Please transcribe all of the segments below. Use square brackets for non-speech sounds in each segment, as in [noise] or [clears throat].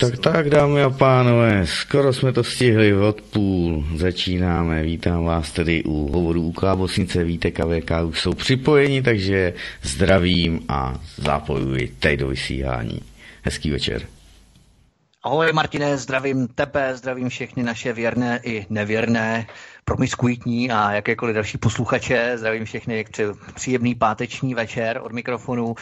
Tak tak, dámy a pánové, skoro jsme to stihli od půl. Začínáme, vítám vás tedy u hovoru u Klábosnice, víte, KVK už jsou připojeni, takže zdravím a zapojuji teď do vysílání. Hezký večer. Ahoj Martine, zdravím tebe, zdravím všechny naše věrné i nevěrné, promiskuitní a jakékoliv další posluchače, zdravím všechny, jak příjemný páteční večer od mikrofonu.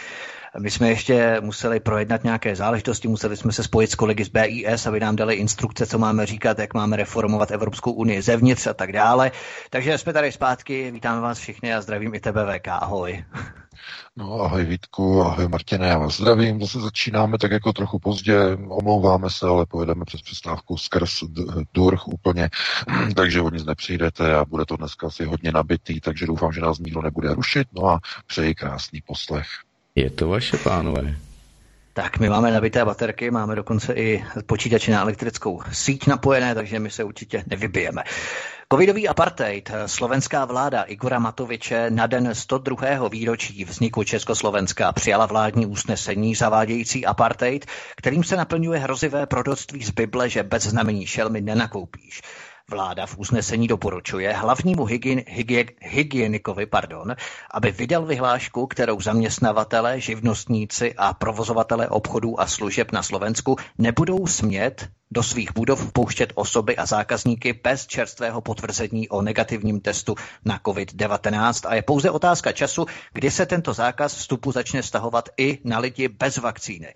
My jsme ještě museli projednat nějaké záležitosti, museli jsme se spojit s kolegy z BIS, aby nám dali instrukce, co máme říkat, jak máme reformovat Evropskou unii zevnitř a tak dále. Takže jsme tady zpátky, vítáme vás všichni a zdravím i tebe VK, ahoj. No ahoj Vítku, ahoj Martine, já vás zdravím, zase začínáme tak jako trochu pozdě, omlouváme se, ale pojedeme přes přestávku skrz Durch úplně, [clears throat] takže o nic nepřijdete a bude to dneska asi hodně nabitý, takže doufám, že nás nikdo nebude rušit, no a přeji krásný poslech. Je to vaše, pánové. Tak my máme nabité baterky, máme dokonce i počítače na elektrickou síť napojené, takže my se určitě nevybijeme. Covidový apartheid. Slovenská vláda Igora Matoviče na den 102. výročí vzniku Československa přijala vládní usnesení zavádějící apartheid, kterým se naplňuje hrozivé proroctví z Bible, že bez znamení šelmy nenakoupíš. Vláda v usnesení doporučuje hlavnímu hygien, hygien, hygienikovi, pardon, aby vydal vyhlášku, kterou zaměstnavatele, živnostníci a provozovatele obchodů a služeb na Slovensku nebudou smět do svých budov vpouštět osoby a zákazníky bez čerstvého potvrzení o negativním testu na COVID-19 a je pouze otázka času, kdy se tento zákaz vstupu začne stahovat i na lidi bez vakcíny.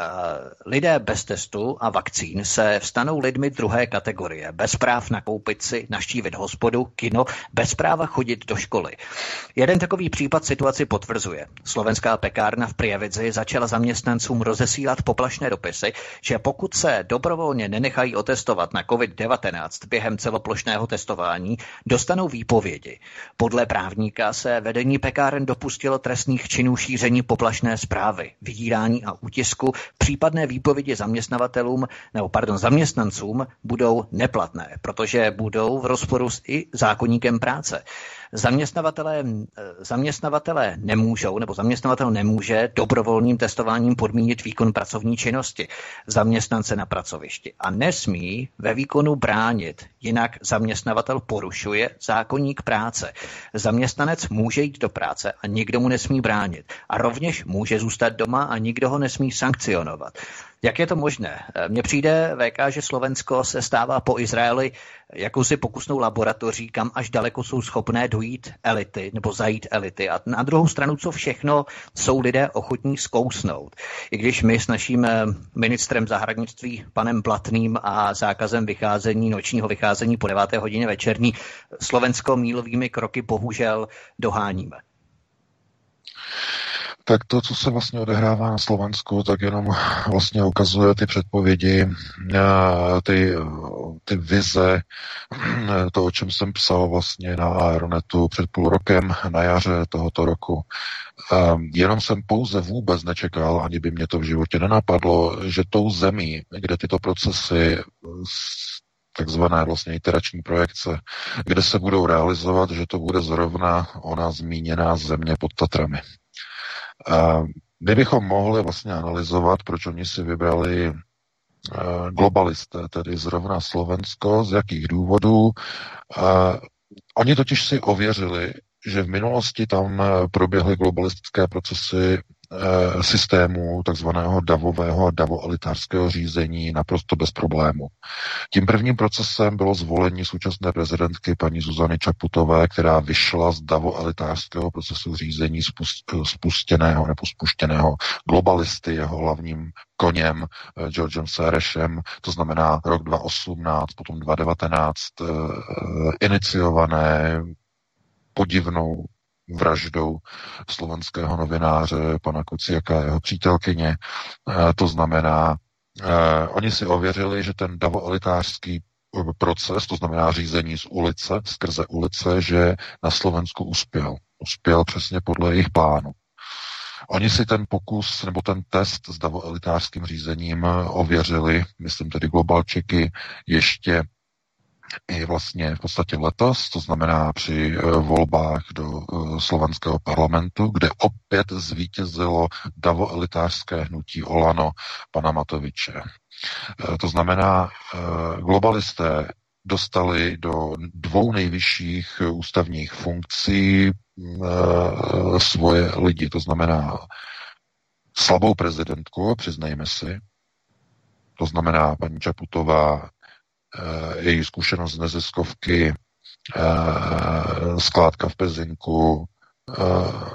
Eh, lidé bez testu a vakcín se vstanou lidmi druhé kategorie. Bez práv nakoupit si, naštívit hospodu, kino, bez práva chodit do školy. Jeden takový případ situaci potvrzuje. Slovenská pekárna v Prijavidzi začala zaměstnancům rozesílat poplašné dopisy, že pokud se dobrovolně nenechají otestovat na COVID-19 během celoplošného testování, dostanou výpovědi. Podle právníka se vedení pekáren dopustilo trestných činů šíření poplašné zprávy, vydírání a útisku, případné výpovědi zaměstnavatelům nebo pardon, zaměstnancům budou neplatné, protože budou v rozporu s i zákonníkem práce. Zaměstnavatelé, eh, zaměstnavatelé nemůžou, nebo zaměstnavatel nemůže dobrovolným testováním podmínit výkon pracovní činnosti zaměstnance na pracovišti a nesmí ve výkonu bránit, jinak zaměstnavatel porušuje zákonník práce. Zaměstnanec může jít do práce a nikdo mu nesmí bránit. A rovněž může zůstat doma a nikdo ho nesmí sankcionovat. Jak je to možné? Eh, mně přijde VK, že Slovensko se stává po Izraeli jakousi pokusnou laboratoří, kam až daleko jsou schopné dojít elity nebo zajít elity. A na druhou stranu, co všechno jsou lidé ochotní zkousnout. I když my s naším eh, ministrem zahraničství, panem Blatným a zákazem vycházení, nočního vycházení po 9. hodině večerní, Slovensko mílovými kroky bohužel doháníme tak to, co se vlastně odehrává na Slovensku, tak jenom vlastně ukazuje ty předpovědi, eh, ty, ty vize, eh, to, o čem jsem psal vlastně na Aeronetu před půl rokem, na jaře tohoto roku. Eh, jenom jsem pouze vůbec nečekal, ani by mě to v životě nenapadlo, že tou zemí, kde tyto procesy takzvané vlastně iterační projekce, kde se budou realizovat, že to bude zrovna ona zmíněná země pod Tatrami. My bychom mohli vlastně analyzovat, proč oni si vybrali eh, globalisté, tedy zrovna Slovensko, z jakých důvodů. Oni totiž si ověřili, že v minulosti tam eh, proběhly globalistické procesy Eh, systému takzvaného davového a davoelitářského řízení naprosto bez problému. Tím prvním procesem bylo zvolení současné prezidentky paní Zuzany Čaputové, která vyšla z davoelitářského procesu řízení spustěného nebo spuštěného globalisty, jeho hlavním koněm eh, Georgem Serešem, to znamená rok 2018, potom 2019, eh, iniciované podivnou vraždou slovenského novináře pana Kuciaka jeho přítelkyně. To znamená Eh, oni si ověřili, že ten davoelitářský proces, to znamená řízení z ulice, skrze ulice, že na Slovensku uspěl. Uspěl přesně podle jejich plánu. Oni si ten pokus nebo ten test s davoelitářským řízením ověřili, myslím tedy globalčeky, ještě i vlastně v podstatě letos, to znamená při eh, volbách do eh, slovenského parlamentu, kde opět zvítězilo davoelitářské hnutí Olano pana Matoviče. Eh, to znamená, globalisté dostali do dvou nejvyšších ústavních funkcí svoje lidi, to znamená slabou prezidentku, přiznejme si, to znamená paní Čaputová její zkušenost z neziskovky, eh, skládka v Pezinku, eh,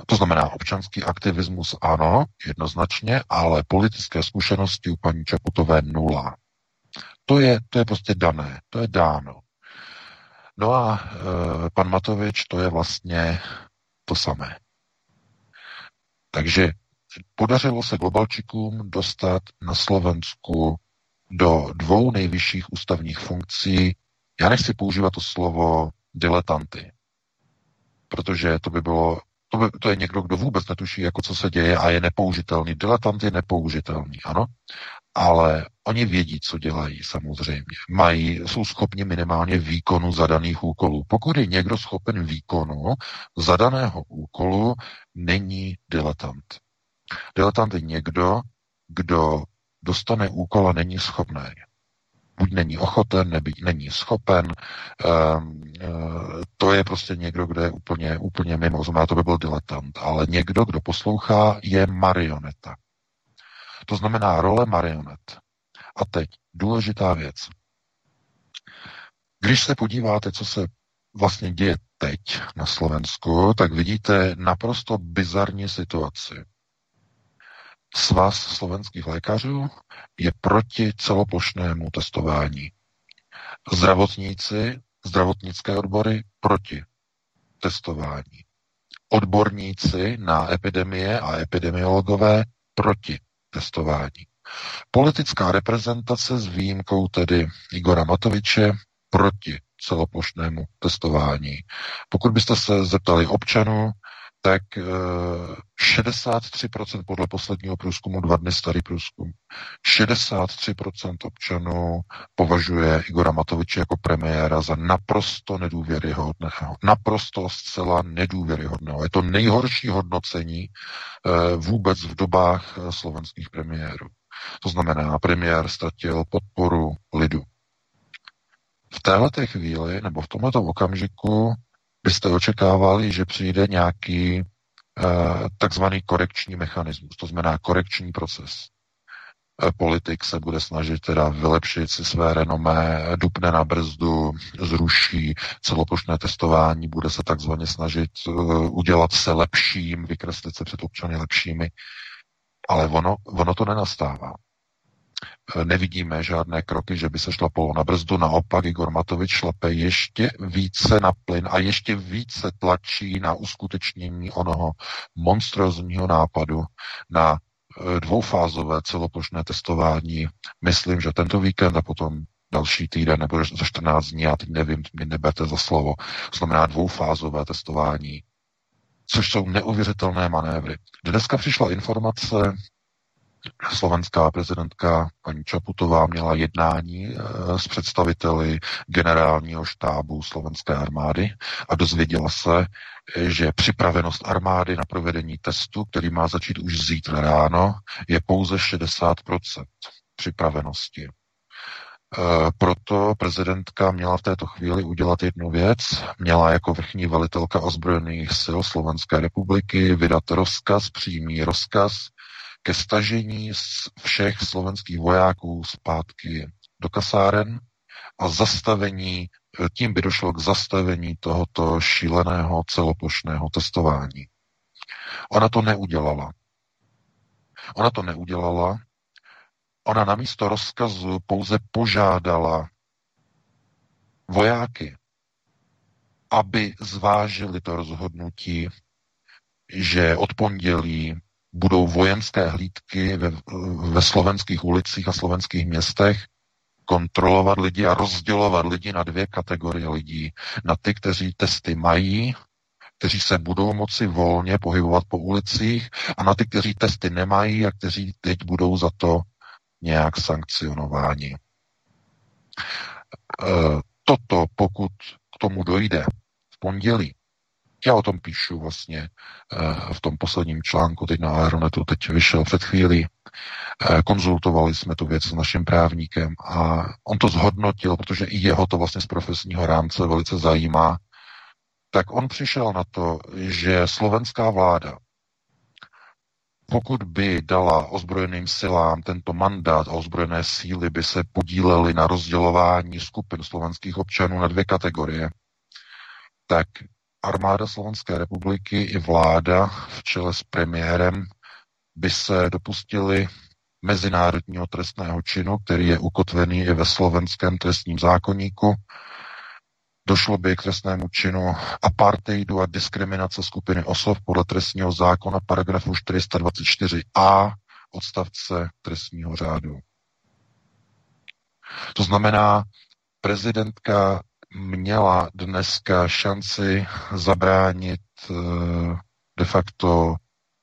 to znamená občanský aktivismus ano, jednoznačně, ale politické zkušenosti u paní Čaputové nula. To je, to je prostě dané, to je dáno. No a pan Matovič, to je vlastně to samé. Takže podařilo se globalčikům dostat na Slovensku do dvou nejvyšších ústavních funkcí, já nechci používat to slovo diletanty, protože to by bylo, to, by, to je někdo, kdo vůbec netuší, jako co se děje a je nepoužitelný. Diletant je nepoužitelný, ano, ale oni vědí, co dělají samozřejmě. Mají, jsou schopni minimálně výkonu zadaných úkolů. Pokud je někdo schopen výkonu zadaného úkolu, není diletant. Diletant je někdo, kdo dostane úkol a není schopný. Buď není ochoten, nebo není schopen, um, uh, to je prostě někdo, kdo je úplně, úplně mimo, znamená, to by byl diletant, ale někdo, kdo poslouchá, je marioneta. To znamená role marionet. A teď důležitá věc. Když se podíváte, co se vlastně děje teď na Slovensku, tak vidíte naprosto bizarní situaci. Svaz slovenských lékařů je proti celoplošnému testování. Zdravotníci, zdravotnické odbory proti testování. Odborníci na epidemie a epidemiologové proti testování. Politická reprezentace s výjimkou tedy Igora Matoviče proti celoplošnému testování. Pokud byste se zeptali občanů, tak 63% eh, podle posledního průzkumu, dva dny starý průzkum, 63% občanů považuje Igora Matoviče jako premiéra za naprosto nedůvěryhodného. Naprosto zcela nedůvěryhodného. Je to nejhorší hodnocení eh, vůbec v dobách eh, slovenských premiérů. To znamená, premiér ztratil podporu lidu. V této chvíli, nebo v tomto okamžiku, byste očekávali, že přijde nějaký uh, takzvaný korekční mechanismus, to znamená korekční proces. Uh, politik se bude snažit teda vylepšit si své renomé, dupne na brzdu, zruší celoplošné testování, bude se takzvaně snažit uh, udělat se lepším, vykreslit se před občany lepšími, ale ono, ono to nenastává nevidíme žádné kroky, že by se šlapalo na brzdu. Naopak Igor Matovič šlape ještě více na plyn a ještě více tlačí na uskutečnění onoho monstrozního nápadu na e, dvoufázové celoplošné testování. Myslím, že tento víkend a potom další týden nebo za 14 dní, já teď nevím, mě neberte za slovo, znamená dvoufázové testování, což jsou neuvěřitelné manévry. Dneska přišla informace slovenská prezidentka paní Čaputová měla jednání eh, s představiteli generálního štábu slovenské armády a dozvěděla se, že připravenost armády na provedení testu, který má začít už zítra ráno, je pouze 60% připravenosti. Eh, proto prezidentka měla v této chvíli udělat jednu věc. Měla jako vrchní velitelka ozbrojených sil Slovenské republiky vydat rozkaz, přímý rozkaz ke stažení všech slovenských vojáků zpátky do kasáren a zastavení, tím by došlo k zastavení tohoto šíleného celoplošného testování. Ona to neudělala. Ona to neudělala. Ona na místo rozkazu pouze požádala vojáky, aby zvážili to rozhodnutí, že od pondělí budou vojenské hlídky ve, ve slovenských ulicích a slovenských městech kontrolovat lidi a rozdělovat lidi na dvě kategorie lidí. Na ty, kteří testy mají, kteří se budou moci volně pohybovat po ulicích a na ty, kteří testy nemají a kteří teď budou za to nějak sankcionováni. E, toto, pokud k tomu dojde v pondělí, já o tom píšu vlastně eh, v tom posledním článku, teď na Aeronetu, teď vyšel před chvílí. Eh, konzultovali jsme tu věc s naším právníkem a on to zhodnotil, protože i jeho to vlastně z profesního rámce velice zajímá. Tak on přišel na to, že slovenská vláda, pokud by dala ozbrojeným silám tento mandát a ozbrojené síly by se podílely na rozdělování skupin slovenských občanů na dvě kategorie, tak armáda Slovenské republiky i vláda v čele s premiérem by se dopustili mezinárodního trestného činu, který je ukotvený i ve slovenském trestním zákonníku. Došlo by k trestnému činu apartheidu a diskriminace skupiny osob podle trestního zákona paragrafu 424a odstavce trestního řádu. To znamená, prezidentka měla dneska šanci zabránit eh, de facto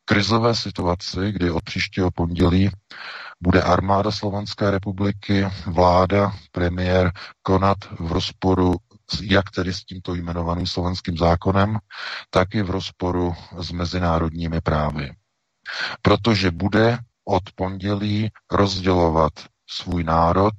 krizové situaci, kdy od příštího pondělí bude armáda Slovenské republiky, vláda, premiér konat v rozporu jak tedy s tímto jmenovaným slovenským zákonem, tak i v rozporu s mezinárodními právy. Protože bude od pondělí rozdělovat svůj národ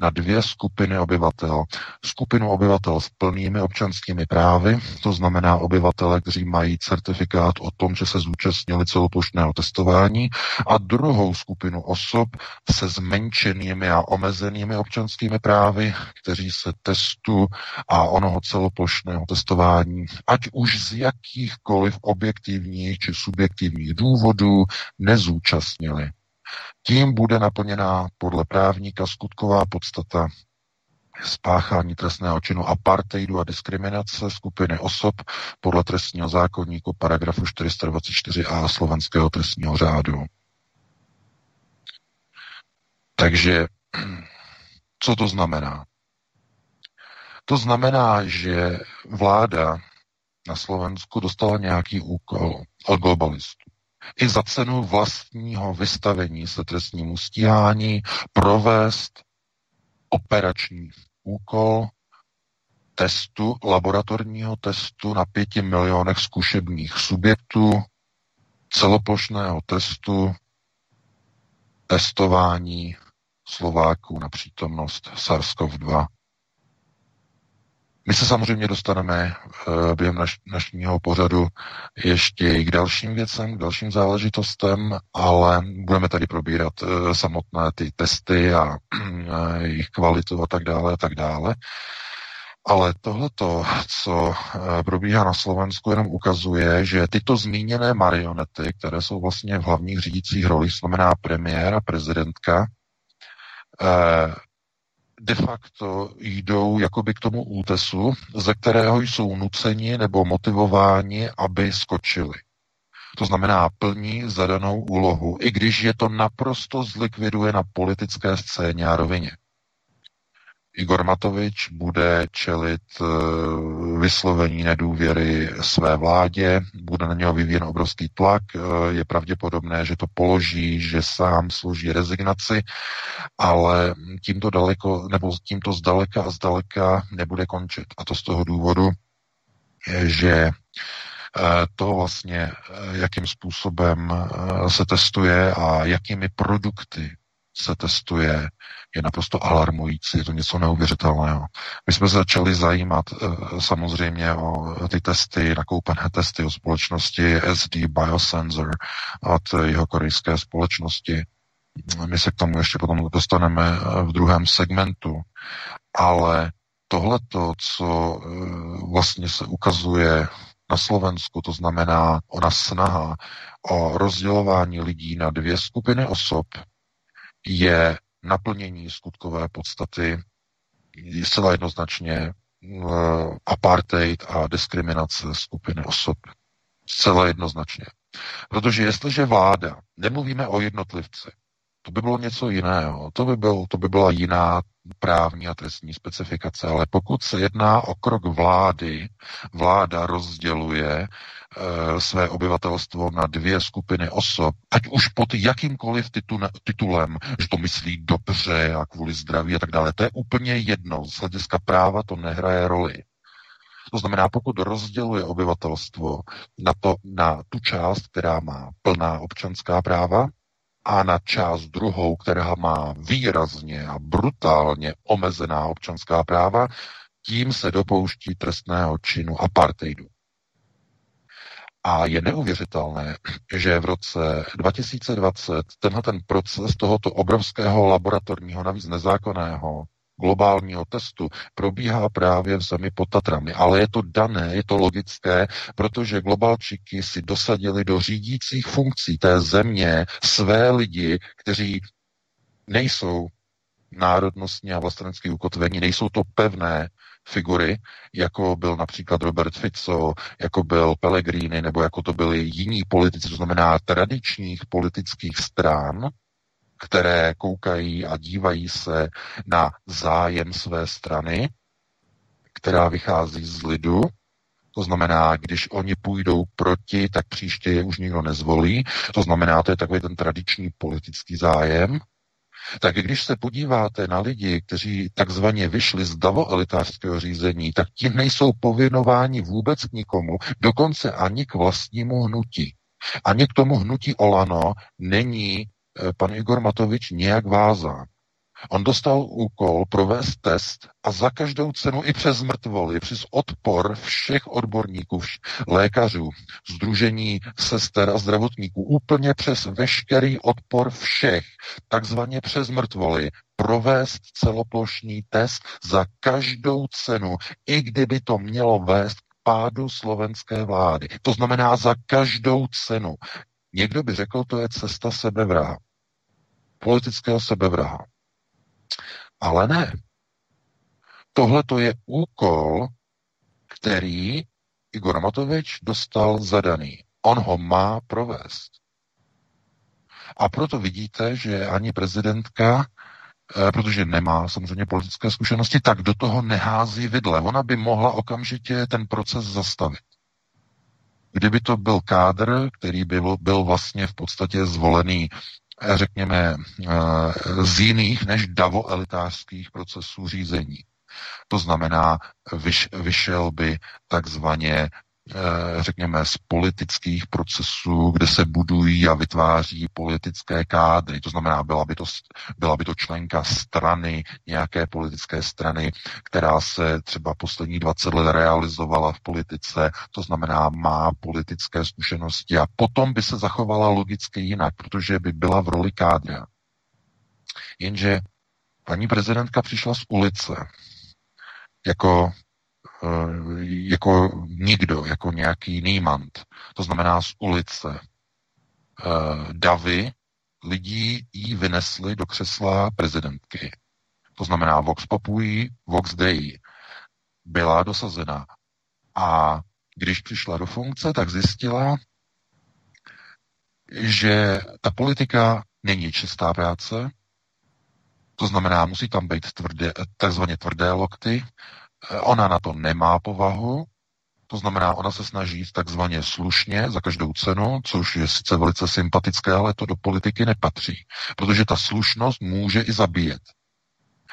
na dvě skupiny obyvatel. Skupinu obyvatel s plnými občanskými právy, to znamená obyvatele, kteří mají certifikát o tom, že se zúčastnili celoplošného testování, a druhou skupinu osob se zmenšenými a omezenými občanskými právy, kteří se testu a onoho celoplošného testování, ať už z jakýchkoliv objektivních či subjektivních důvodů nezúčastnili. Tím bude naplněná podle právníka skutková podstata spáchání trestného činu apartheidu a diskriminace skupiny osob podle trestního zákonníku paragrafu 424a slovenského trestního řádu. Takže [clears throat] co to znamená? To znamená, že vláda na Slovensku dostala nějaký úkol od globalistů i za cenu vlastního vystavení se trestnímu stíhání provést operační úkol testu, laboratorního testu na pěti milionech zkušebních subjektů, celoplošného testu, testování Slováků na přítomnost SARS-CoV-2 my se samozřejmě dostaneme uh, během naš, našního pořadu ještě i k dalším věcem, k dalším záležitostem, ale budeme tady probírat uh, samotné ty testy a uh, jejich kvalitu a tak dále a tak dále. Ale tohleto, co probíhá na Slovensku, jenom ukazuje, že tyto zmíněné marionety, které jsou vlastně v hlavních řídících rolích, znamená premiér a prezidentka, de facto jdou jakoby k tomu útesu, ze kterého jsou nuceni nebo motivováni, aby skočili. To znamená, plní zadanou úlohu, i když je to naprosto zlikviduje na politické scéně a rovině. Igor Matovič bude čelit eh, vyslovení nedůvěry své vládě, bude na něho vyvíjen obrovský tlak, eh, je pravděpodobné, že to položí, že sám složí rezignaci, ale tímto daleko, nebo tímto zdaleka a zdaleka nebude končit. A to z toho důvodu, že eh, to vlastně, jakým způsobem se testuje a jakými produkty se testuje, je naprosto alarmující, je to něco neuvěřitelného. My jsme začali zajímat eh, samozřejmě o ty testy, nakoupené testy o společnosti SD Biosensor od jeho korejské společnosti. My se k tomu ještě potom dostaneme eh, v druhém segmentu, ale tohleto, co eh, vlastně se ukazuje na Slovensku, to znamená ona snaha o rozdělování lidí na dvě skupiny osob, je naplnění skutkové podstaty zcela jednoznačně uh, apartheid a diskriminace skupiny osob. Zcela jednoznačně. Protože jestliže vláda, nemluvíme o jednotlivci, to by bylo něco jiného, to by, byl, to by byla jiná právní a trestní specifikace, ale pokud se jedná o krok vlády, vláda rozděluje e, své obyvatelstvo na dvě skupiny osob, ať už pod jakýmkoliv titul, titulem, že to myslí dobře a kvůli zdraví a tak dále, to je úplně jedno. Z hlediska práva to nehraje roli. To znamená, pokud rozděluje obyvatelstvo na, to, na tu část, která má plná občanská práva, a na část druhou, která má výrazně a brutálně omezená občanská práva, tím se dopouští trestného činu apartheidu. A je neuvěřitelné, že v roce 2020 tenhle ten proces tohoto obrovského laboratorního, navíc nezákonného globálního testu probíhá právě v zemi pod Tatrami. Ale je to dané, je to logické, protože globalčiky si dosadili do řídících funkcí té země své lidi, kteří nejsou národnostně a vlastenecky ukotvení, nejsou to pevné figury, jako byl například Robert Fico, jako byl Pellegrini, nebo jako to byli jiní politici, to znamená tradičních politických stran, které koukají a dívají se na zájem své strany, která vychází z lidu, to znamená, když oni půjdou proti, tak příště je už nikdo nezvolí. To znamená, to je takový ten tradiční politický zájem. Tak když se podíváte na lidi, kteří takzvaně vyšli z davoelitářského řízení, tak ti nejsou povinováni vůbec k nikomu, dokonce ani k vlastnímu hnutí. Ani k tomu hnutí Olano není pan Igor Matovič nějak vázán. On dostal úkol provést test a za každou cenu i přes mrtvoly, přes odpor všech odborníků, lékařů, združení sester a zdravotníků, úplně přes veškerý odpor všech, takzvaně přes mrtvoly, provést celoplošný test za každou cenu, i kdyby to mělo vést k pádu slovenské vlády. To znamená za každou cenu. Někdo by řekl, to je cesta sebevraha politického sebevraha. Ale ne. Tohle to je úkol, který Igor Matovič dostal zadaný. On ho má provést. A proto vidíte, že ani prezidentka, eh, protože nemá samozřejmě politické zkušenosti, tak do toho nehází vidle. Ona by mohla okamžitě ten proces zastavit. Kdyby to byl kádr, který by byl vlastně v podstatě zvolený řekněme, eh, z jiných než davoelitářských procesů řízení. To znamená, vyš, vyšel by takzvaně řekněme, z politických procesů, kde se budují a vytváří politické kádry. To znamená, byla by to, byla by to členka strany, nějaké politické strany, která se třeba poslední 20 let realizovala v politice, to znamená, má politické zkušenosti a potom by se zachovala logicky jinak, protože by byla v roli kádra. Jenže paní prezidentka přišla z ulice jako Eh, jako nikdo, jako nějaký nímant. To znamená z ulice. Eh, davy lidí jí vynesli do křesla prezidentky. To znamená Vox Populi, Vox Dei. Byla dosazena. A když přišla do funkce, tak zjistila, že ta politika není čistá práce, to znamená, musí tam být tvrdé, takzvaně tvrdé lokty, Ona na to nemá povahu, to znamená, ona se snaží takzvaně slušně za každou cenu, což je sice velice sympatické, ale to do politiky nepatří, protože ta slušnost může i zabíjet.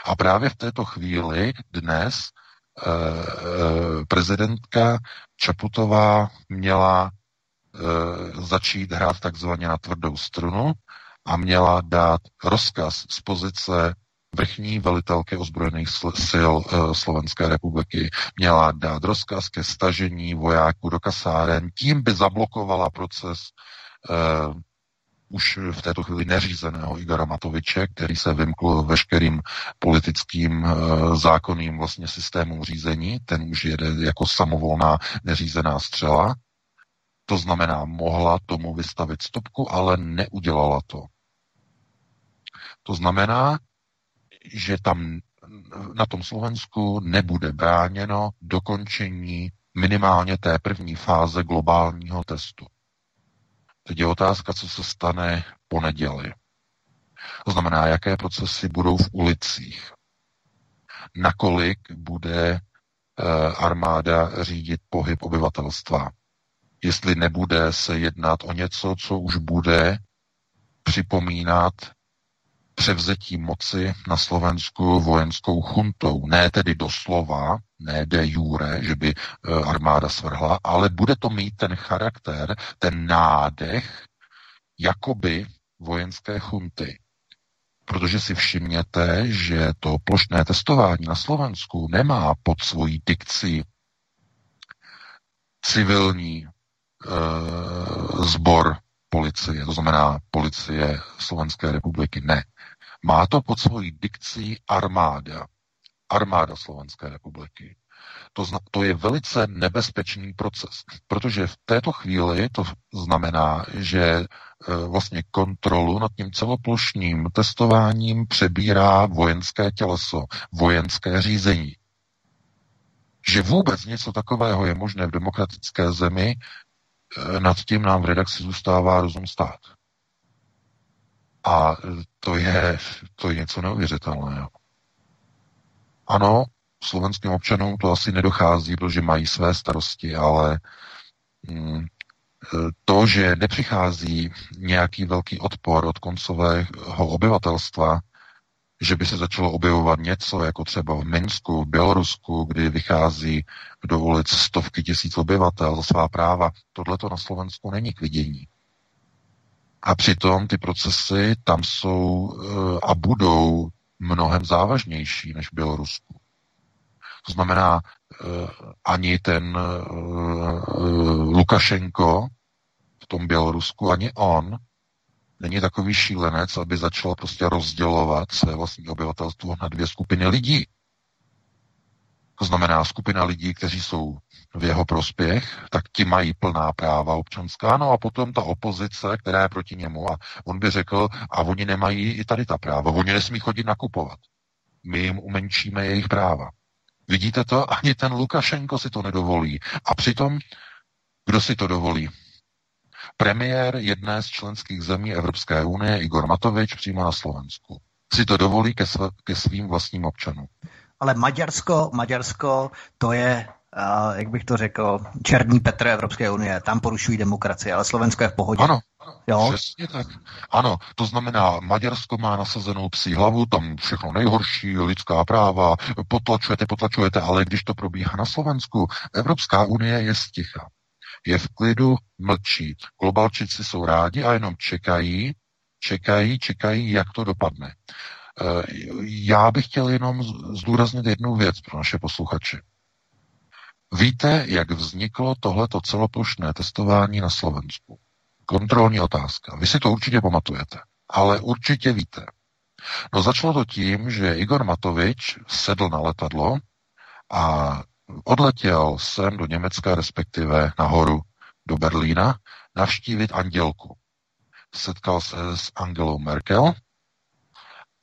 A právě v této chvíli dnes eh, eh prezidentka Čaputová měla eh, začít hrát takzvaně na tvrdou strunu a měla dát rozkaz z pozice vrchní velitelky ozbrojených sil uh, Slovenské republiky měla dát rozkaz ke stažení vojáků do kasáren, tím by zablokovala proces uh, už v této chvíli neřízeného Igora Matoviče, který se vymkl veškerým politickým uh, zákonným vlastně systémům řízení, ten už jede jako samovolná neřízená střela. To znamená, mohla tomu vystavit stopku, ale neudělala to. To znamená, že tam na tom Slovensku nebude bráněno dokončení minimálně té první fáze globálního testu. Teď je otázka, co se stane po neděli. To znamená, jaké procesy budou v ulicích. Nakolik bude eh, armáda řídit pohyb obyvatelstva. Jestli nebude se jednat o něco, co už bude připomínat převzetí moci na Slovensku vojenskou chuntou. Ne tedy doslova, ne de jure, že by eh, armáda svrhla, ale bude to mít ten charakter, ten nádech, jakoby vojenské chunty. Protože si všimněte, že to plošné testování na Slovensku nemá pod svojí dikci civilní e, sbor policie, to znamená policie Slovenské republiky. Ne. Má to pod svojí dikcí armáda. Armáda Slovenské republiky. To, zna, to je velice nebezpečný proces, protože v této chvíli to znamená, že e, vlastně kontrolu nad tím celoplošným testováním přebírá vojenské těleso, vojenské řízení. Že vůbec něco takového je možné v demokratické zemi, e, nad tím nám v redakci zůstává rozum stát. A to je, to je něco neuvěřitelného. Ano, slovenským občanům to asi nedochází, protože mají své starosti, ale mm, to, že nepřichází nějaký velký odpor od koncového obyvatelstva, že by se začalo objevovat něco, jako třeba v Minsku, v Bělorusku, kdy vychází do ulic stovky tisíc obyvatel za svá práva, tohle to na Slovensku není k vidění. A přitom ty procesy tam jsou eh, a budou mnohem závažnější než v Bělorusku. To znamená, eh, ani ten eh, Lukašenko v tom Bělorusku, ani on není takový šílenec, aby začal prostě rozdělovat své vlastní obyvatelstvo na dvě skupiny lidí. To znamená skupina lidí, kteří jsou v jeho prospěch, tak ti mají plná práva občanská, no a potom ta opozice, která je proti němu a on by řekl, a oni nemají i tady ta práva, oni nesmí chodit nakupovat. My jim umenčíme jejich práva. Vidíte to? Ani ten Lukašenko si to nedovolí. A přitom, kdo si to dovolí? Premiér jedné z členských zemí Evropské unie, Igor Matovič, přímo na Slovensku. Si to dovolí ke, sv- ke svým vlastním občanům. Ale Maďarsko, Maďarsko, to je uh, jak bych to řekl, černý Petr Evropské unie. Tam porušují demokracii, ale Slovensko je v pohodě. Ano, jo? přesně tak. Ano, to znamená, Maďarsko má nasazenou psí hlavu, tam všechno nejhorší, lidská práva, potlačujete, potlačujete, ale když to probíhá na Slovensku, Evropská unie je sticha. Je v klidu, mlčí. Globalčici jsou rádi a jenom čekají, čekají, čekají, jak to dopadne. Eh, já bych chtěl jenom zdůraznit jednu věc pro naše posluchače. Víte, jak vzniklo tohleto celoplošné testování na Slovensku? Kontrolní otázka. Vy si to určitě pamatujete, ale určitě víte. No začalo to tím, že Igor Matovič sedl na letadlo a odletěl sem do Německa, respektive nahoru do Berlína, navštívit Andělku. Setkal se s Angelou Merkel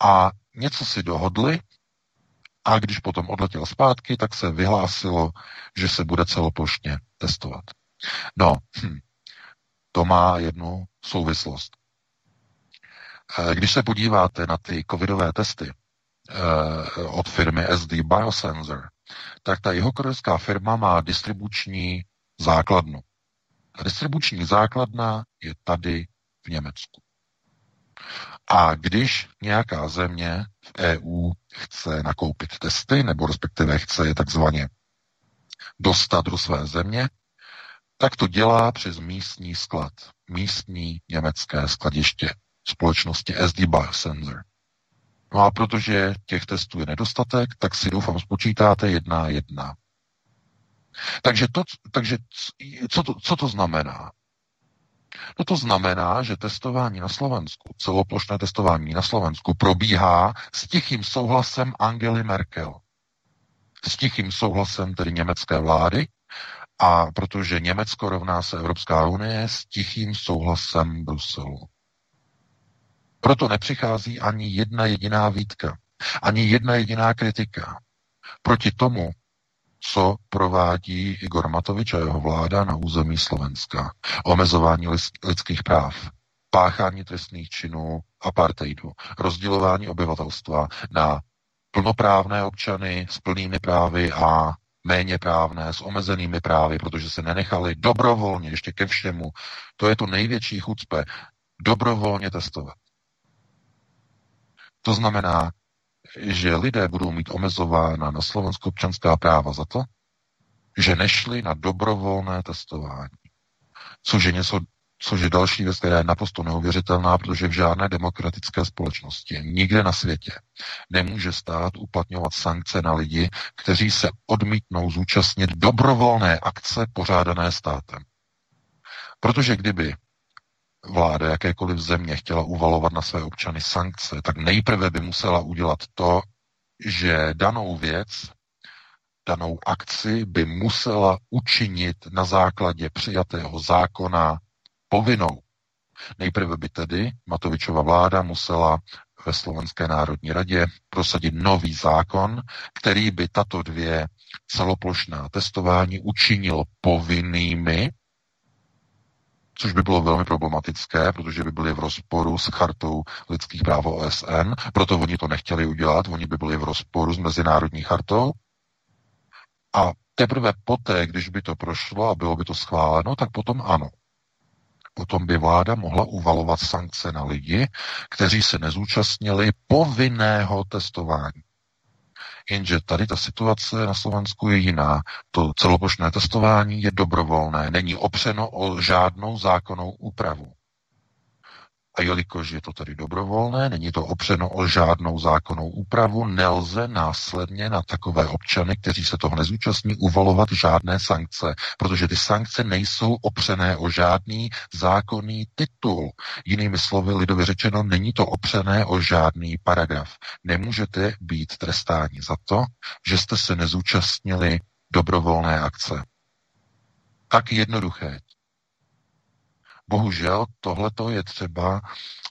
a něco si dohodli a když potom odletěl zpátky, tak se vyhlásilo, že se bude celoplošně testovat. No, hm, to má jednu souvislost. Eh, když se podíváte na ty covidové testy eh, od firmy SD Biosensor, tak ta jihokorejská firma má distribuční základnu. A distribuční základna je tady v Německu. A když nějaká země v EU chce nakoupit testy, nebo respektive chce je takzvaně dostat do své země, tak to dělá přes místní sklad, místní německé skladiště společnosti SD Biosensor. No a protože těch testů je nedostatek, tak si doufám spočítáte jedna jedna. Takže, to, takže co, to, co to znamená? No to znamená, že testování na Slovensku, celoplošné testování na Slovensku probíhá s tichým souhlasem Angely Merkel. S tichým souhlasem tedy německé vlády a protože Německo rovná se Evropská unie s tichým souhlasem Bruselu. Proto nepřichází ani jedna jediná výtka, ani jedna jediná kritika proti tomu, co provádí Igor Matovič a jeho vláda na území Slovenska. Omezování lidských práv, páchání trestných činů, apartheidu, rozdělování obyvatelstva na plnoprávné občany s plnými právy a méně právné, s omezenými právy, protože se nenechali dobrovolně, ještě ke všemu, to je to největší chucpe, dobrovolně testovat. To znamená, že lidé budou mít omezována na Slovensku občanská práva za to, že nešli na dobrovolné testování. Což je něco, což je další věc, která je naprosto neuvěřitelná, protože v žádné demokratické společnosti, nikde na světě, nemůže stát uplatňovat sankce na lidi, kteří se odmítnou zúčastnit dobrovolné akce pořádané státem. Protože kdyby vláda jakékoliv země chtěla uvalovat na své občany sankce, tak nejprve by musela udělat to, že danou věc, danou akci by musela učinit na základě přijatého zákona povinnou. Nejprve by tedy Matovičova vláda musela ve Slovenské národní radě prosadit nový zákon, který by tato dvě celoplošná testování učinil povinnými což by bylo velmi problematické, protože by byli v rozporu s chartou lidských práv OSN, proto oni to nechtěli udělat, oni by byli v rozporu s mezinárodní chartou. A teprve poté, když by to prošlo a bylo by to schváleno, tak potom ano. Potom by vláda mohla uvalovat sankce na lidi, kteří se nezúčastnili povinného testování. Jenže tady ta situace na Slovensku je jiná. To celoplošné testování je dobrovolné, není opřeno o žádnou zákonnou úpravu. A jelikož je to tedy dobrovolné, není to opřeno o žádnou zákonnou úpravu, nelze následně na takové občany, kteří se toho nezúčastní, uvalovat žádné sankce, protože ty sankce nejsou opřené o žádný zákonný titul. Jinými slovy, lidově řečeno, není to opřené o žádný paragraf. Nemůžete být trestáni za to, že jste se nezúčastnili dobrovolné akce. Tak jednoduché. Bohužel tohleto je třeba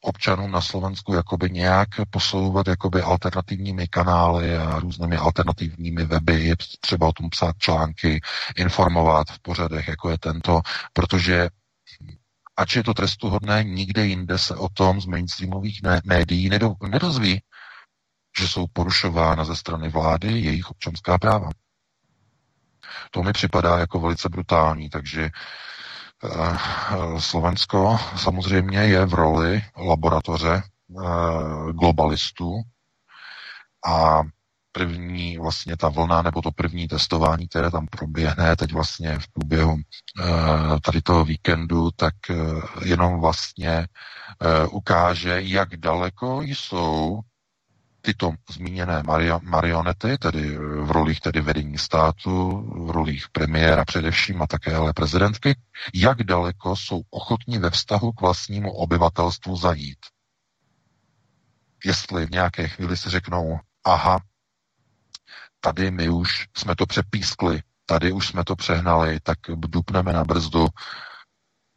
občanům na Slovensku jakoby nějak posouvat jakoby alternativními kanály a různými alternativními weby, třeba o tom psát články, informovat v pořadech, jako je tento, protože ač je to trestuhodné, nikde jinde se o tom z mainstreamových médií nedo, nedozví, že jsou porušována ze strany vlády jejich občanská práva. To mi připadá jako velice brutální, takže Slovensko samozřejmě je v roli laboratoře eh, globalistů. A první vlastně ta vlna nebo to první testování, které tam proběhne teď vlastně v průběhu eh, tady toho víkendu, tak jenom vlastně ukáže, jak daleko jsou tyto zmíněné marionety, tedy v rolích tedy vedení státu, v rolích premiéra především a také ale prezidentky, jak daleko jsou ochotní ve vztahu k vlastnímu obyvatelstvu zajít. Jestli v nějaké chvíli si řeknou, aha, tady my už jsme to přepískli, tady už jsme to přehnali, tak dupneme na brzdu,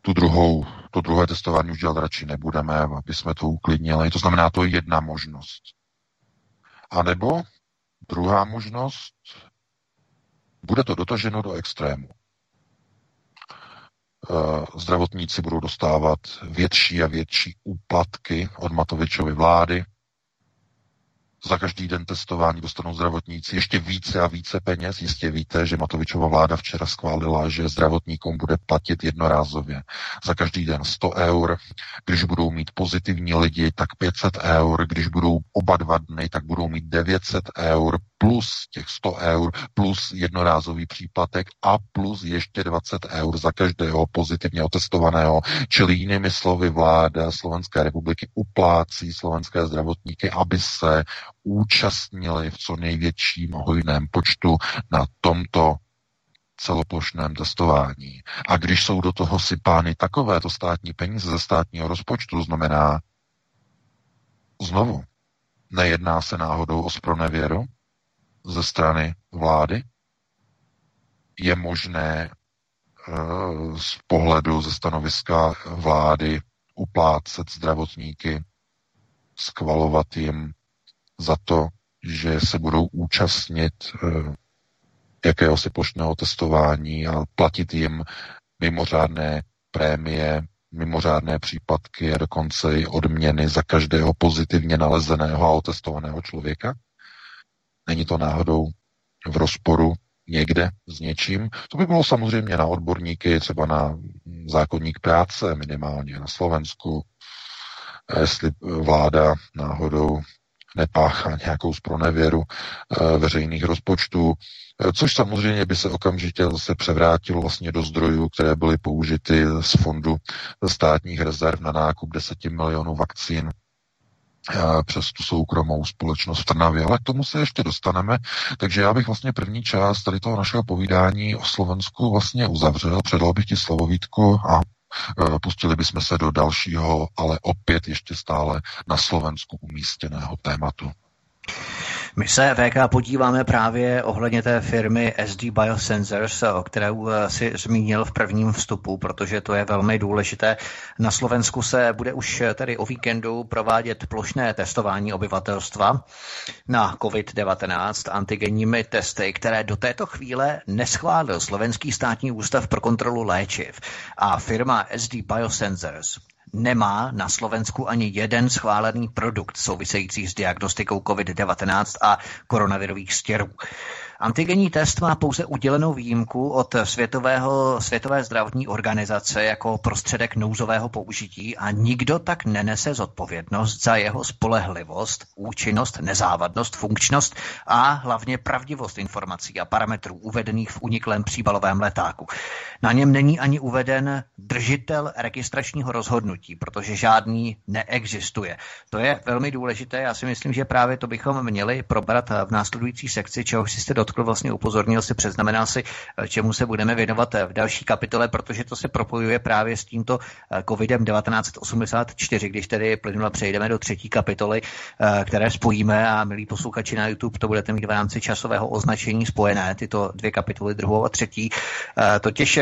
tu druhou, to druhé testování už dělat radši nebudeme, aby jsme to uklidnili. To znamená, to je jedna možnost. A nebo druhá možnost, bude to dotaženo do extrému. Eh, zdravotníci budou dostávat větší a větší úplatky od Matovičovy vlády, za každý den testování dostanou zdravotníci ještě více a více peněz. Jistě víte, že Matovičova vláda včera schválila, že zdravotníkům bude platit jednorázově za každý den 100 eur. Když budou mít pozitivní lidi, tak 500 eur. Když budou oba dva dny, tak budou mít 900 eur plus těch 100 eur, plus jednorázový příplatek a plus ještě 20 eur za každého pozitivně otestovaného. Čili jinými slovy vláda Slovenské republiky uplácí slovenské zdravotníky, aby se účastnili v co největším hojném počtu na tomto celoplošném testování. A když jsou do toho sypány takovéto státní peníze ze státního rozpočtu, znamená znovu, nejedná se náhodou o spronevěru ze strany vlády? Je možné uh, z pohledu ze stanoviska vlády uplácet zdravotníky, skvalovat jim za to, že se budou účastnit eh, jakéhosi plošného testování a platit jim mimořádné prémie, mimořádné případky a dokonce i odměny za každého pozitivně nalezeného a otestovaného člověka? Není to náhodou v rozporu někde s něčím? To by bylo samozřejmě na odborníky, třeba na zákonník práce minimálně na Slovensku, jestli vláda náhodou nepáchá nějakou spronevěru e, veřejných rozpočtů, e, což samozřejmě by se okamžitě zase převrátilo vlastně do zdrojů, které byly použity z fondu státních rezerv na nákup 10 milionů vakcín přes tu soukromou společnost v Trnavě, ale k tomu se ještě dostaneme. Takže já bych vlastně první část tady toho našeho povídání o Slovensku vlastně uzavřel, předal bych ti slovovítku a Eh, pustili bychom se do dalšího, ale opět ještě stále na Slovensku umístěného tématu. My se VK podíváme právě ohledně té firmy SD Biosensors, o kterou eh, si zmínil v prvním vstupu, protože to je velmi důležité. Na Slovensku se bude už tedy o víkendu provádět plošné testování obyvatelstva na COVID-19 antigenními testy, které do této chvíle neschválil Slovenský státní ústav pro kontrolu léčiv. A firma SD Biosensors nemá na Slovensku ani jeden schválený produkt související s diagnostikou COVID-19 a koronavirových stěrů. Antigenní test má pouze udělenou výjimku od Světového, Světové zdravotní organizace jako prostředek nouzového použití a nikdo tak nenese zodpovědnost za jeho spolehlivost, účinnost, nezávadnost, funkčnost a hlavně pravdivost informací a parametrů uvedených v uniklém příbalovém letáku. Na něm není ani uveden držitel registračního rozhodnutí, protože žádný neexistuje. To je velmi důležité. Já si myslím, že právě to bychom měli probrat v následující sekci, čeho jste dotkl, vlastně upozornil si, přeznamenal si, eh, čemu se budeme věnovat eh, v další kapitole, protože to se propojuje právě s tímto eh, covidem 1984, když tedy plynule přejdeme do třetí kapitoly, které spojíme a milí posluchači na YouTube, to budete mít v rámci časového označení spojené, tyto dvě kapitoly, druhou a třetí. Totiž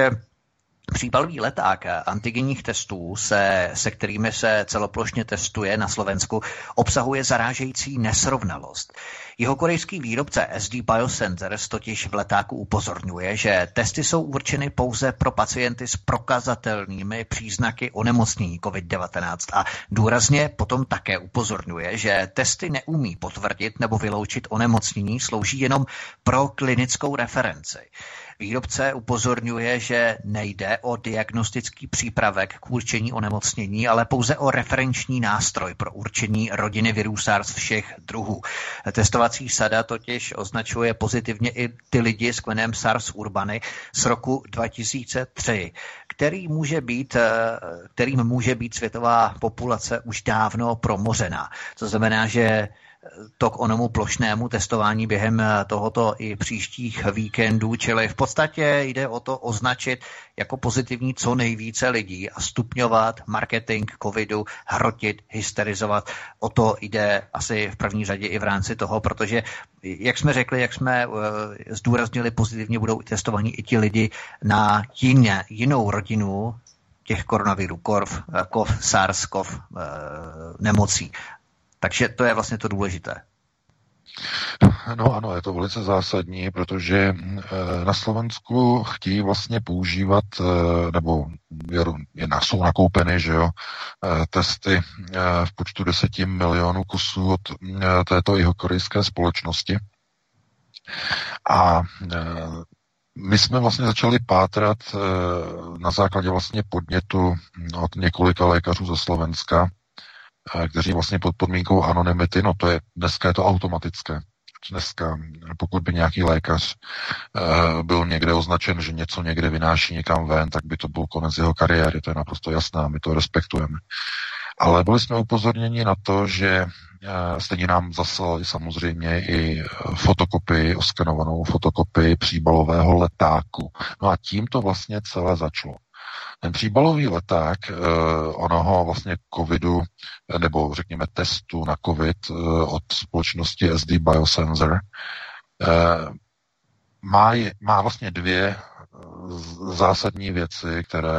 Příbalový leták antigenních testů, se, se kterými se celoplošně testuje na Slovensku, obsahuje zarážející nesrovnalost. Jeho korejský výrobce SD Biosensors totiž v letáku upozorňuje, že testy jsou určeny pouze pro pacienty s prokazatelnými příznaky onemocnění COVID-19 a důrazně potom také upozorňuje, že testy neumí potvrdit nebo vyloučit onemocnění, slouží jenom pro klinickou referenci. Výrobce upozorňuje, že nejde o diagnostický přípravek k určení onemocnění, ale pouze o referenční nástroj pro určení rodiny virů SARS všech druhů. Testovací sada totiž označuje pozitivně i ty lidi s kmenem SARS urbany z roku 2003, který může být, kterým může být světová populace už dávno promořená. To znamená, že to k onomu plošnému testování během eh, tohoto i příštích víkendů, čili v podstatě jde o to označit jako pozitivní co nejvíce lidí a stupňovat marketing covidu, hrotit, hysterizovat. O to jde asi v první řadě i v rámci toho, protože, jak jsme řekli, jak jsme uh, zdůraznili, pozitivně budou testovaní i ti lidi na jiné, jinou rodinu těch koronavirů, KORV, eh, KOV, SARS, KOV, nemocí. Takže to je vlastně to důležité. No ano, je to velice zásadní, protože eh, na Slovensku chtějí vlastně používat, eh, nebo jsou nakoupeny, že jo, eh, testy v počtu 10 milionů kusů od této jeho korejské společnosti. A my jsme vlastně začali pátrat na základě vlastně podnětu od několika lékařů ze Slovenska, kteří vlastně pod podmínkou anonymity, no to je, dneska je to automatické. Dneska, pokud by nějaký lékař uh, byl někde označen, že něco někde vynáší někam ven, tak by to byl konec jeho kariéry, to je naprosto jasné, my to respektujeme. Ale byli jsme upozorněni na to, že uh, stejně nám zaslali samozřejmě i fotokopii, oskenovanou fotokopii příbalového letáku. No a tím to vlastně celé začalo. Ten příbalový leták uh, onoho vlastně covidu, nebo řekněme testu na covid uh, od společnosti SD Biosensor, má, má vlastně dvě zásadní věci, které,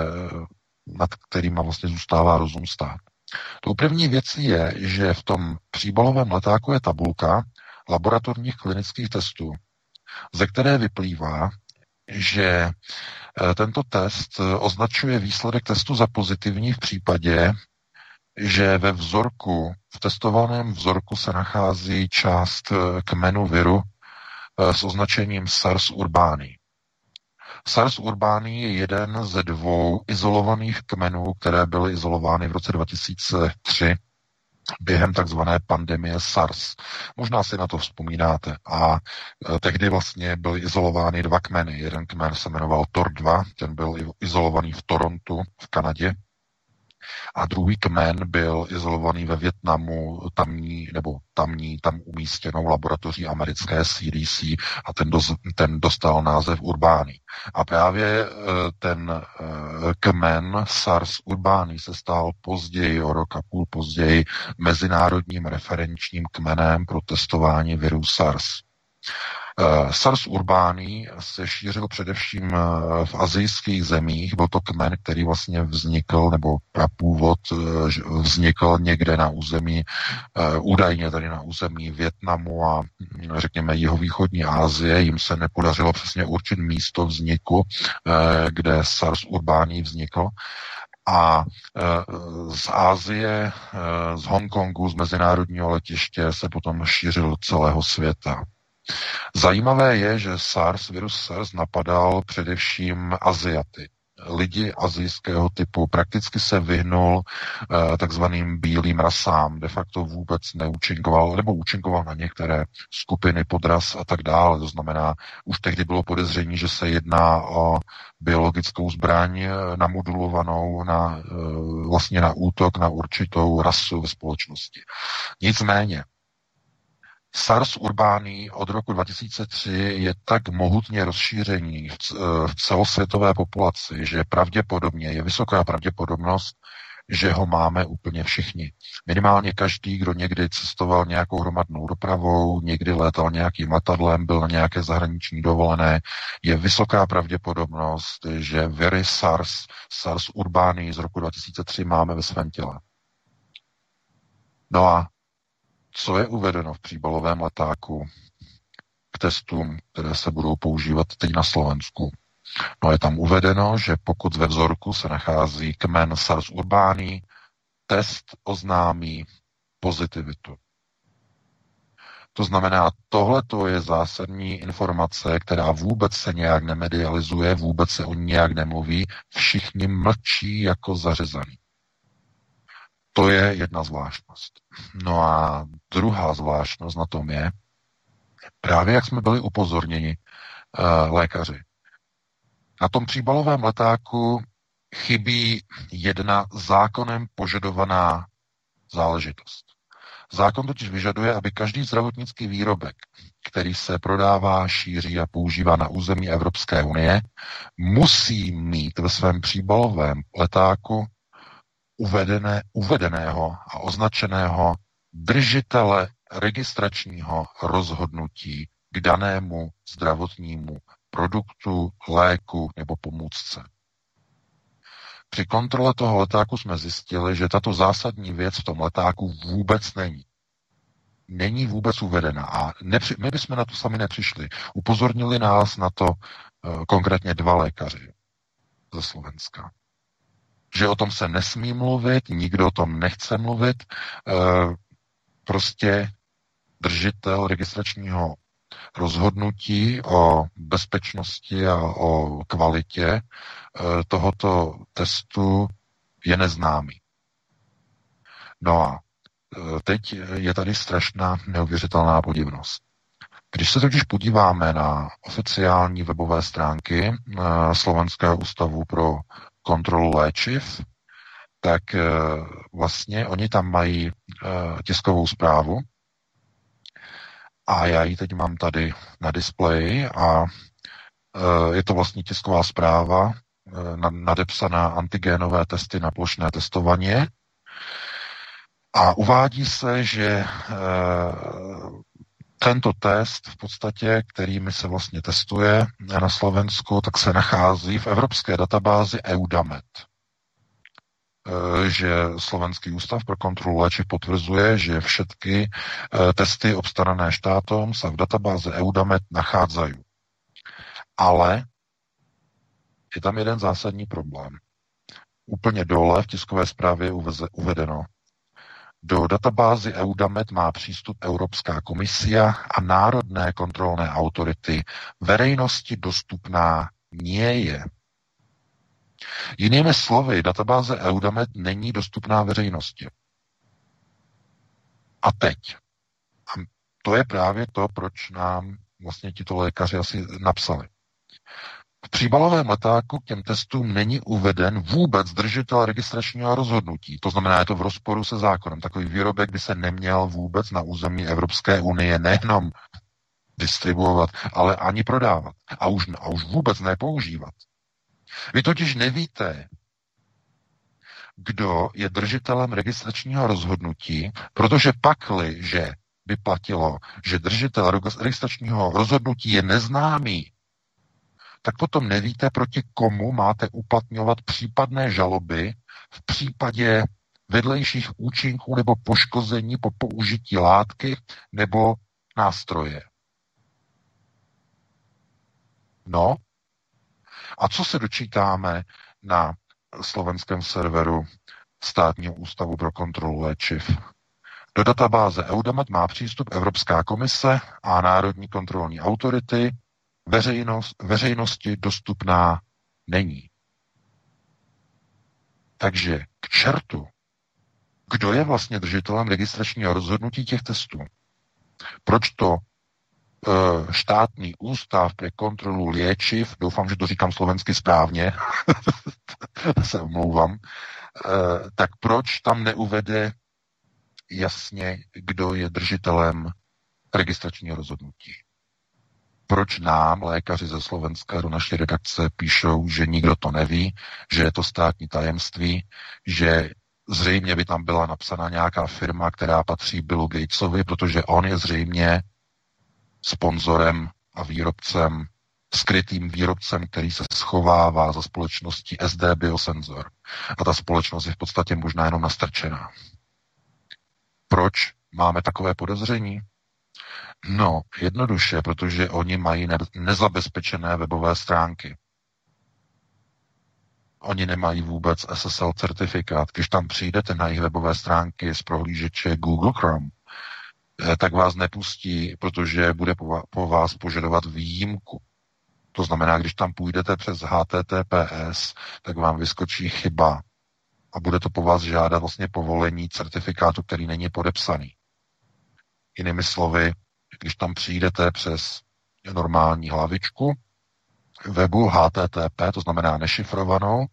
nad kterými vlastně zůstává rozum stát. Tou první věcí je, že v tom příbalovém letáku je tabulka laboratorních klinických testů, ze které vyplývá, že eh, tento test označuje výsledek testu za pozitivní v případě, že ve vzorku, v testovaném vzorku se nachází část kmenu viru s označením SARS urbani. SARS urbani je jeden ze dvou izolovaných kmenů, které byly izolovány v roce 2003 během takzvané pandemie SARS. Možná si na to vzpomínáte. A e, tehdy vlastně byly izolovány dva kmeny. Jeden kmen se jmenoval TOR-2, ten byl izolovaný v Torontu v Kanadě a druhý kmen byl izolovaný ve Větnamu tamní, nebo tamní, tam umístěnou laboratoří americké CDC a ten, doz, ten dostal název Urbány. A právě eh, ten eh, kmen SARS Urbány se stal později, o rok a půl později, mezinárodním referenčním kmenem pro testování viru SARS. Eh, SARS urbání se šířil především eh, v azijských zemích. Byl to kmen, který vlastně vznikl, nebo eh, vznikl někde na území, údajně tady na území Větnamu a hm, řekněme jeho východní Asie. Jim se nepodařilo přesně určit místo vzniku, kde SARS urbání vznikl a z Ázie, z Hongkongu, z mezinárodního letiště se potom šířil celého světa. Zajímavé je, že SARS, virus SARS napadal především Aziaty. Lidi azijského typu prakticky se vyhnul uh, takzvaným bílým rasám, de facto vůbec neúčinkoval, nebo účinkoval na některé skupiny podras a tak dále. To znamená, už tehdy bylo podezření, že se jedná o biologickou zbraň eh, namodulovanou na, uh, vlastně na útok na určitou rasu ve společnosti. Nicméně, SARS urbání od roku 2003 je tak mohutně rozšířený v celosvětové populaci, že pravděpodobně je vysoká pravděpodobnost, že ho máme úplně všichni. Minimálně každý, kdo někdy cestoval nějakou hromadnou dopravou, někdy létal nějakým letadlem, byl na nějaké zahraniční dovolené, je vysoká pravděpodobnost, že viry SARS, SARS urbání z roku 2003 máme ve svém těle. No a co je uvedeno v příbalovém letáku k testům, které se budou používat teď na Slovensku. No je tam uvedeno, že pokud ve vzorku se nachází kmen SARS urbání, test oznámí pozitivitu. To znamená, tohle je zásadní informace, která vůbec se nějak nemedializuje, vůbec se o ní nějak nemluví, všichni mlčí jako zařezaný. To je jedna zvláštnost. No a druhá zvláštnost na tom je, právě jak jsme byli upozorněni uh, lékaři, na tom příbalovém letáku chybí jedna zákonem požadovaná záležitost. Zákon totiž vyžaduje, aby každý zdravotnický výrobek, který se prodává, šíří a používá na území Evropské unie, musí mít ve svém příbalovém letáku uvedené, uvedeného a označeného držitele registračního rozhodnutí k danému zdravotnímu produktu, léku nebo pomůcce. Při kontrole toho letáku jsme zjistili, že tato zásadní věc v tom letáku vůbec není. Není vůbec uvedena a nepři, my bychom na to sami nepřišli. Upozornili nás na to uh, konkrétně dva lékaři ze Slovenska že o tom se nesmí mluvit, nikdo o tom nechce mluvit. Eh, prostě držitel registračního rozhodnutí o bezpečnosti a o kvalitě eh, tohoto testu je neznámý. No a eh, teď je tady strašná neuvěřitelná podivnost. Když se totiž podíváme na oficiální webové stránky Slovenského ústavu pro kontrolu léčiv, tak eh, vlastně oni tam mají eh, tiskovou zprávu. A já ji teď mám tady na displeji a eh, je to vlastně tisková zpráva nadepsaná antigénové testy na plošné testování a uvádí se, že tento test v podstatě, kterými se vlastně testuje na Slovensku, tak se nachází v evropské databázi EUDAMET. eh, že Slovenský ústav pro kontrolu léčiv potvrzuje, že všetky eh, testy obstarané štátom sa v databáze EUDAMET nachádzají. Ale je tam jeden zásadní problém. Úplně dole v tiskové zprávě je uvedeno, do databázy EUDAMET má přístup Evropská komisia a národné kontrolné autority. Verejnosti dostupná nie je. Jinými slovy, databáze EUDAMET není dostupná veřejnosti. A teď. A to je právě to, proč nám vlastně tito lékaři asi napsali. V příbalovém letáku k těm testům není uveden vůbec držitel registračního rozhodnutí. To znamená, je to v rozporu se zákonem. Takový výrobek by se neměl vůbec na území Evropské unie nejenom distribuovat, ale ani prodávat. A už, a už vůbec nepoužívat. Vy totiž nevíte, kdo je držitelem registračního rozhodnutí, protože pakli, že by platilo, že držitel registračního rozhodnutí je neznámý, tak potom nevíte, proti komu máte uplatňovat případné žaloby v případě vedlejších účinků nebo poškození po použití látky nebo nástroje. No, a co se dočítáme na slovenském serveru Státního ústavu pro kontrolu léčiv? Do databáze Eudamat má přístup Evropská komise a Národní kontrolní autority veřejnost, veřejnosti dostupná není. Takže k čertu, kdo je vlastně držitelem registračního rozhodnutí těch testů? Proč to e, štátní ústav pro kontrolu léčiv, doufám, že to říkám slovensky správně, [laughs] se omlouvám, e, tak proč tam neuvede jasně, kdo je držitelem registračního rozhodnutí? Proč nám, lékaři ze Slovenska, do naší redakce píšou, že nikdo to neví, že je to státní tajemství, že zřejmě by tam byla napsaná nějaká firma, která patří Billu Gatesovi, protože on je zřejmě sponzorem a výrobcem, skrytým výrobcem, který se schovává za společností SD Biosensor. A ta společnost je v podstatě možná jenom nastrčená. Proč máme takové podezření? No, jednoduše, protože oni mají nezabezpečené webové stránky. Oni nemají vůbec SSL certifikát. Když tam přijdete na jejich webové stránky z prohlížeče Google Chrome, eh, tak vás nepustí, protože bude po vás požadovat výjimku. To znamená, když tam půjdete přes HTTPS, tak vám vyskočí chyba a bude to po vás žádat vlastně povolení certifikátu, který není podepsaný. Jinými slovy, když tam přijdete přes normální hlavičku webu HTTP, to znamená nešifrovanou,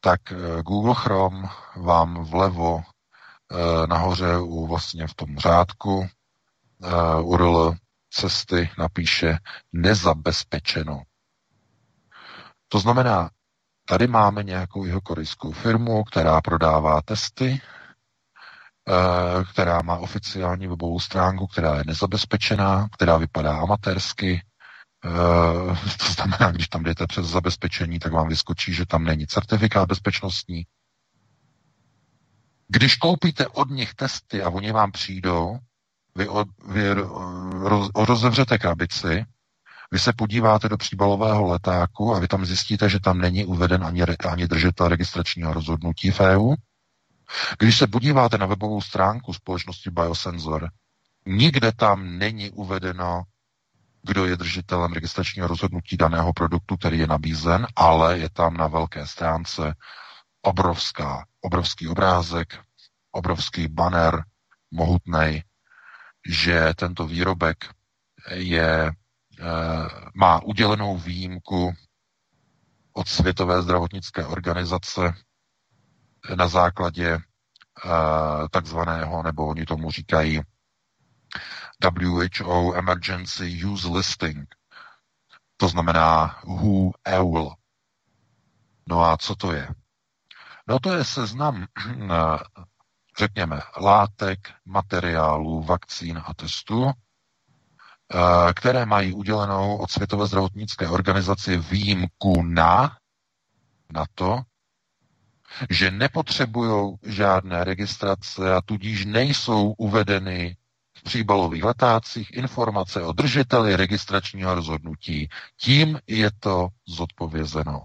tak eh, Google Chrome vám vlevo eh, nahoře u vlastně v tom řádku eh, URL cesty napíše nezabezpečeno. To znamená, tady máme nějakou jeho korejskou firmu, která prodává testy která má oficiální webovou stránku, která je nezabezpečená, která vypadá amatérsky. Eh, to znamená, když tam jdete přes zabezpečení, tak vám vyskočí, že tam není certifikát bezpečnostní. Když koupíte od nich testy a oni vám přijdou, vy, od, vy roz, rozevřete krabici, vy se podíváte do příbalového letáku a vy tam zjistíte, že tam není uveden ani, ani držitel registračního rozhodnutí v EU, když se podíváte na webovou stránku společnosti Biosensor, nikde tam není uvedeno, kdo je držitelem registračního rozhodnutí daného produktu, který je nabízen, ale je tam na velké stránce obrovská, obrovský obrázek, obrovský banner, mohutný, že tento výrobek je, eh, má udělenou výjimku od Světové zdravotnické organizace na základě uh, takzvaného, nebo oni tomu říkají WHO Emergency Use Listing. To znamená WHO EUL. No a co to je? No to je seznam, eh, řekněme, látek, materiálů, vakcín a testů, eh, které mají udělenou od Světové zdravotnické organizace výjimku na, na to, že nepotřebují žádné registrace a tudíž nejsou uvedeny v příbalových letácích informace o držiteli registračního rozhodnutí. Tím je to zodpovězeno.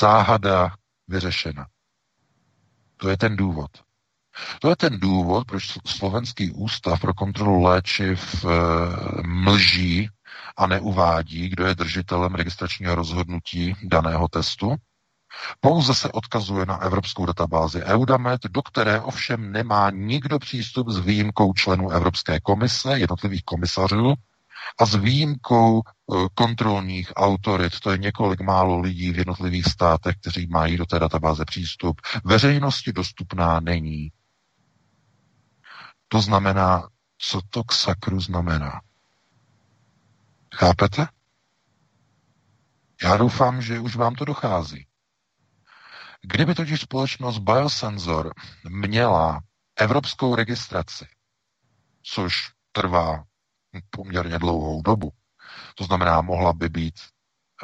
Záhada vyřešena. To je ten důvod. To je ten důvod, proč Slovenský ústav pro kontrolu léčiv e, mlží a neuvádí, kdo je držitelem registračního rozhodnutí daného testu. Pouze se odkazuje na evropskou databázi Eudamed, do které ovšem nemá nikdo přístup s výjimkou členů Evropské komise, jednotlivých komisařů, a s výjimkou e, kontrolních autorit, to je několik málo lidí v jednotlivých státech, kteří mají do té databáze přístup, veřejnosti dostupná není. To znamená, co to k sakru znamená. Chápete? Já doufám, že už vám to dochází. Kdyby totiž společnost Biosensor měla evropskou registraci, což trvá poměrně dlouhou dobu, to znamená, mohla by být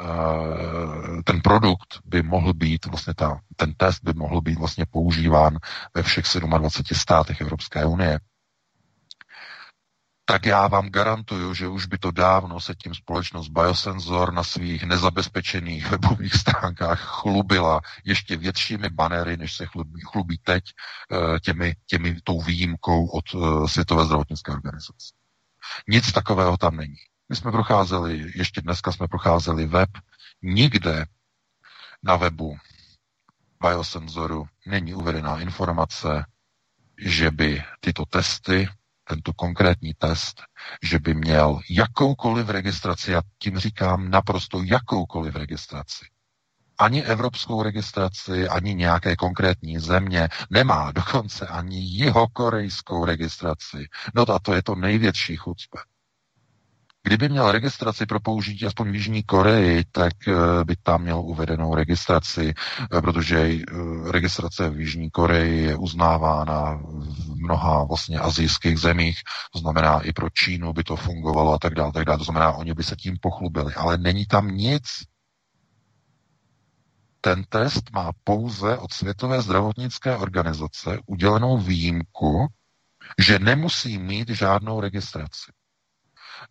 eh, ten produkt by mohl být, vlastně ta, ten test by mohl být vlastně používán ve všech 27 státech Evropské unie tak já vám garantuju, že už by to dávno se tím společnost Biosensor na svých nezabezpečených webových stránkách chlubila ještě většími banery, než se chlubí, chlubí teď eh, těmi, těmi tou výjimkou od eh, Světové zdravotnické organizace. Nic takového tam není. My jsme procházeli, ještě dneska jsme procházeli web, nikde na webu Biosensoru není uvedená informace, že by tyto testy tento konkrétní test, že by měl jakoukoliv registraci, já tím říkám naprosto jakoukoliv registraci. Ani evropskou registraci, ani nějaké konkrétní země nemá, dokonce ani jeho korejskou registraci. No a to je to největší chucpe. Kdyby měl registraci pro použití aspoň v Jižní Koreji, tak eh, by tam měl uvedenou registraci, eh, protože eh, registrace v Jižní Koreji je uznávána mnoha vlastně azijských zemích, to znamená i pro Čínu by to fungovalo a tak dále, tak dále. To znamená, oni by se tím pochlubili, ale není tam nic. Ten test má pouze od Světové zdravotnické organizace udělenou výjimku, že nemusí mít žádnou registraci.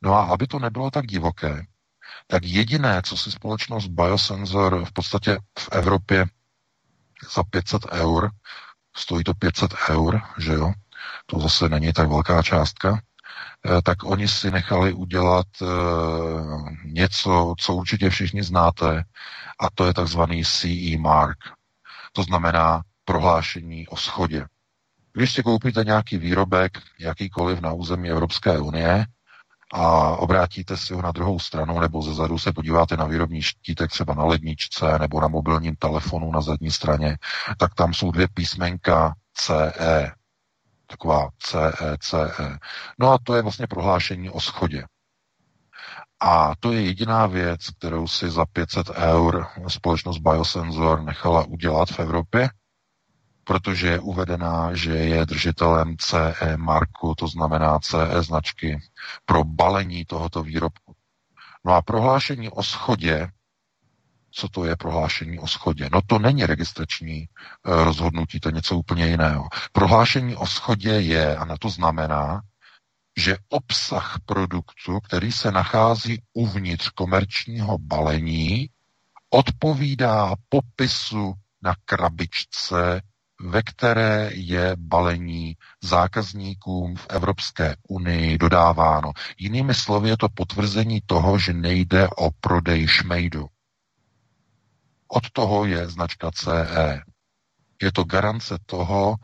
No a aby to nebylo tak divoké, tak jediné, co si společnost Biosensor v podstatě v Evropě za 500 eur, stojí to 500 eur, že jo, to zase není tak velká částka, eh, tak oni si nechali udělat eh, něco, co určitě všichni znáte, a to je takzvaný CE mark. To znamená prohlášení o schodě. Když si koupíte nějaký výrobek, jakýkoliv na území Evropské unie, a obrátíte si ho na druhou stranu, nebo ze zadu se podíváte na výrobní štítek třeba na ledničce nebo na mobilním telefonu na zadní straně, tak tam jsou dvě písmenka CE. Taková CE, CE. No a to je vlastně prohlášení o schodě. A to je jediná věc, kterou si za 500 eur společnost Biosensor nechala udělat v Evropě protože je uvedená, že je držitelem CE marku, to znamená CE značky, pro balení tohoto výrobku. No a prohlášení o schodě, co to je prohlášení o schodě? No to není registrační e, rozhodnutí, to je něco úplně jiného. Prohlášení o schodě je, a na to znamená, že obsah produktu, který se nachází uvnitř komerčního balení, odpovídá popisu na krabičce ve které je balení zákazníkům v Evropské unii dodáváno. Jinými slovy je to potvrzení toho, že nejde o prodej šmejdu. Od toho je značka CE. Je to garance toho,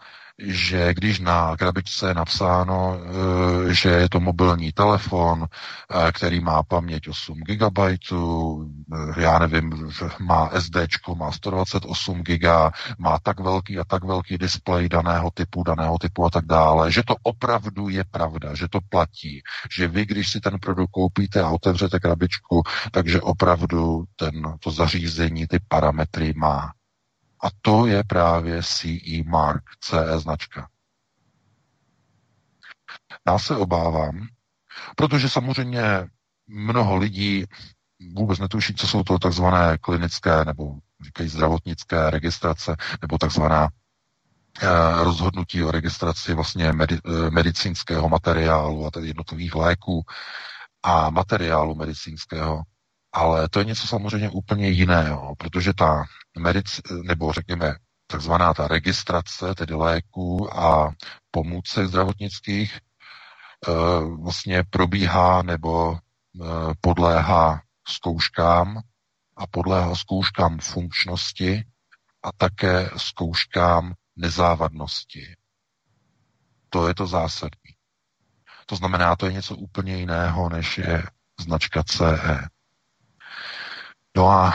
že když na krabičce je napsáno, eh, že je to mobilní telefon, eh, který má paměť 8 GB, eh, já nevím, má SD, má 128 GB, má tak velký a tak velký displej daného typu, daného typu a tak dále, že to opravdu je pravda, že to platí, že vy, když si ten produkt koupíte a otevřete krabičku, takže opravdu ten, to zařízení ty parametry má. A to je právě CE Mark, CE značka. Já se obávám, protože samozřejmě mnoho lidí vůbec netuší, co jsou to takzvané klinické nebo říkají zdravotnické registrace nebo takzvaná eh, rozhodnutí o registraci vlastně eh, medicínského materiálu a tedy jednotlivých léků a materiálu medicínského. Ale to je něco samozřejmě úplně jiného, protože ta medic, nebo řekněme takzvaná ta registrace, tedy léků a pomůcek zdravotnických, eh, vlastně probíhá nebo podléhá zkouškám a podléhá zkouškám funkčnosti a také zkouškám nezávadnosti. To je to zásadní. To znamená, to je něco úplně jiného, než je značka CE. No a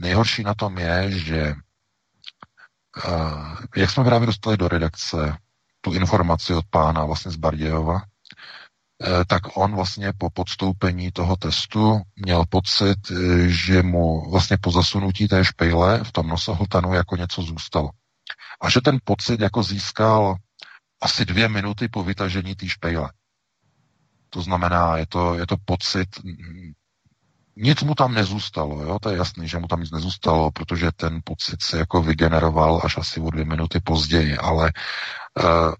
nejhorší na tom je, že uh, jak jsme právě dostali do redakce tu informaci od pána vlastně z Bardějova, Eh, tak on vlastně po podstoupení toho testu měl pocit, eh, že mu vlastně po zasunutí té špejle v tom nosohltanu jako něco zůstalo. A že ten pocit jako získal asi dvě minuty po vytažení té špejle. To znamená, je to, je to pocit, nic mu tam nezůstalo, jo? to je jasný, že mu tam nic nezůstalo, protože ten pocit se jako vygeneroval až asi o dvě minuty později, ale uh,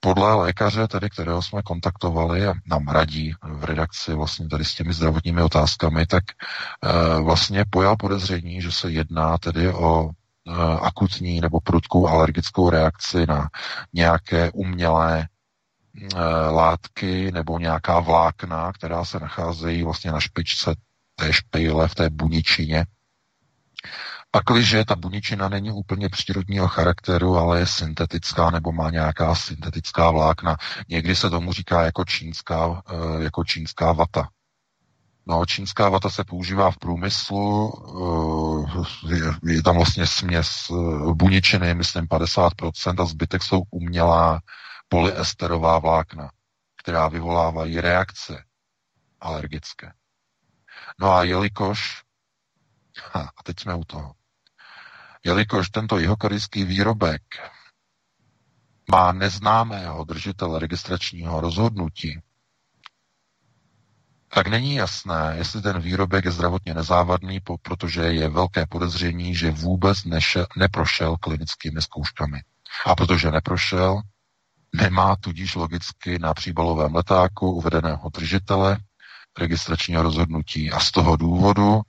podle lékaře, tedy, kterého jsme kontaktovali a nám radí v redakci vlastně tady s těmi zdravotními otázkami, tak e, vlastně pojal podezření, že se jedná tedy o e, akutní nebo prudkou alergickou reakci na nějaké umělé e, látky nebo nějaká vlákna, která se nacházejí vlastně na špičce té špejle v té buničině Pakliže ta buničina není úplně přírodního charakteru, ale je syntetická nebo má nějaká syntetická vlákna, někdy se tomu říká jako čínská, eh, jako čínská vata. No, čínská vata se používá v průmyslu, eh, je tam vlastně směs eh, buničiny, myslím 50% a zbytek jsou umělá polyesterová vlákna, která vyvolávají reakce alergické. No a jelikož, a teď jsme u toho, jelikož tento jihokorejský výrobek má neznámého držitele registračního rozhodnutí, tak není jasné, jestli ten výrobek je zdravotně nezávadný, protože je velké podezření, že vůbec neše, neprošel klinickými zkouškami. A protože neprošel, nemá tudíž logicky na příbalovém letáku uvedeného držitele registračního rozhodnutí. A z toho důvodu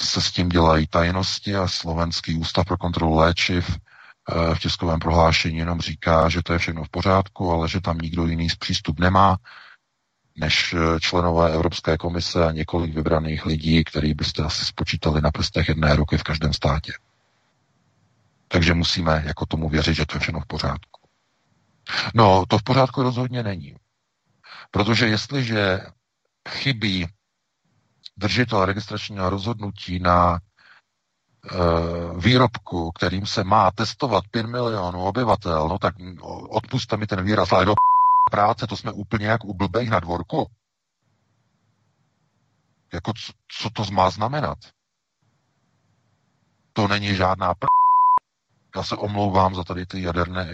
se s tím dělají tajnosti a Slovenský ústav pro kontrolu léčiv eh, v tiskovém prohlášení jenom říká, že to je všechno v pořádku, ale že tam nikdo jiný přístup nemá, než eh, členové Evropské komise a několik vybraných lidí, který byste asi spočítali na prstech jedné ruky v každém státě. Takže musíme jako tomu věřit, že to je všechno v pořádku. No, to v pořádku rozhodně není. Protože jestliže chybí držitel registračního rozhodnutí na e, výrobku, kterým se má testovat 5 milionů obyvatel, no tak odpuste mi ten výraz, ale do práce, to jsme úplně jak u blbejch na dvorku. Jako co, co to má znamenat? To není žádná pr... Já se omlouvám za tady ty jaderné,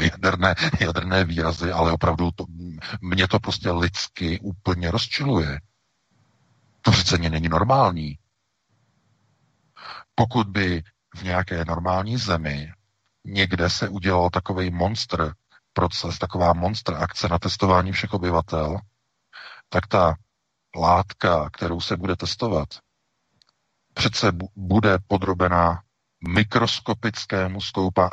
jaderné, [laughs] jaderné výrazy, ale opravdu to, mě to prostě lidsky úplně rozčiluje. To přece není normální. Pokud by v nějaké normální zemi někde se udělal takový monster proces, taková monster akce na testování všech obyvatel, tak ta látka, kterou se bude testovat, přece bude podrobená mikroskopickému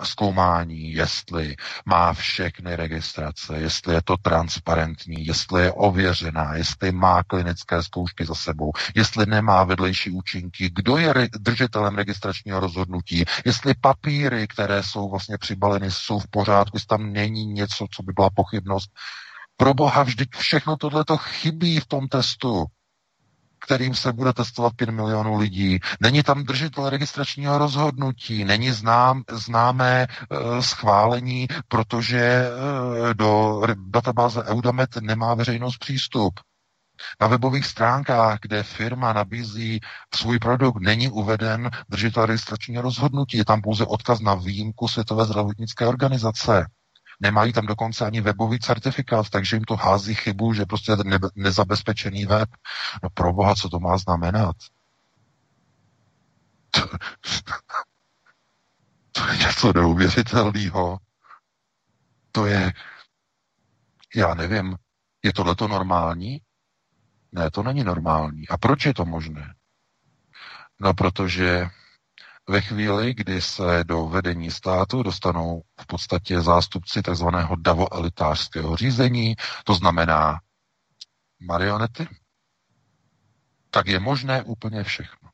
zkoumání, jestli má všechny registrace, jestli je to transparentní, jestli je ověřená, jestli má klinické zkoušky za sebou, jestli nemá vedlejší účinky, kdo je re- držitelem registračního rozhodnutí, jestli papíry, které jsou vlastně přibaleny, jsou v pořádku, jestli tam není něco, co by byla pochybnost. Pro boha vždyť všechno tohle chybí v tom testu kterým se bude testovat 5 milionů lidí. Není tam držitel registračního rozhodnutí, není znám, známé e, schválení, protože e, do databáze Eudamet nemá veřejnost přístup. Na webových stránkách, kde firma nabízí svůj produkt, není uveden držitel registračního rozhodnutí. Je tam pouze odkaz na výjimku Světové zdravotnické organizace. Nemají tam dokonce ani webový certifikát, takže jim to hází chybu, že prostě ten nezabezpečený web. No pro boha, co to má znamenat? [laughs] To, to je něco neuvěřitelného. To je, já nevím, je tohleto normální? Ne, to není normální. A proč je to možné? No, protože ve chvíli, kdy se do vedení státu dostanou v podstatě zástupci tzv. davoelitářského řízení, to znamená marionety, tak je možné úplně všechno.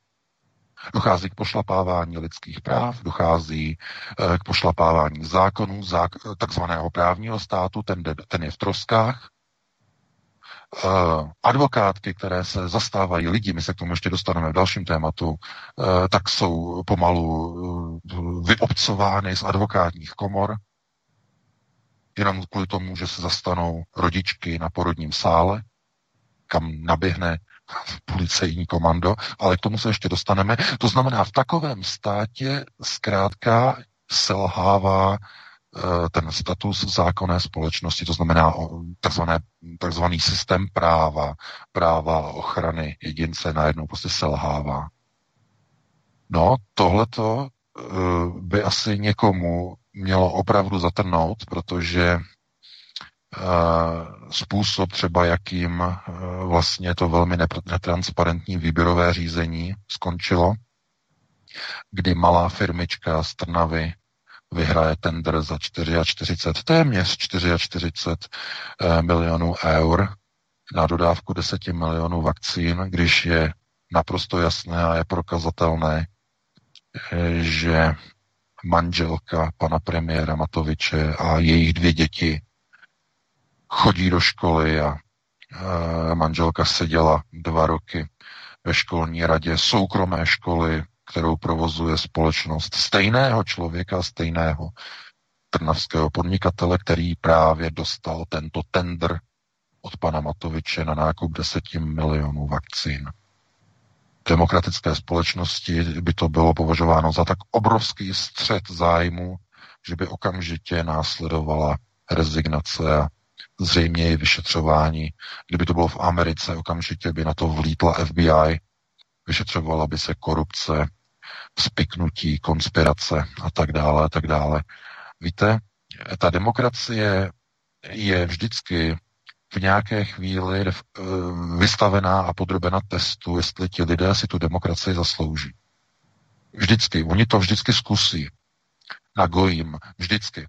Dochází k pošlapávání lidských práv, dochází eh, k pošlapávání zákonů, zák- takzvaného právního státu, ten, ten je v troskách, advokátky, které se zastávají lidi, my se k tomu ještě dostaneme v dalším tématu, uh, tak jsou pomalu uh, vyobcovány z advokátních komor, jenom kvůli tomu, že se zastanou rodičky na porodním sále, kam naběhne policejní komando, ale k tomu se ještě dostaneme. To znamená, v takovém státě zkrátka selhává Eh, ten status zákonné společnosti, to znamená takzvané, takzvaný systém práva, práva ochrany jedince najednou prostě selhává. No, tohleto eh, by asi někomu mělo opravdu zatrnout, protože eh, způsob třeba, jakým vlastně to velmi netransparentní výběrové řízení skončilo, kdy malá firmička z Trnavy vyhraje tender za 44, téměř 44 eh, milionů eur na dodávku 10 milionů vakcín, když je naprosto jasné a je prokazatelné, eh, že manželka pana premiéra Matoviče a jejich dvě děti chodí do školy a eh, manželka seděla dva roky ve školní radě soukromé školy kterou provozuje společnost stejného člověka, stejného trnavského podnikatele, který právě dostal tento tender od pana Matoviče na nákup 10 milionů vakcín. V demokratické společnosti by to bylo považováno za tak obrovský střed zájmu, že by okamžitě následovala rezignace a zřejmě i vyšetřování. Kdyby to bylo v Americe, okamžitě by na to vlítla FBI, vyšetřovala by se korupce, spiknutí, konspirace a tak dále a tak dále. Víte, ta demokracie je vždycky v nějaké chvíli eh, vystavená a podrobena testu, jestli ti lidé si tu demokracii zaslouží. Vždycky. Oni to vždycky zkusí. Na gojím. Vždycky.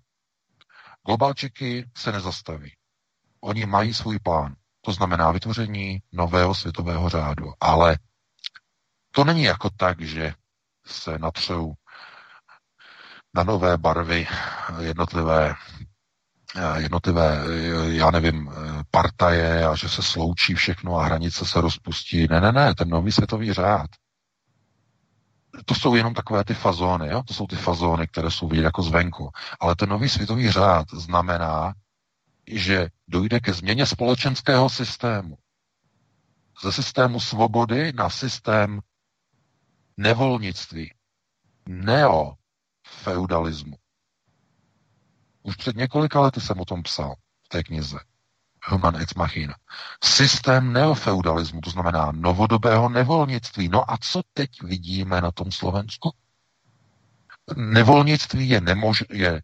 Globalčiky se nezastaví. Oni mají svůj plán. To znamená vytvoření nového světového řádu. Ale to není jako tak, že se natřou na nové barvy jednotlivé jednotlivé, já nevím, partaje a že se sloučí všechno a hranice se rozpustí. Ne, ne, ne, ten nový světový řád. To jsou jenom takové ty fazóny, jo? to jsou ty fazóny, které jsou vidět jako zvenku. Ale ten nový světový řád znamená, že dojde ke změně společenského systému. Ze systému svobody na systém nevolnictví, neofeudalismu. Už před několika lety jsem o tom psal v té knize Human ex machina. Systém neofeudalismu, to znamená novodobého nevolnictví. No a co teď vidíme na tom Slovensku? Nevolnictví je, nemož, je,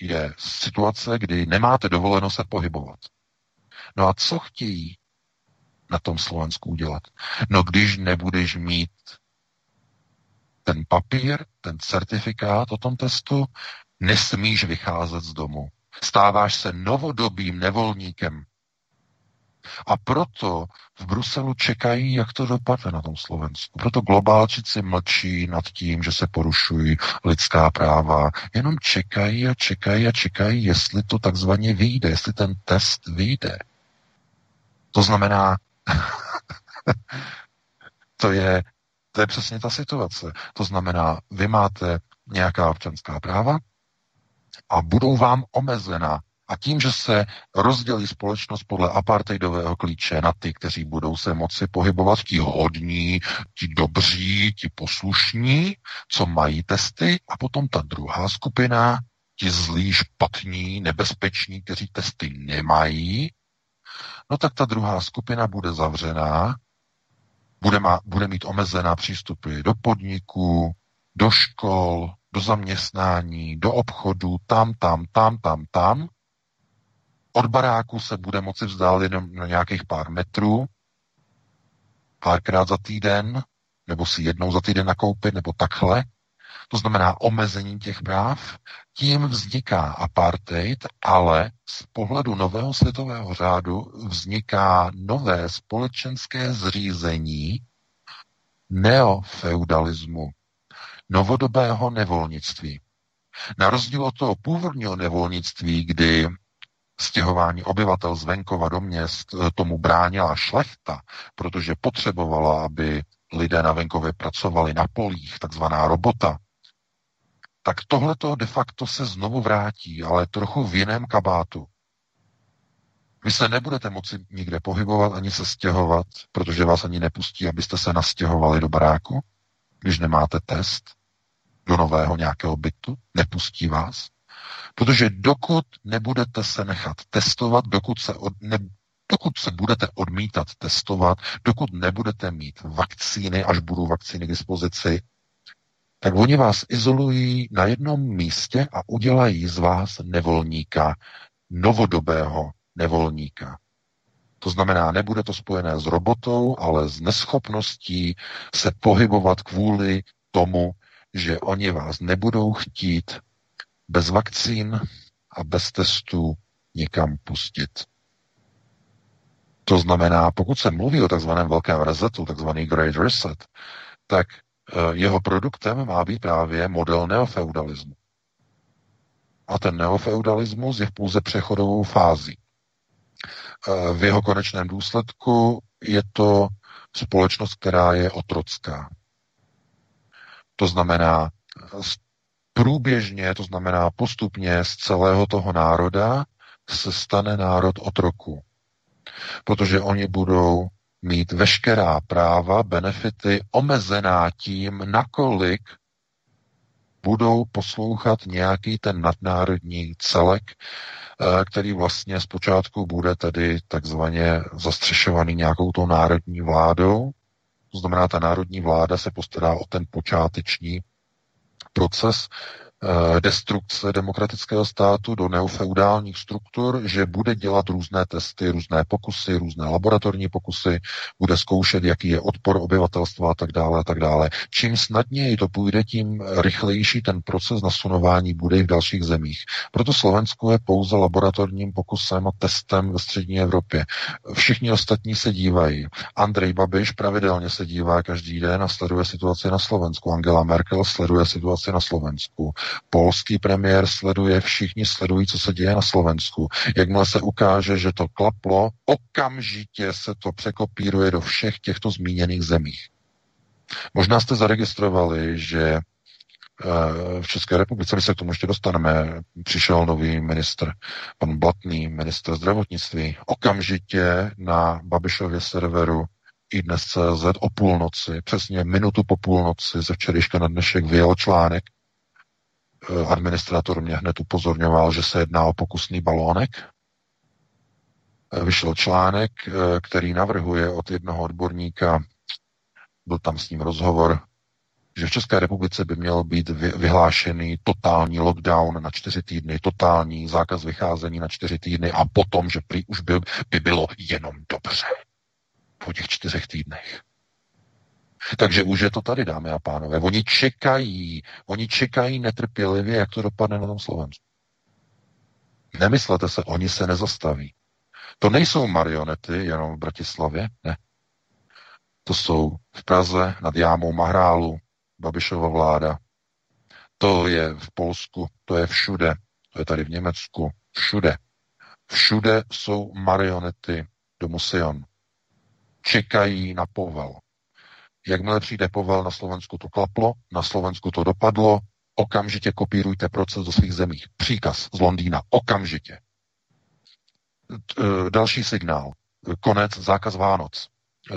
je situace, kdy nemáte dovoleno se pohybovat. No a co chtějí na tom Slovensku udělat? No když nebudeš mít ten papír, ten certifikát o tom testu, nesmíš vycházet z domu. Stáváš se novodobým nevolníkem. A proto v Bruselu čekají, jak to dopadne na tom Slovensku. Proto globálčici mlčí nad tím, že se porušují lidská práva. Jenom čekají a čekají a čekají, jestli to takzvaně vyjde, jestli ten test vyjde. To znamená, [laughs] to je to je přesně ta situace. To znamená, vy máte nějaká občanská práva a budou vám omezena. A tím, že se rozdělí společnost podle apartheidového klíče na ty, kteří budou se moci pohybovat, ti hodní, ti dobří, ti poslušní, co mají testy, a potom ta druhá skupina, ti zlí, špatní, nebezpeční, kteří testy nemají, no tak ta druhá skupina bude zavřená, bude, má, bude mít omezená přístupy do podniků, do škol, do zaměstnání, do obchodu, tam, tam, tam, tam, tam. Od baráku se bude moci vzdálit jenom na nějakých pár metrů, párkrát za týden, nebo si jednou za týden nakoupit, nebo takhle. To znamená omezení těch práv. Tím vzniká apartheid, ale z pohledu nového světového řádu vzniká nové společenské zřízení neofeudalismu, novodobého nevolnictví. Na rozdíl od toho původního nevolnictví, kdy stěhování obyvatel z venkova do měst eh, tomu bránila šlechta, protože potřebovala, aby lidé na venkově pracovali na polích, takzvaná robota, tak tohle de facto se znovu vrátí, ale trochu v jiném kabátu. Vy se nebudete moci nikde pohybovat ani se stěhovat, protože vás ani nepustí, abyste se nastěhovali do baráku, když nemáte test do nového nějakého bytu, nepustí vás. Protože dokud nebudete se nechat testovat, dokud se, od, ne, dokud se budete odmítat testovat, dokud nebudete mít vakcíny, až budou vakcíny k dispozici, tak oni vás izolují na jednom místě a udělají z vás nevolníka, novodobého nevolníka. To znamená, nebude to spojené s robotou, ale s neschopností se pohybovat kvůli tomu, že oni vás nebudou chtít bez vakcín a bez testů nikam pustit. To znamená, pokud se mluví o takzvaném velkém resetu, takzvaný Great Reset, tak jeho produktem má být právě model neofeudalismu. A ten neofeudalismus je v pouze přechodovou fází. Eh, v jeho konečném důsledku je to společnost, která je otrocká. To znamená, průběžně, to znamená postupně z celého toho národa se stane národ otroku. Protože oni budou mít veškerá práva, benefity omezená tím, nakolik budou poslouchat nějaký ten nadnárodní celek, eh, který vlastně zpočátku bude tedy takzvaně zastřešovaný nějakou tou národní vládou. To znamená, ta národní vláda se postará o ten počáteční proces destrukce demokratického státu do neofeudálních struktur, že bude dělat různé testy, různé pokusy, různé laboratorní pokusy, bude zkoušet, jaký je odpor obyvatelstva a tak dále a tak dále. Čím snadněji to půjde, tím rychlejší ten proces nasunování bude i v dalších zemích. Proto Slovensko je pouze laboratorním pokusem a testem ve střední Evropě. Všichni ostatní se dívají. Andrej Babiš pravidelně se dívá každý den a sleduje situaci na Slovensku. Angela Merkel sleduje situaci na Slovensku polský premiér sleduje, všichni sledují, co se děje na Slovensku. Jakmile se ukáže, že to klaplo, okamžitě se to překopíruje do všech těchto zmíněných zemích. Možná jste zaregistrovali, že eh, v České republice, my se k tomu ještě dostaneme, přišel nový ministr, pan Blatný, ministr zdravotnictví, okamžitě na Babišově serveru i dnes CZ o půlnoci, přesně minutu po půlnoci ze včerejška na dnešek vyjel článek, Eh, administrator mě hned upozorňoval, že se jedná o pokusný balónek. Eh, vyšel článek, eh, který navrhuje od jednoho odborníka, byl tam s ním rozhovor, že v České republice by měl být vyhlášený totální lockdown na čtyři týdny, totální zákaz vycházení na čtyři týdny a potom, že prý už by, by bylo jenom dobře po těch čtyřech týdnech. Takže už je to tady, dámy a pánové. Oni čekají, oni čekají netrpělivě, jak to dopadne na tom Slovensku. Nemyslete se, oni se nezastaví. To nejsou marionety jenom v Bratislavě, ne. To jsou v Praze, nad Jámou Mahrálu, Babišova vláda. To je v Polsku, to je všude, to je tady v Německu, všude. Všude jsou marionety do Sion. Čekají na povel. Jakmile přijde povel na Slovensku to klaplo, na Slovensku to dopadlo, okamžitě kopírujte proces do svých zemích. Příkaz z Londýna, okamžitě. E, další signál. Konec, zákaz Vánoc.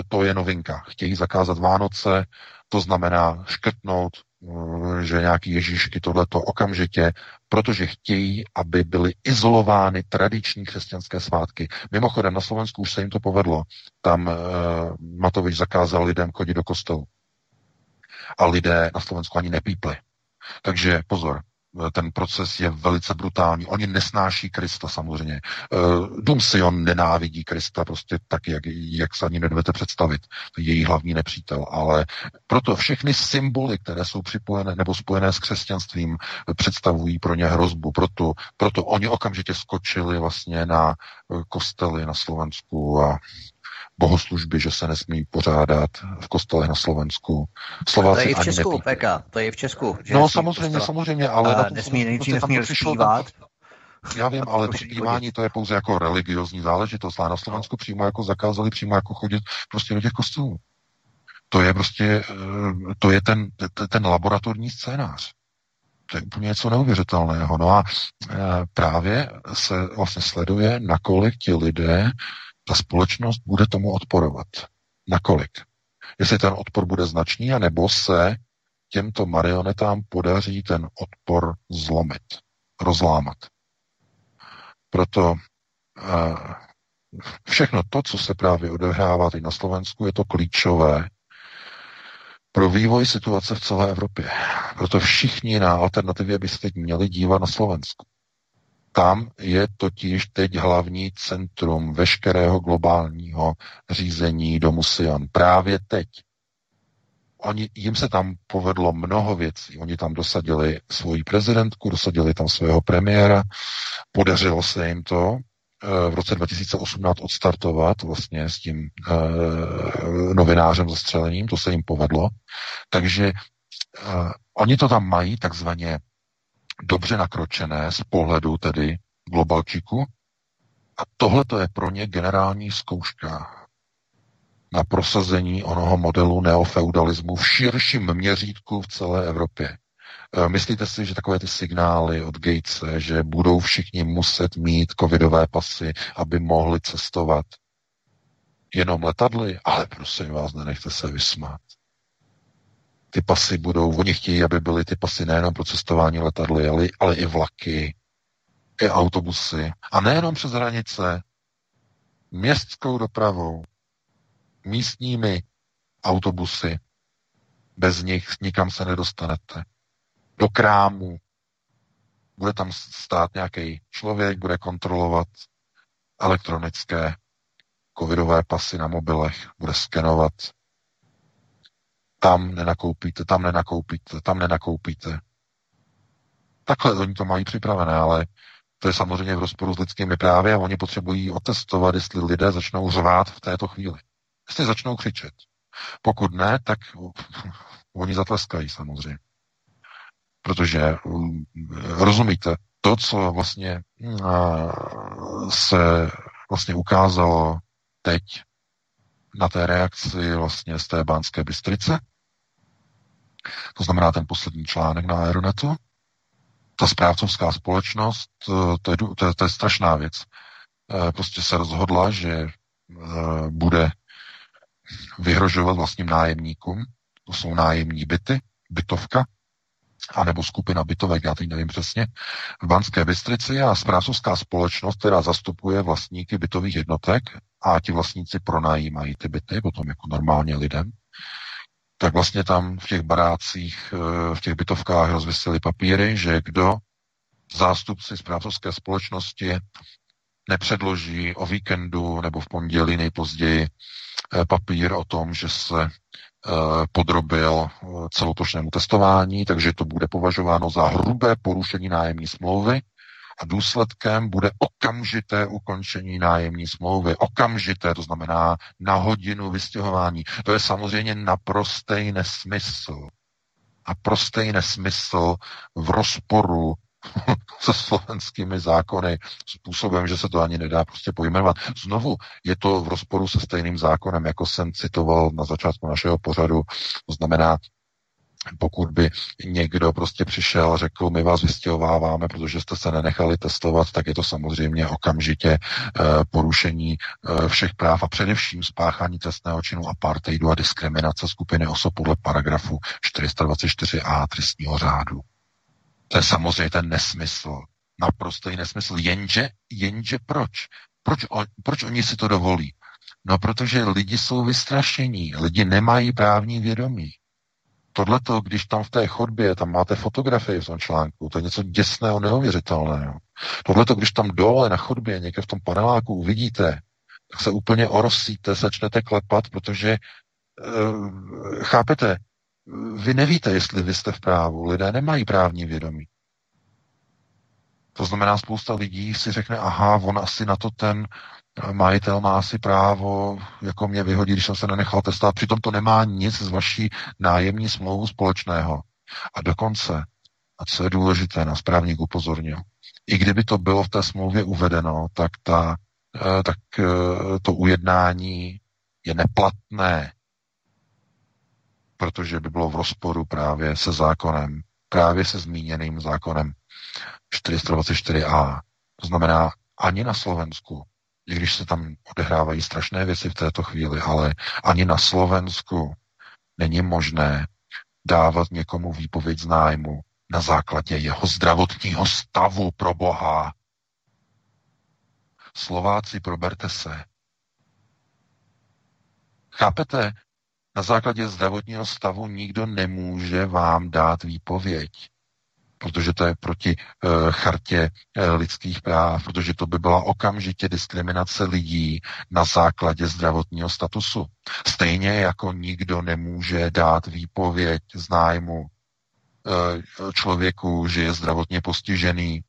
To je novinka. Chtějí zakázat Vánoce, to znamená škrtnout že nějaký Ježíšky tohleto okamžitě, protože chtějí, aby byly izolovány tradiční křesťanské svátky. Mimochodem, na Slovensku už se jim to povedlo. Tam uh, Matovič zakázal lidem chodit do kostelu. A lidé na Slovensku ani nepípli. Takže pozor, ten proces je velice brutální. Oni nesnáší Krista samozřejmě. Eh, Dům Sion nenávidí Krista prostě tak, jak, jak se ani nedovedete představit. To je její hlavní nepřítel. Ale proto všechny symboly, které jsou připojené nebo spojené s křesťanstvím, představují pro ně hrozbu. Proto, proto oni okamžitě skočili vlastně na eh, kostely na Slovensku a bohoslužby, že se nesmí pořádat v kostelech na Slovensku. Slováci to je i v Česku, Peka, to je i v Česku. No samozřejmě, samozřejmě, ale... Uh, nesmí, nejdřív nesmí zpívat. Já vím, ale to zpívání to je pouze jako religiozní záležitost, ale na Slovensku přímo jako zakázali přímo jako chodit prostě do těch kostelů. To je prostě, eh, to je ten, ten laboratorní scénář. To je úplně něco neuvěřitelného. No a eh, právě se vlastně sleduje, nakolik ti lidé ta společnost bude tomu odporovat. Nakolik? Jestli ten odpor bude značný, anebo se těmto marionetám podaří ten odpor zlomit, rozlámat. Proto eh, všechno to, co se právě odehrává teď na Slovensku, je to klíčové pro vývoj situace v celé Evropě. Proto všichni na alternativě by se teď měli dívat na Slovensku. Tam je totiž teď hlavní centrum veškerého globálního řízení domu Sion. Právě teď. Oni, jim se tam povedlo mnoho věcí. Oni tam dosadili svoji prezidentku, dosadili tam svého premiéra, podařilo se jim to eh, v roce 2018 odstartovat vlastně s tím uh, novinářem zastřelením, to se jim povedlo. Takže uh, oni to tam mají takzvaně dobře nakročené z pohledu tedy globalčiku. A tohle to je pro ně generální zkouška na prosazení onoho modelu neofeudalismu v širším měřítku v celé Evropě. E, myslíte si, že takové ty signály od Gatese, že budou všichni muset mít covidové pasy, aby mohli cestovat jenom letadly? Ale prosím vás, nenechte se vysmát ty pasy budou, oni chtějí, aby byly ty pasy nejenom pro cestování letadly, ale, ale i vlaky, i autobusy. A nejenom přes hranice, městskou dopravou, místními autobusy. Bez nich nikam se nedostanete. Do krámu. Bude tam stát nějaký člověk, bude kontrolovat elektronické covidové pasy na mobilech, bude skenovat tam nenakoupíte, tam nenakoupíte, tam nenakoupíte. Takhle oni to mají připravené, ale to je samozřejmě v rozporu s lidskými právy a oni potřebují otestovat, jestli lidé začnou řvát v této chvíli. Jestli začnou křičet. Pokud ne, tak [laughs] oni zatleskají samozřejmě. Protože mm, rozumíte, to, co vlastně mm, se vlastně ukázalo teď na té reakci vlastně z té bánské Bystrice, to znamená ten poslední článek na Aeronetu. Ta správcovská společnost, eh, to je, to je, to je strašná věc. Eh, prostě se rozhodla, že eh, bude vyhrožovat vlastním nájemníkům, to jsou nájemní byty, bytovka, anebo skupina bytovek, já teď nevím přesně, v Banské Bystrici a správcovská společnost, která zastupuje vlastníky bytových jednotek a ti vlastníci pronajímají ty byty potom jako normálně lidem, tak vlastně tam v těch barácích, eh, v těch bytovkách rozvisely papíry, že kdo zástupci zprávcovské společnosti nepředloží o víkendu nebo v pondělí nejpozději eh, papír o tom, že se eh, podrobil celoplošnému testování, takže to bude považováno za hrubé porušení nájemní smlouvy a důsledkem bude okamžité ukončení nájemní smlouvy. Okamžité, to znamená na hodinu vystěhování. To je samozřejmě naprostý nesmysl. A prostý nesmysl v rozporu [laughs] se slovenskými zákony způsobem, že se to ani nedá prostě pojmenovat. Znovu je to v rozporu se stejným zákonem, jako jsem citoval na začátku našeho pořadu. To znamená, pokud by někdo prostě přišel a řekl, my vás vystěhováváme, protože jste se nenechali testovat, tak je to samozřejmě okamžitě uh, porušení uh, všech práv a především spáchání trestného činu apartheidu a diskriminace skupiny osob podle paragrafu 424a trestního řádu. To je samozřejmě ten nesmysl. Naprostý nesmysl. Jenže, jenže proč? Proč, on, proč oni si to dovolí? No, protože lidi jsou vystrašení, lidi nemají právní vědomí. Tohleto, když tam v té chodbě, tam máte fotografii v tom článku, to je něco děsného, neuvěřitelného. Tohleto, když tam dole na chodbě, někde v tom paneláku uvidíte, tak se úplně orosíte, začnete klepat, protože uh, chápete, vy nevíte, jestli vy jste v právu. Lidé nemají právní vědomí. To znamená, spousta lidí si řekne, aha, on asi na to ten majitel má asi právo jako mě vyhodit, když jsem se nenechal testovat. Přitom to nemá nic z vaší nájemní smlouvu společného. A dokonce, a co je důležité, na správník upozornil, i kdyby to bylo v té smlouvě uvedeno, tak, ta, eh, tak eh, to ujednání je neplatné, protože by bylo v rozporu právě se zákonem, právě se zmíněným zákonem 424a. To znamená, ani na Slovensku i když se tam odehrávají strašné věci v této chvíli, ale ani na Slovensku není možné dávat někomu výpověď z nájmu na základě jeho zdravotního stavu pro Boha. Slováci, proberte se. Chápete? Na základě zdravotního stavu nikdo nemůže vám dát výpověď protože to je proti uh, chartě uh, lidských práv, protože to by byla okamžitě diskriminace lidí na základě zdravotního statusu. Stejně jako nikdo nemůže dát výpověď z nájmu uh, člověku, že je zdravotně postižený,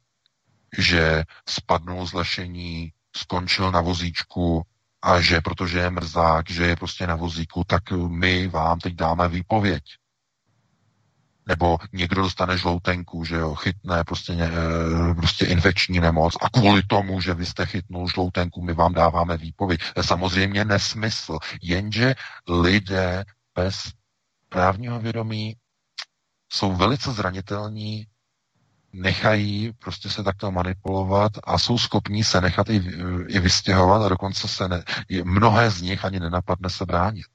že spadnul z lešení, skončil na vozíčku a že protože je mrzák, že je prostě na vozíku, tak my vám teď dáme výpověď nebo někdo dostane žloutenku, že jo, chytne prostě, eh, prostě infekční nemoc a kvůli tomu, že vy jste chytnul žloutenku, my vám dáváme výpověď. Samozřejmě nesmysl. Jenže lidé bez právního vědomí jsou velice zranitelní, nechají prostě se takto manipulovat a jsou schopní se nechat i, i vystěhovat a dokonce se ne, mnohé z nich ani nenapadne se bránit.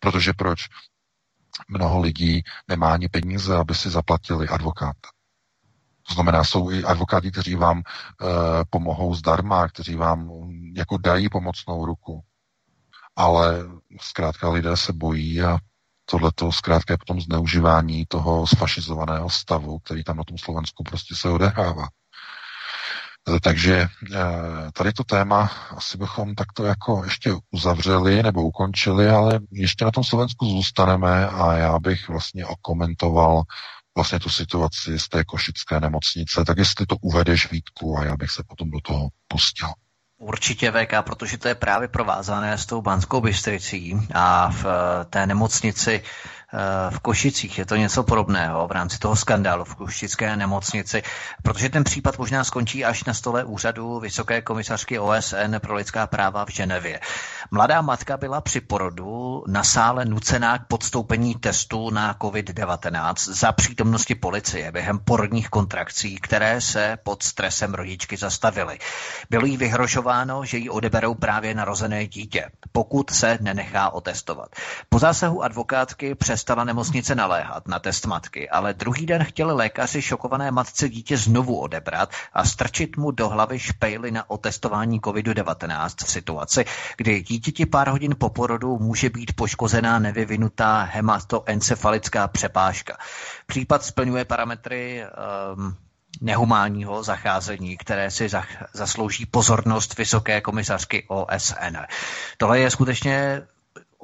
Protože proč? Mnoho lidí nemá ani peníze, aby si zaplatili advokáta. To znamená, jsou i advokáti, kteří vám e, pomohou zdarma, kteří vám jako dají pomocnou ruku. Ale zkrátka lidé se bojí a tohleto zkrátka je potom zneužívání toho sfašizovaného stavu, který tam na tom Slovensku prostě se odehrává. Takže eh, tady to téma asi bychom takto jako ještě uzavřeli nebo ukončili, ale ještě na tom Slovensku zůstaneme a já bych vlastně okomentoval vlastně tu situaci z té košické nemocnice. Tak jestli to uvedeš Vítku a já bych se potom do toho pustil. Určitě VK, protože to je právě provázané s tou Banskou Bystricí a v eh, té nemocnici Eh, v Košicích. Je to něco podobného v rámci toho skandálu v Košické nemocnici, protože ten případ možná skončí až na stole úřadu Vysoké komisařky OSN pro lidská práva v Ženevě. Mladá matka byla při porodu na sále nucená k podstoupení testu na COVID-19 za přítomnosti policie během porodních kontrakcí, které se pod stresem rodičky zastavily. Bylo jí vyhrožováno, že jí odeberou právě narozené dítě, pokud se nenechá otestovat. Po zásahu advokátky přestala nemocnice naléhat na test matky, ale druhý den chtěli lékaři šokované matce dítě znovu odebrat a strčit mu do hlavy špejly na otestování COVID-19 v situaci, kdy dítěti pár hodin po porodu může být poškozená nevyvinutá hematoencefalická přepážka. Případ splňuje parametry um, nehumánního zacházení, které si zaslouží pozornost vysoké komisařky OSN. Tohle je skutečně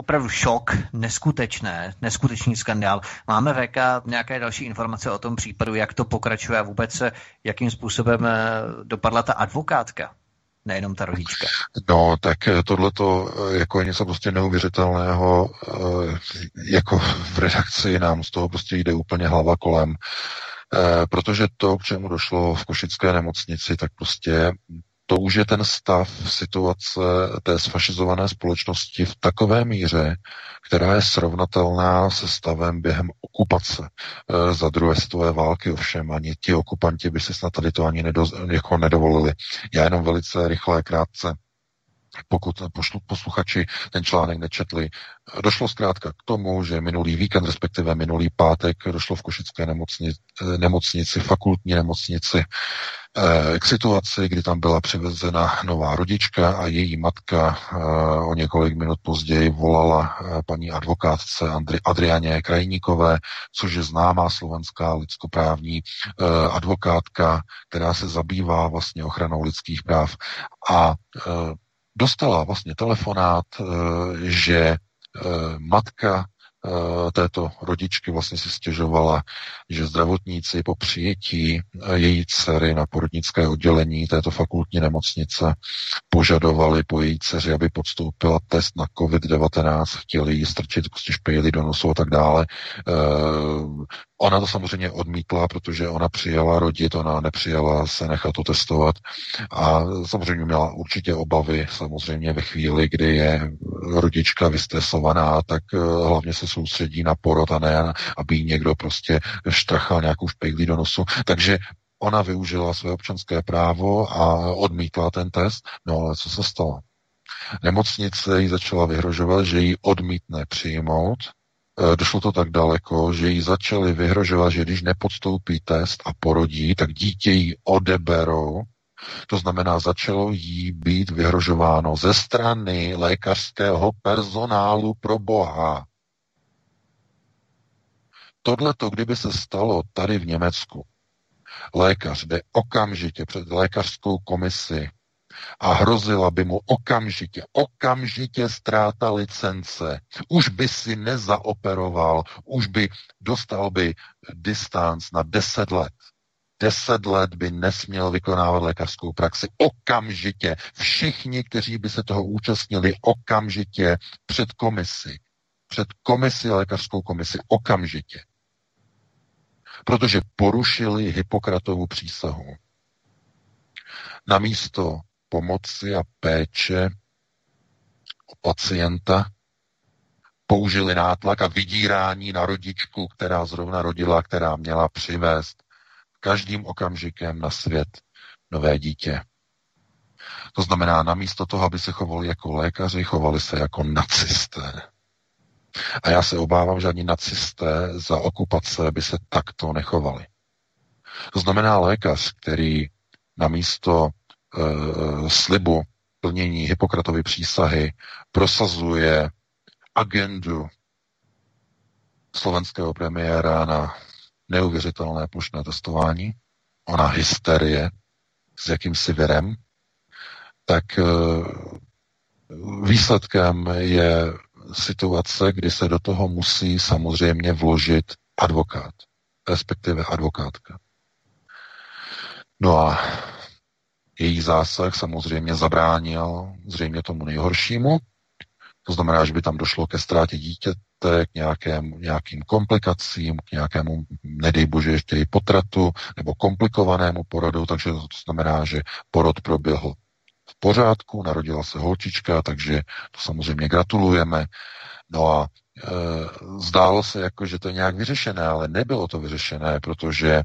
opravdu šok, neskutečné, neskutečný skandál. Máme VK nějaké další informace o tom případu, jak to pokračuje a vůbec jakým způsobem eh, dopadla ta advokátka? nejenom ta rodička. No, tak eh, tohleto eh, jako je něco prostě neuvěřitelného, jako v redakci nám z toho prostě jde úplně hlava kolem, protože to, k čemu došlo v Košické nemocnici, tak prostě to už je ten stav situace té sfašizované společnosti v takové míře, která je srovnatelná se stavem během okupace e, za druhé světové války. Ovšem ani ti okupanti by si snad tady to ani nedo, jako nedovolili. Já jenom velice rychle, krátce pokud posluchači ten článek nečetli. Došlo zkrátka k tomu, že minulý víkend, respektive minulý pátek, došlo v Košické nemocnici, nemocnici fakultní nemocnici, eh, k situaci, kdy tam byla přivezena nová rodička a její matka eh, o několik minut později volala eh, paní advokátce Andri, Adrianě Krajníkové, což je známá slovenská lidskoprávní advokátka, která se zabývá vlastně ochranou lidských práv. A dostala vlastně telefonát, eh, že eh, matka této rodičky vlastně si stěžovala, že zdravotníci po přijetí její dcery na porodnické oddělení této fakultní nemocnice požadovali po její dceři, aby podstoupila test na COVID-19, chtěli jí strčit prostě špejly do nosu a tak dále. Ona to samozřejmě odmítla, protože ona přijela rodit, ona nepřijela se nechat to testovat a samozřejmě měla určitě obavy, samozřejmě ve chvíli, kdy je rodička vystresovaná, tak eh, hlavně se soustředí na porod a ne, aby jí někdo prostě štrachal nějakou špejlí do nosu. Takže ona využila své občanské právo a odmítla ten test. No ale co se stalo? Nemocnice jí začala vyhrožovat, že ji odmítne přijmout, Eh, došlo to tak daleko, že jí začali vyhrožovat, že když nepodstoupí test a porodí, tak dítě jí odeberou. To znamená, začalo jí být vyhrožováno ze strany lékařského personálu pro Boha. Tohle to, kdyby se stalo tady v Německu, lékař jde okamžitě před lékařskou komisi a hrozila by mu okamžitě, okamžitě ztráta licence. Už by si nezaoperoval, už by dostal by distanc na 10 let. Deset let by nesměl vykonávat lékařskou praxi okamžitě. Všichni, kteří by se toho účastnili okamžitě před komisi. Před komisi, lékařskou komisi okamžitě. Protože porušili Hippokratovu přísahu. Namísto pomoci a péče o pacienta, použili nátlak a vydírání na rodičku, která zrovna rodila, která měla přivést každým okamžikem na svět nové dítě. To znamená, namísto toho, aby se chovali jako lékaři, chovali se jako nacisté. A já se obávám, že ani nacisté za okupace by se takto nechovali. To znamená lékař, který namísto Eh, slibu plnění Hippokratovy přísahy prosazuje agendu slovenského premiéra na neuvěřitelné plošné testování, ona hysterie s jakýmsi virem, tak eh, výsledkem je situace, kdy se do toho musí samozřejmě vložit advokát, respektive advokátka. No a její zásah samozřejmě zabránil zřejmě tomu nejhoršímu. To znamená, že by tam došlo ke ztrátě dítěte, k nějakém, nějakým komplikacím, k nějakému, nedej bože, ještě i potratu nebo komplikovanému porodu, takže to znamená, že porod proběhl pořádku, narodila se holčička, takže to samozřejmě gratulujeme. No a e, zdálo se jako, že to je nějak vyřešené, ale nebylo to vyřešené, protože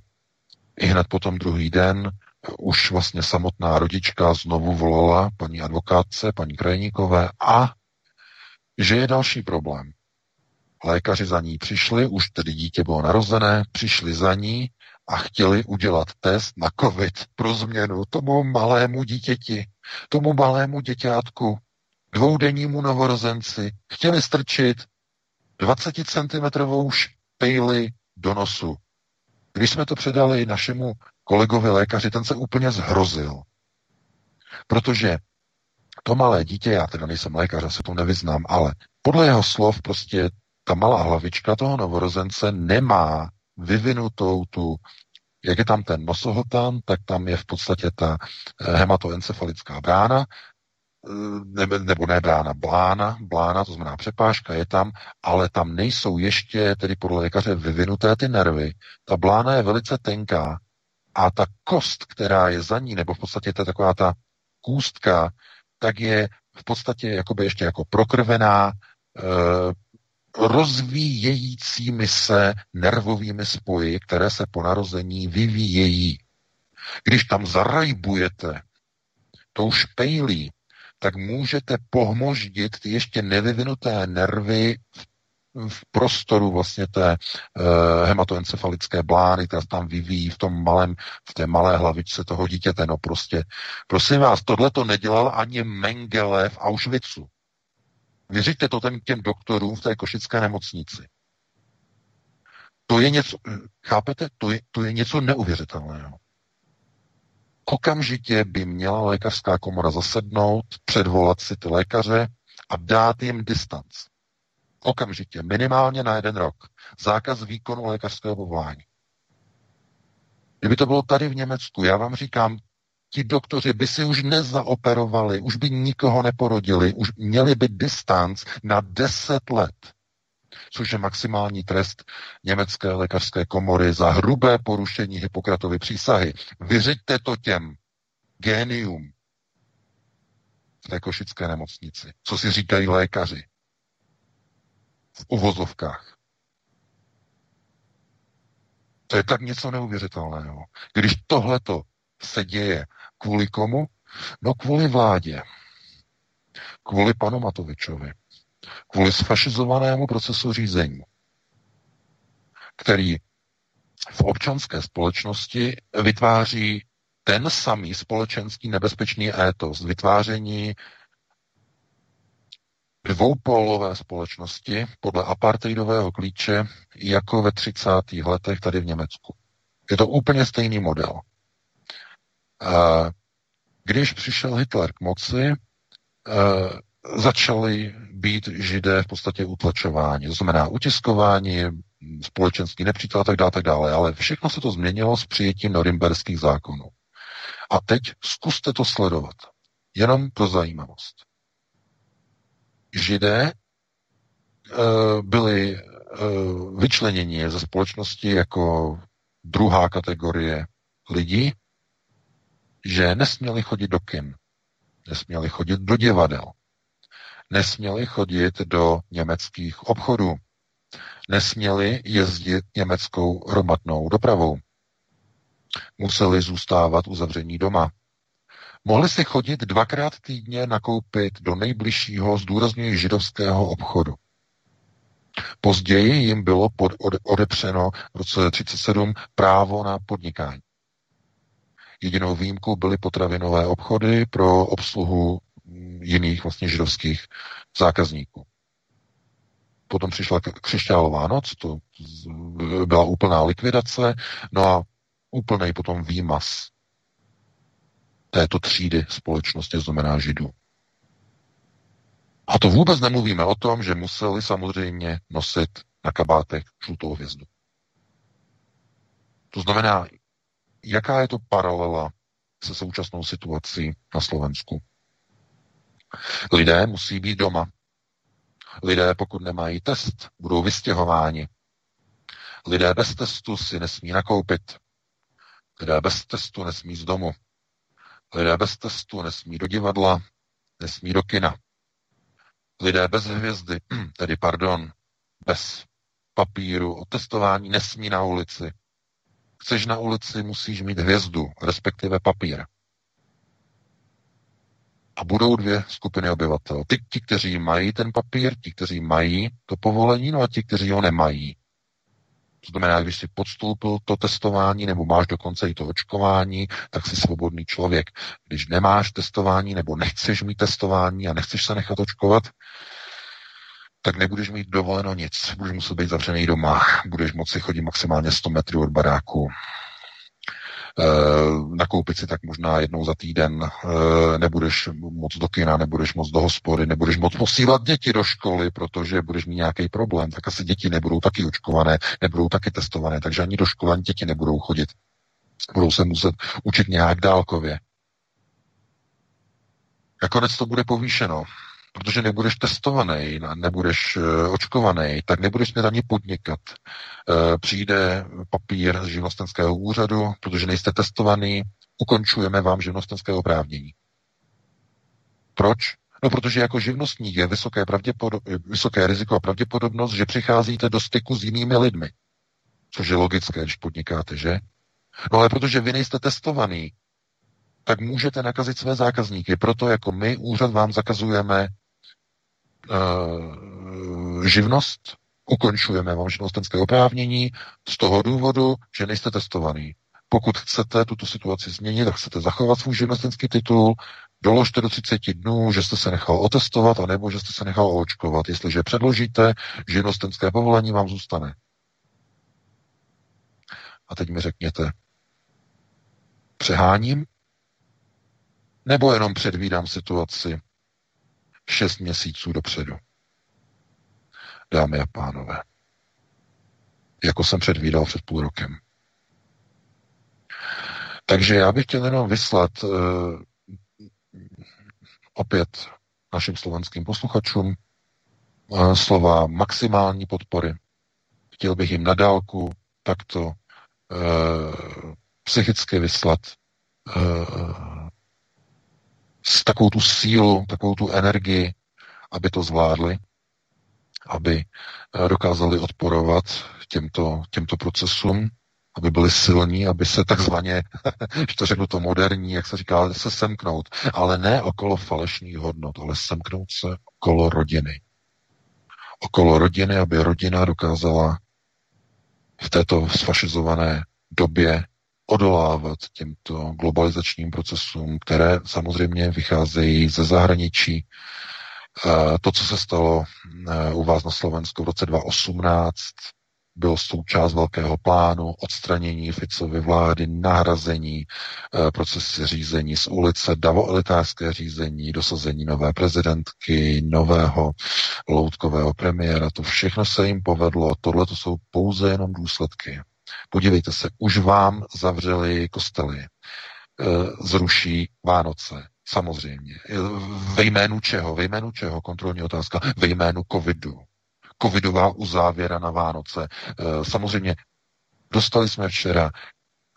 i hned potom druhý den už vlastně samotná rodička znovu volala paní advokátce, paní Krajníkové a že je další problém. Lékaři za ní přišli, už tedy dítě bylo narozené, přišli za ní a chtěli udělat test na COVID pro změnu tomu malému dítěti, tomu malému děťátku, dvoudennímu novorozenci. Chtěli strčit 20 cm špejli do nosu. Když jsme to předali našemu kolegovi lékaři, ten se úplně zhrozil. Protože to malé dítě, já teda nejsem lékař, já se to nevyznám, ale podle jeho slov prostě ta malá hlavička toho novorozence nemá vyvinutou tu, jak je tam ten nosohotan, tak tam je v podstatě ta eh, hematoencefalická brána, nebo, nebo ne brána, blána, blána, to znamená přepážka je tam, ale tam nejsou ještě, tedy podle lékaře, vyvinuté ty nervy. Ta blána je velice tenká a ta kost, která je za ní, nebo v podstatě je taková ta kůstka, tak je v podstatě jakoby ještě jako prokrvená, e, rozvíjejícími se nervovými spoji, které se po narození vyvíjejí. Když tam zarajbujete tou špejlí, tak můžete pohmoždit ty ještě nevyvinuté nervy v v prostoru vlastně té uh, hematoencefalické blány, která se tam vyvíjí v tom malém, v té malé hlavičce toho dítěte. No prostě, prosím vás, tohle to nedělal ani Mengele v Auschwitzu. Věříte to ten těm doktorům v té košické nemocnici. To je něco, chápete, to je, to je něco neuvěřitelného. Okamžitě by měla lékařská komora zasednout, předvolat si ty lékaře a dát jim distanc. Okamžitě, minimálně na jeden rok. Zákaz výkonu lékařského povolání. Kdyby to bylo tady v Německu, já vám říkám, ti doktoři by si už nezaoperovali, už by nikoho neporodili, už měli by distanc na 10 let, což je maximální trest německé lékařské komory za hrubé porušení Hippokratovy přísahy. Vyřiďte to těm génium v té košické nemocnici. Co si říkají lékaři? v uvozovkách. To je tak něco neuvěřitelného. Když tohleto se děje kvůli komu? No kvůli vládě. Kvůli panu Matovičovi. Kvůli sfašizovanému procesu řízení, který v občanské společnosti vytváří ten samý společenský nebezpečný étos, vytváření dvoupolové společnosti podle apartheidového klíče jako ve 30. letech tady v Německu. Je to úplně stejný model. Když přišel Hitler k moci, začali být židé v podstatě utlačováni. To znamená utiskování, společenský nepřítel a tak dále, tak dále. Ale všechno se to změnilo s přijetím norimberských zákonů. A teď zkuste to sledovat. Jenom pro zajímavost židé uh, byli uh, vyčleněni ze společnosti jako druhá kategorie lidí, že nesměli chodit do kin, nesměli chodit do divadel, nesměli chodit do německých obchodů, nesměli jezdit německou hromadnou dopravou, museli zůstávat uzavření doma, Mohli si chodit dvakrát týdně nakoupit do nejbližšího zdůrazňuji židovského obchodu. Později jim bylo pod, ode, odepřeno v roce 1937 právo na podnikání. Jedinou výjimkou byly potravinové obchody pro obsluhu jiných vlastně židovských zákazníků. Potom přišla křišťálová noc, to byla úplná likvidace, no a úplný potom výmaz této třídy společnosti, znamená židů. A to vůbec nemluvíme o tom, že museli samozřejmě nosit na kabátech žlutou hvězdu. To znamená, jaká je to paralela se současnou situací na Slovensku. Lidé musí být doma. Lidé, pokud nemají test, budou vystěhováni. Lidé bez testu si nesmí nakoupit. Lidé bez testu nesmí z domu. Lidé bez testu nesmí do divadla, nesmí do kina. Lidé bez hvězdy, [clears throat] tedy pardon, bez papíru o testování nesmí na ulici. Chceš na ulici, musíš mít hvězdu, respektive papír. A budou dvě skupiny obyvatel. Ty, ti, kteří mají ten papír, ti, kteří mají to povolení, no a ti, kteří ho nemají. To znamená, když jsi podstoupil to testování nebo máš dokonce i to očkování, tak jsi svobodný člověk. Když nemáš testování nebo nechceš mít testování a nechceš se nechat očkovat, tak nebudeš mít dovoleno nic. Budeš muset být zavřený doma. Budeš moci chodit maximálně 100 metrů od baráku. Eh, nakoupit si tak možná jednou za týden, eh, nebudeš moc do kina, nebudeš moc do hospody, nebudeš moc posílat děti do školy, protože budeš mít nějaký problém, tak asi děti nebudou taky očkované, nebudou taky testované, takže ani do školy ani děti nebudou chodit. Budou se muset učit nějak dálkově. Nakonec to bude povýšeno protože nebudeš testovaný, nebudeš eh, očkovaný, tak nebudeš mít ani podnikat. Eh, přijde papír z živnostenského úřadu, protože nejste testovaný, ukončujeme vám živnostenské oprávnění. Proč? No, protože jako živnostník je vysoké, vysoké riziko a pravděpodobnost, že přicházíte do styku s jinými lidmi. Což je logické, když podnikáte, že? No ale protože vy nejste testovaný, tak můžete nakazit své zákazníky. Proto jako my, úřad, vám zakazujeme živnost, ukončujeme vám živnostenské oprávnění z toho důvodu, že nejste testovaný. Pokud chcete tuto situaci změnit, tak chcete zachovat svůj živnostenský titul, doložte do 30 dnů, že jste se nechal otestovat, anebo že jste se nechal očkovat. Jestliže předložíte, živnostenské povolení vám zůstane. A teď mi řekněte, přeháním? Nebo jenom předvídám situaci šest měsíců dopředu? Dámy a pánové, jako jsem předvídal před půl rokem. Takže já bych chtěl jenom vyslat uh, opět našim slovenským posluchačům uh, slova maximální podpory. Chtěl bych jim nadálku takto uh, psychicky vyslat s takovou tu sílu, takovou tu energii, aby to zvládli, aby dokázali odporovat těmto, těmto procesům, aby byli silní, aby se takzvaně, [laughs] když to řeknu to moderní, jak se říká, se semknout, ale ne okolo falešných hodnot, ale semknout se okolo rodiny. Okolo rodiny, aby rodina dokázala v této sfašizované době odolávat těmto globalizačním procesům, které samozřejmě vycházejí ze zahraničí. To, co se stalo eh, u vás na Slovensku v roce 2018, byl součást velkého plánu odstranění Ficovy vlády, nahrazení e, procesy řízení z ulice, davoelitářské řízení, dosazení nové prezidentky, nového loutkového premiéra. To všechno se jim povedlo. Tohle to jsou pouze jenom důsledky. Podívejte se, už vám zavřeli kostely, e, zruší Vánoce, samozřejmě. Ve jménu čeho? Ve jménu čeho? Kontrolní otázka. Ve jménu covidu covidová uzávěra na Vánoce. Eh, samozřejmě dostali jsme včera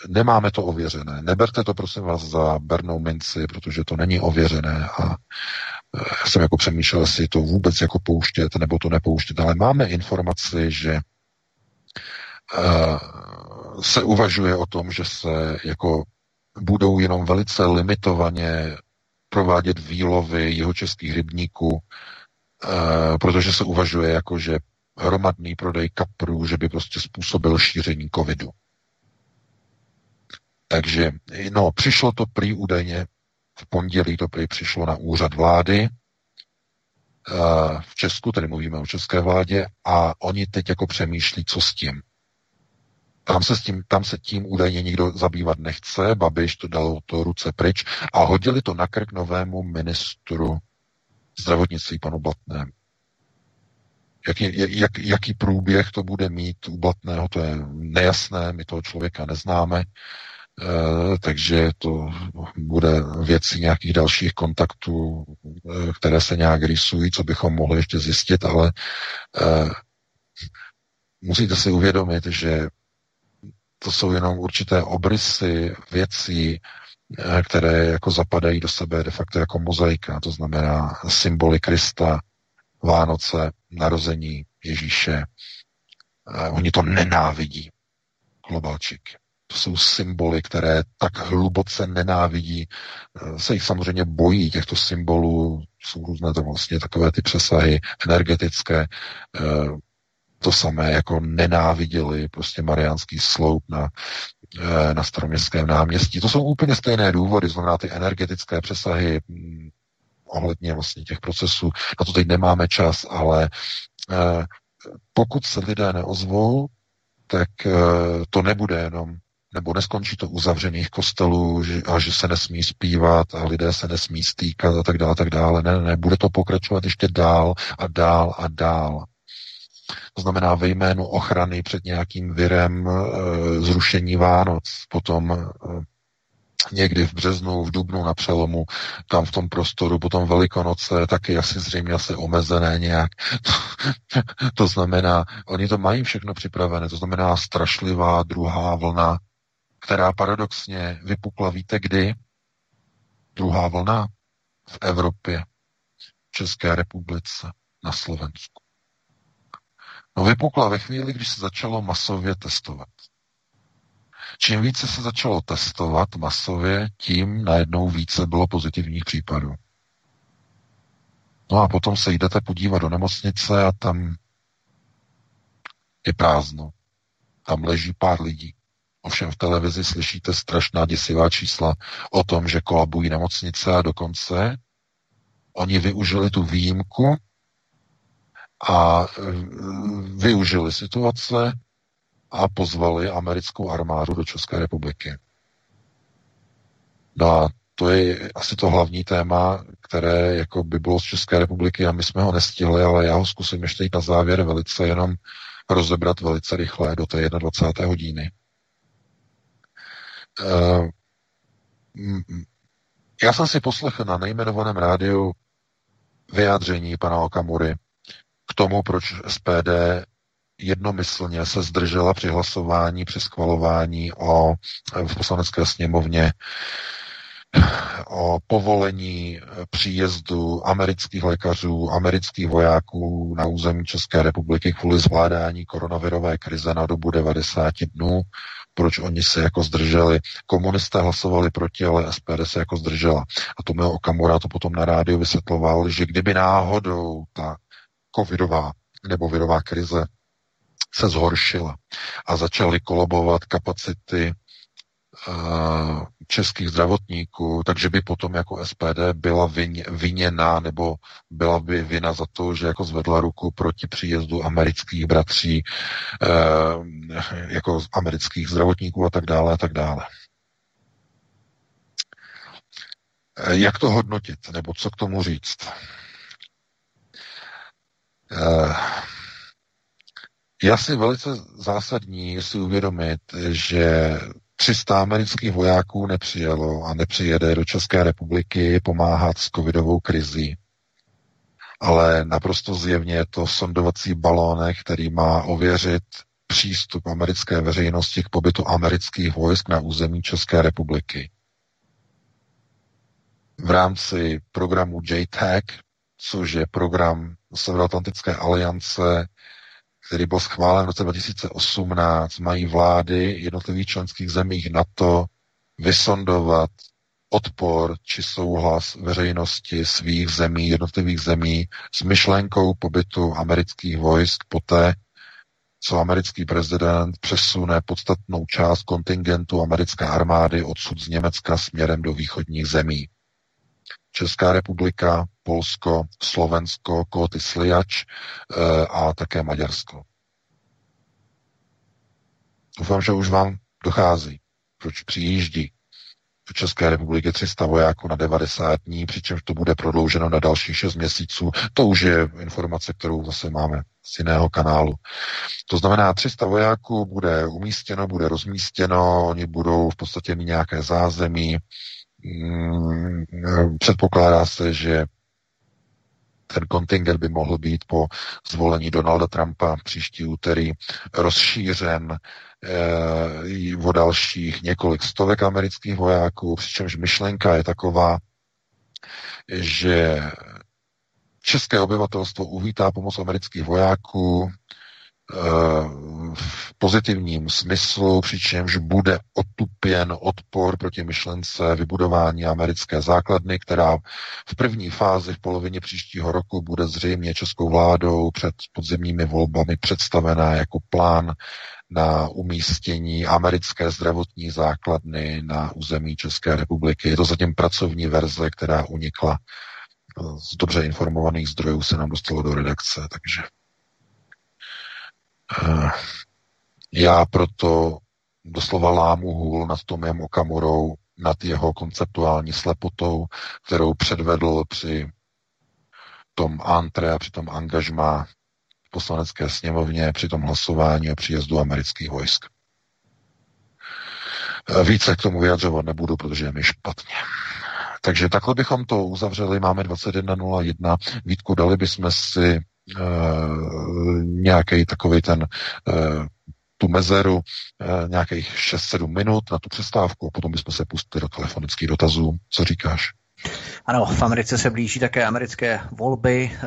Nemáme to ověřené. Neberte to, prosím vás, za bernou minci, protože to není ověřené a eh, jsem jako přemýšlel, jestli to vůbec jako pouštět nebo to nepouštět, ale máme informaci, že se uvažuje o tom, že se jako budou jenom velice limitovaně provádět výlovy jeho českých rybníků Eh, protože se uvažuje jako, že hromadný prodej kaprů, že by prostě způsobil šíření covidu. Takže, no, přišlo to prý údajně, v pondělí to prý přišlo na úřad vlády, eh, v Česku, tedy mluvíme o české vládě, a oni teď jako přemýšlí, co s tím. Tam se, s tím, tam se tím údajně nikdo zabývat nechce, Babiš to dal to ruce pryč a hodili to na krk novému ministru zdravotnictví panu Blatnému. Jaký, jak, jaký průběh to bude mít u Blatného, to je nejasné, my toho člověka neznáme, e, takže to bude věci nějakých dalších kontaktů, e, které se nějak rysují, co bychom mohli ještě zjistit, ale e, musíte si uvědomit, že to jsou jenom určité obrysy věcí, Eh, které jako zapadají do sebe de facto jako mozaika, to znamená symboly Krista, Vánoce, narození Ježíše. Eh, oni to nenávidí, globalčik. To jsou symboly, které tak hluboce nenávidí, eh, se jich samozřejmě bojí těchto symbolů, jsou různé to vlastně takové ty přesahy energetické, to samé jako nenáviděli prostě mariánský sloup na Eh, na staroměstském náměstí. To jsou úplně stejné důvody, znamená ty energetické přesahy hm, ohledně vlastně těch procesů. Na to teď nemáme čas, ale eh, pokud se lidé neozvou, tak eh, to nebude jenom nebo neskončí to u zavřených kostelů a že se nesmí zpívat a lidé se nesmí stýkat a tak dále, tak dále. Ne, ne, bude to pokračovat ještě dál a dál a dál. To znamená ve jménu ochrany před nějakým virem e, zrušení Vánoc, potom e, někdy v březnu, v dubnu na přelomu, tam v tom prostoru, potom Velikonoce, taky asi zřejmě asi omezené nějak. To, [laughs] to znamená, oni to mají všechno připravené, to znamená strašlivá druhá vlna, která paradoxně vypukla, víte kdy? Druhá vlna v Evropě v České republice, na Slovensku. No vypukla ve chvíli, když se začalo masově testovat. Čím více se začalo testovat masově, tím najednou více bylo pozitivních případů. No a potom se jdete podívat do nemocnice a tam je prázdno. Tam leží pár lidí. Ovšem v televizi slyšíte strašná děsivá čísla o tom, že kolabují nemocnice a dokonce oni využili tu výjimku a e, využili situace a pozvali americkou armádu do České republiky. No a to je asi to hlavní téma, které jako by bylo z České republiky a my jsme ho nestihli, ale já ho zkusím ještě na závěr velice jenom rozebrat velice rychle do té 21. hodiny. Uh, já jsem si poslechl na nejmenovaném rádiu vyjádření pana Okamury k tomu, proč SPD jednomyslně se zdržela při hlasování, při schvalování o, v poslanecké sněmovně o povolení příjezdu amerických lékařů, amerických vojáků na území České republiky kvůli zvládání koronavirové krize na dobu 90 dnů. Proč oni se jako zdrželi? Komunisté hlasovali proti, ale SPD se jako zdržela. A to Tomio Okamura to potom na rádiu vysvětloval, že kdyby náhodou ta covidová nebo virová krize se zhoršila a začaly kolobovat kapacity uh, českých zdravotníků, takže by potom jako SPD byla vin, viněná nebo byla by vina za to, že jako zvedla ruku proti příjezdu amerických bratří, uh, jako amerických zdravotníků a tak dále a tak dále. Jak to hodnotit, nebo co k tomu říct? Uh, je asi velice zásadní si uvědomit, že 300 amerických vojáků nepřijelo a nepřijede do České republiky pomáhat s covidovou krizí. Ale naprosto zjevně je to sondovací balónek, který má ověřit přístup americké veřejnosti k pobytu amerických vojsk na území České republiky. V rámci programu JTAG, což je program Severoatlantické aliance který byl schválen v roce 2018, mají vlády jednotlivých členských zemích NATO vysondovat odpor či souhlas veřejnosti svých zemí, jednotlivých zemí s myšlenkou pobytu amerických vojsk poté, co americký prezident přesune podstatnou část kontingentu americké armády odsud z Německa směrem do východních zemí. Česká republika, Polsko, Slovensko, Kóty Sliač e, a také Maďarsko. Doufám, že už vám dochází, proč přijíždí do České republiky 300 vojáků na 90 dní, přičemž to bude prodlouženo na dalších 6 měsíců. To už je informace, kterou zase máme z jiného kanálu. To znamená, 300 vojáků bude umístěno, bude rozmístěno, oni budou v podstatě mít nějaké zázemí, předpokládá se, že ten kontingent by mohl být po zvolení Donalda Trumpa příští úterý rozšířen eh, o dalších několik stovek amerických vojáků, přičemž myšlenka je taková, že české obyvatelstvo uvítá pomoc amerických vojáků, v pozitivním smyslu, přičemž bude otupěn odpor proti myšlence vybudování americké základny, která v první fázi v polovině příštího roku bude zřejmě českou vládou před podzemními volbami představená jako plán na umístění americké zdravotní základny na území České republiky. Je to zatím pracovní verze, která unikla z dobře informovaných zdrojů se nám dostalo do redakce, takže Eh, já proto doslova lámu hůl nad Tomem Okamurou, nad jeho konceptuální slepotou, kterou předvedl při tom antre a při tom angažmá v poslanecké sněmovně, při tom hlasování o příjezdu amerických vojsk. Eh, více k tomu vyjadřovat nebudu, protože je mi špatně. Takže takhle bychom to uzavřeli. Máme 21.01. Vítku, dali bychom si Eh, nějaký takový ten eh, tu mezeru eh, nějakých 6-7 minut na tu přestávku a potom bychom se pustili do telefonických dotazů. Co říkáš? Ano, v Americe se blíží také americké volby, eh,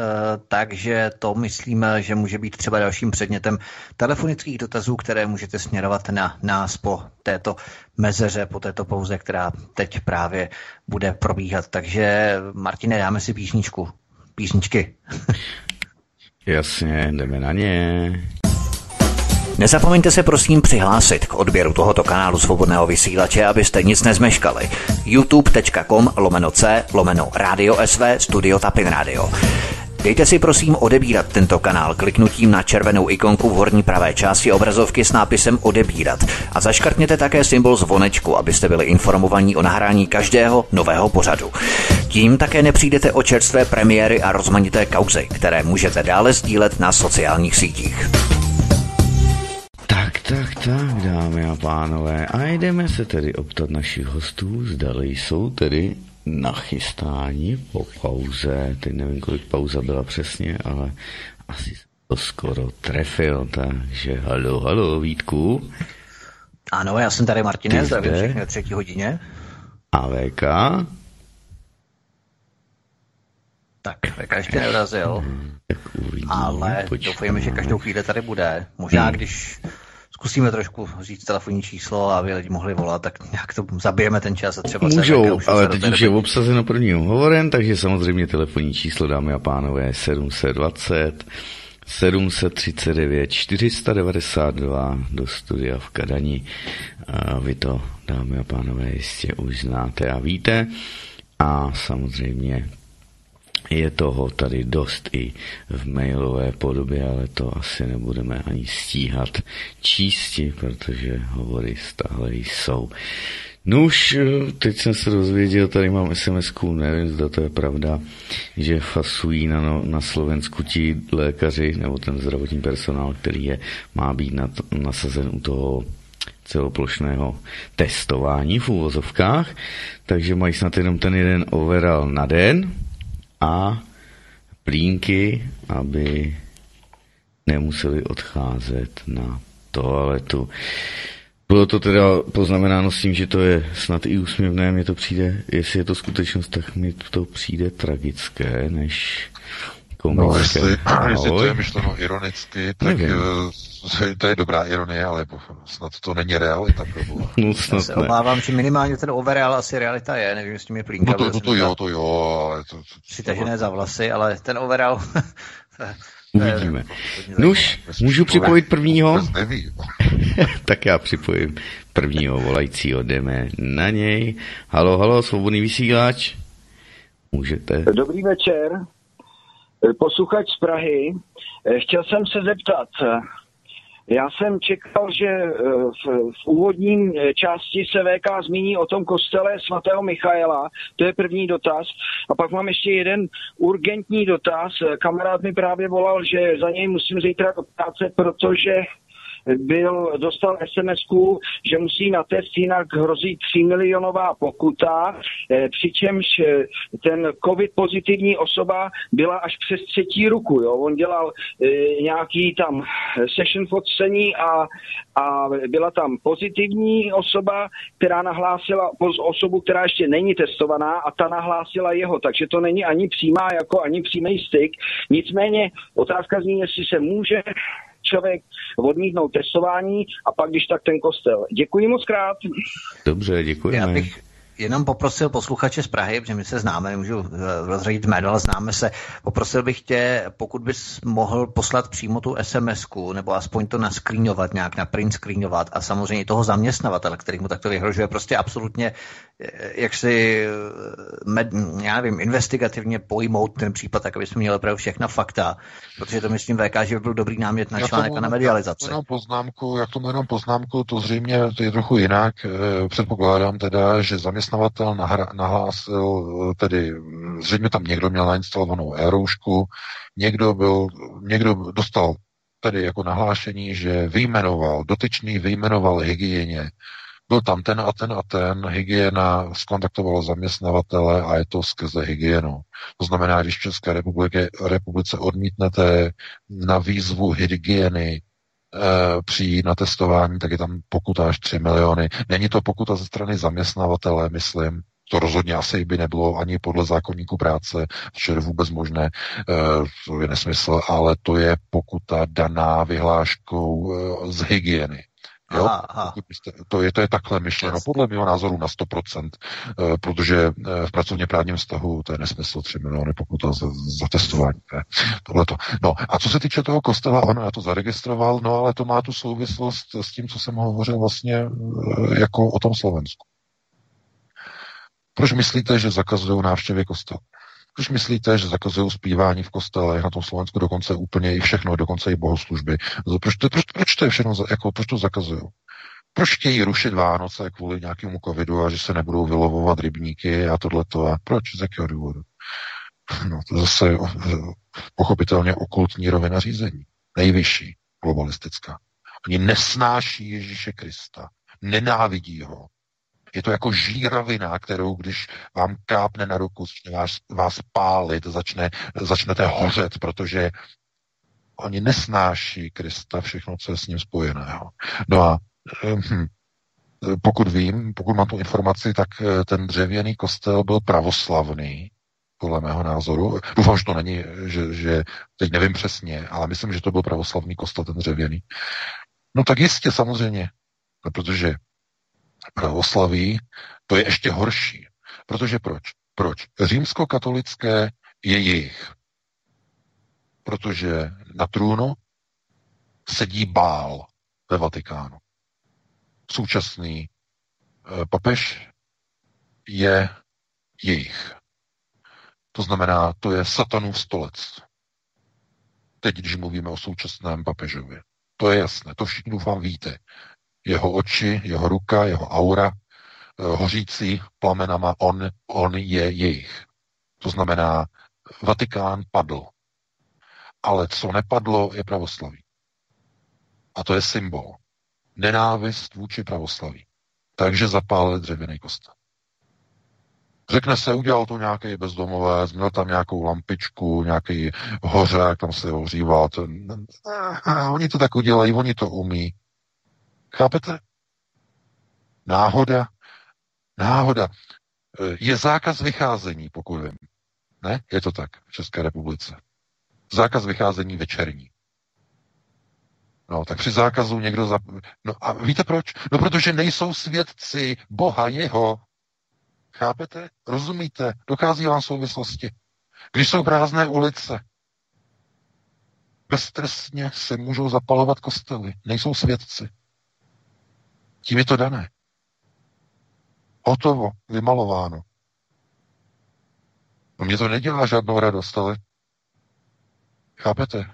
takže to myslím, že může být třeba dalším předmětem telefonických dotazů, které můžete směrovat na nás po této mezeře, po této pauze, která teď právě bude probíhat. Takže, Martine, dáme si písničku. Písničky. [laughs] Jasně, jdeme na ně. Nezapomeňte se prosím přihlásit k odběru tohoto kanálu svobodného vysílače, abyste nic nezmeškali. youtube.com lomeno c lomeno radio sv studio tapin radio. Dejte si prosím odebírat tento kanál kliknutím na červenou ikonku v horní pravé části obrazovky s nápisem odebírat a zaškrtněte také symbol zvonečku, abyste byli informovaní o nahrání každého nového pořadu. Tím také nepřijdete o čerstvé premiéry a rozmanité kauzy, které můžete dále sdílet na sociálních sítích. Tak, tak, tak, dámy a pánové. A jdeme se tedy optat našich hostů, zdali jsou tedy nachystáni po pauze. Teď nevím, kolik pauza byla přesně, ale asi to skoro trefil, takže halo, halo, Vítku. Ano, já jsem tady Martinez, zdravím všechny ve třetí hodině. A VK? Tak, VK ještě neurazil. Hmm, tak uvidíme, ale doufujeme, že každou chvíli tady bude. Možná, hmm. když zkusíme trošku říct telefonní číslo, aby lidi mohli volat, tak nějak to zabijeme ten čas a třeba Můžou, se, ale teď už je obsazeno prvním hovorem, takže samozřejmě telefonní číslo, dámy a pánové, 720 739 492 do studia v Kadani. A vy to, dámy a pánové, jistě už znáte a víte. A samozřejmě je toho tady dost i v mailové podobě, ale to asi nebudeme ani stíhat čísti, protože hovory stále jsou. No už teď jsem se dozvěděl, tady mám sms nevím, zda to je pravda, že fasují na, no, na Slovensku ti lékaři nebo ten zdravotní personál, který je, má být nad, nasazen u toho celoplošného testování v úvozovkách, takže mají snad jenom ten jeden overall na den, a plínky, aby nemuseli odcházet na toaletu. Bylo to teda poznamenáno s tím, že to je snad i úsměvné, mně to přijde, jestli je to skutečnost, tak mi to přijde tragické, než komické. No, jestli, jestli to je myšleno ironicky, tak Nevím. Eh, [laughs] to je dobrá ironie, ale snad to není realita. [laughs] No, snad Já se ne. obávám, že minimálně ten overall asi realita je, nevím, jestli mě plínka. No to, to, to jo, to jo, ale to... to Přitažené za vlasy, ale ten overall... Uvidíme. Nuž, můžu připojit prvního? [laughs] tak já připojím prvního volajícího, jdeme na něj. Halo, halo, svobodný vysílač. Můžete. Dobrý večer. Posluchač z Prahy. Eh, chtěl jsem se zeptat, eh, já jsem čekal, že eh, v, v úvodním části se VK zmíní o tom kostele svatého Michaela. To je první dotaz. A pak mám ještě jeden urgentní dotaz. Kamarád mi právě volal, že za něj musím zítra do práce, protože byl, dostal sms že musí na test, jinak hrozí 3 milionová pokuta, eh, přičemž eh, ten covid pozitivní osoba byla až přes třetí ruku. Jo? On dělal e, nějaký tam session focení a, a byla tam pozitivní osoba, která nahlásila osobu, která ještě není testovaná a ta nahlásila jeho, takže to není ani přímá jako ani přímý styk. Nicméně otázka zní, jestli se může člověk odmítnout testování a pak když tak ten kostel. Děkuji moc krát. Dobře, děkuji. Já bych, jenom poprosil posluchače z Prahy, protože my se známe, nemůžu eh, rozředit jméno, ale známe se. Poprosil bych tě, pokud bys mohl poslat přímo tu sms nebo aspoň to naskrýňovat nějak, na print screenovat a samozřejmě toho zaměstnavatele, který mu takto vyhrožuje, prostě absolutně eh, jak si, eh, med, já nevím, investigativně pojmout ten případ, tak aby jsme měli opravdu všechna fakta, protože to myslím VK, že by byl dobrý námět na článek a na medializaci. Já poznámku, jak tomu jenom poznámku, to zřejmě to je trochu jinak. Předpokládám teda, že zaměstnavatel zaměstnavatel nahlásil, tedy zřejmě tam někdo měl nainstalovanou e-roušku, někdo, byl, někdo dostal tedy jako nahlášení, že vyjmenoval, dotyčný vyjmenoval hygieně, byl tam ten a ten a ten, hygiena skontaktovala zaměstnavatele a je to skrze hygienu. To znamená, když v České republice, republice odmítnete na výzvu hygieny Eh, přijít na testování, tak je tam pokuta až 3 miliony. Není to pokuta ze strany zaměstnavatele, myslím. To rozhodně asi by nebylo ani podle zákonníku práce, což je vůbec možné, to je nesmysl, ale to je pokuta daná vyhláškou z hygieny. Jo? Aha. To, je, to je takhle myšleno, podle mého názoru na 100%, eh, protože eh, v pracovně právním vztahu to je nesmysl 3 miliony pokuta za, za testování. Tohleto. No a co se týče toho kostela, ano, já to zaregistroval, no ale to má tu souvislost s tím, co jsem hovořil vlastně eh, jako o tom Slovensku. Proč myslíte, že zakazují návštěvy kostela? Proč myslíte, že zakazují zpívání v kostelech na tom Slovensku dokonce úplně i všechno, dokonce i bohoslužby? Proč to, proč, proč to je všechno, jako, proč to zakazují? Proč chtějí rušit Vánoce kvůli nějakému covidu a že se nebudou vylovovat rybníky a tohleto? A proč? Z jakého důvodu? No, to zase pochopitelně okultní rovina řízení. Nejvyšší, globalistická. Oni nesnáší Ježíše Krista, nenávidí ho, je to jako žíravina, kterou když vám kápne na ruku, začne vás, vás pálit, začne, začnete hořet, protože oni nesnáší Krista, všechno, co je s ním spojeného. No a hm, pokud vím, pokud mám tu informaci, tak eh, ten dřevěný kostel byl pravoslavný, podle mého názoru. Doufám, že to není, že, že teď nevím přesně, ale myslím, že to byl pravoslavný kostel, ten dřevěný. No tak jistě, samozřejmě, no, protože pravoslaví, to je ještě horší. Protože proč? Proč? Římskokatolické je jejich. Protože na trůnu sedí bál ve Vatikánu. Současný e, papež je jejich. To znamená, to je satanův stolec. Teď, když mluvíme o současném papežovi. To je jasné, to všichni doufám víte jeho oči, jeho ruka, jeho aura, eh, hořící plamenama, on, on je jejich. To znamená, Vatikán padl. Ale co nepadlo, je pravoslaví. A to je symbol. Nenávist vůči pravoslaví. Takže zapálili dřevěný kostel. Řekne se, udělal to nějaký bezdomové, měl tam nějakou lampičku, nějaký hořák, tam se ohříval. To, [laughs] oni to tak udělají, oni to umí. Chápete? Náhoda. Náhoda. E, je zákaz vycházení, pokud vím. Ne? Je to tak v České republice. Zákaz vycházení večerní. No, tak při zákazu někdo... Za... No a víte proč? No, protože nejsou svědci Boha jeho. Chápete? Rozumíte? Dochází vám souvislosti. Když jsou prázdné ulice, beztrestně se můžou zapalovat kostely. Nejsou svědci. Tím je to dané. Hotovo, vymalováno. No mě to nedělá žádnou radost, ale chápete? E,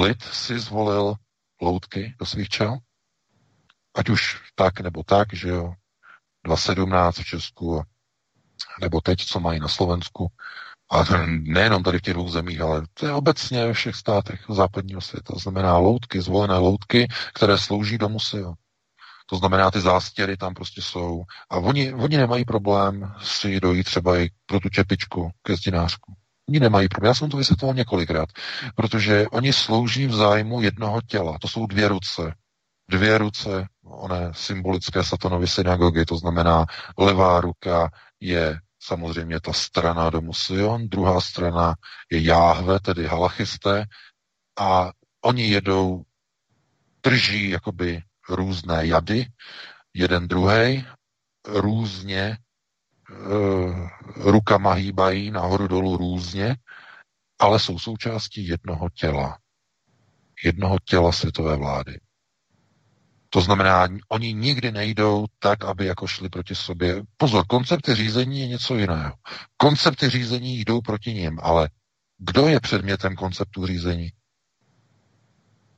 lid si zvolil loutky do svých čel, ať už tak nebo tak, že jo, 2.17 v Česku, nebo teď, co mají na Slovensku, a nejenom tady v těch dvou zemích, ale to je obecně ve všech státech západního světa. To znamená loutky, zvolené loutky, které slouží domu Sion. To znamená, ty zástěry tam prostě jsou. A oni, oni nemají problém si dojít třeba i pro tu čepičku ke zdinářku. Oni nemají problém. Já jsem to vysvětloval několikrát, protože oni slouží v zájmu jednoho těla. To jsou dvě ruce. Dvě ruce, oné symbolické satanovy synagogy, to znamená levá ruka je samozřejmě ta strana domu Sion, druhá strana je Jáhve, tedy halachisté, a oni jedou, drží jakoby různé jady, jeden druhý, různě e, rukama hýbají nahoru dolů různě, ale jsou součástí jednoho těla. Jednoho těla světové vlády. To znamená, oni nikdy nejdou tak, aby jako šli proti sobě. Pozor, koncepty řízení je něco jiného. Koncepty řízení jdou proti ním, ale kdo je předmětem konceptu řízení?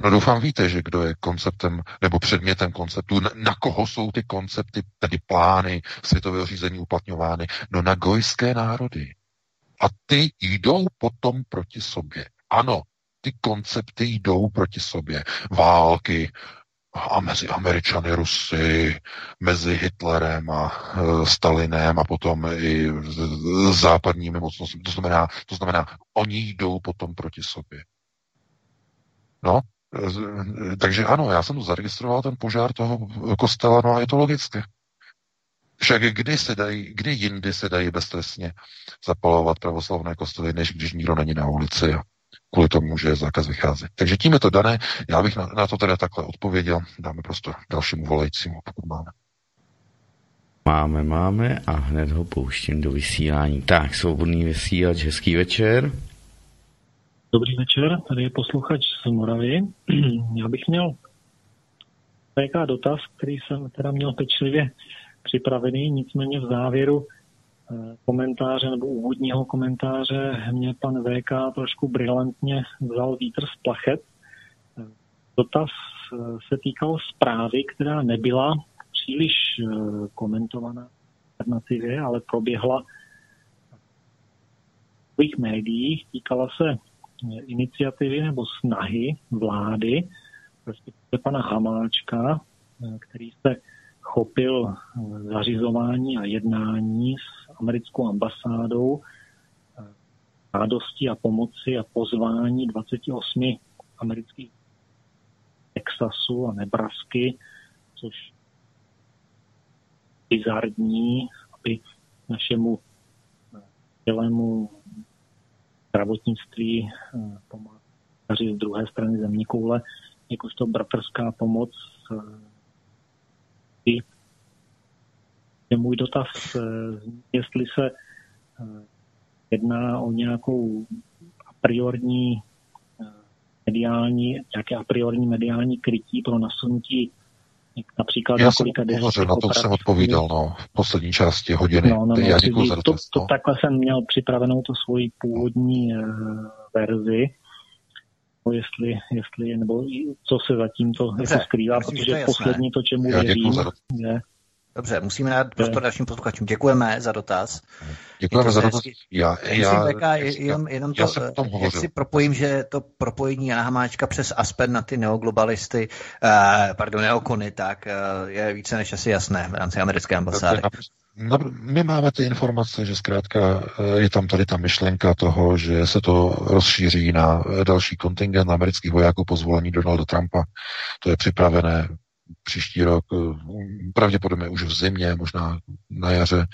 No doufám víte, že kdo je konceptem nebo předmětem konceptu, na, na koho jsou ty koncepty, tedy plány světového řízení uplatňovány? No na gojské národy. A ty jdou potom proti sobě. Ano, ty koncepty jdou proti sobě. Války, a mezi Američany, Rusy, mezi Hitlerem a e, Stalinem a potom i západními mocnostmi. To znamená, to znamená, oni jdou potom proti sobě. No, takže ano, já jsem tu zaregistroval ten požár toho kostela, no a je to logické. Však kdy, se dají, kdy jindy se dají beztrestně zapalovat pravoslavné kostely, než když nikdo není na ulici a kvůli tomu, že je zákaz vycházet. Takže tím je to dané. Já bych na, na to teda takhle odpověděl. Dáme prostor dalšímu volajícímu, pokud máme. Máme, máme a hned ho pouštím do vysílání. Tak, svobodný vysílač, hezký večer. Dobrý večer, tady je posluchač z Moravy. [clears throat] Já bych měl VK dotaz, který jsem teda měl pečlivě připravený, nicméně v závěru komentáře nebo úvodního komentáře mě pan VK trošku brilantně vzal vítr z plachet. Eh, dotaz eh, se týkal zprávy, která nebyla příliš komentovaná alternativě, ale proběhla v svých médiích, týkala se iniciativy nebo snahy vlády, respektive pana Hamáčka, který se chopil zařizování a jednání s americkou ambasádou žádosti a pomoci a pozvání 28 amerických Texasu a Nebrasky, což bizarní, aby našemu celému zdravotnictví pomáhat z druhé strany zemní koule, jakožto bratrská pomoc je můj dotaz, eh, jestli se eh, jedná o nějakou a priorní eh, mediální, nějaké a priorní mediální krytí pro nasunutí například Já jsem hovořil, na to jsem odpovídal, no, v poslední části hodiny. No, no, no, Já děkuji za to, to, no. Takhle jsem měl připravenou tu svoji původní uh, verzi, o jestli, jestli, nebo co se zatím to jako skrývá, protože poslední to, čemu Já věřím, je, Dobře, musíme dát prostor dalším posluchačům. Děkujeme za dotaz. Děkujeme za dotaz. Já, já, já, jenom, jenom to, já si propojím, že to propojení Jana Hamáčka přes Aspen na ty neoglobalisty, uh, pardon, neokony, tak uh, je více než asi jasné v rámci americké ambasády. No, my máme ty informace, že zkrátka eh, je tam tady ta myšlenka toho, že se to rozšíří na další kontingent amerických vojáků po zvolení Donalda Trumpa. To je připravené příští rok, eh, pravděpodobně už v zimě, možná na jaře.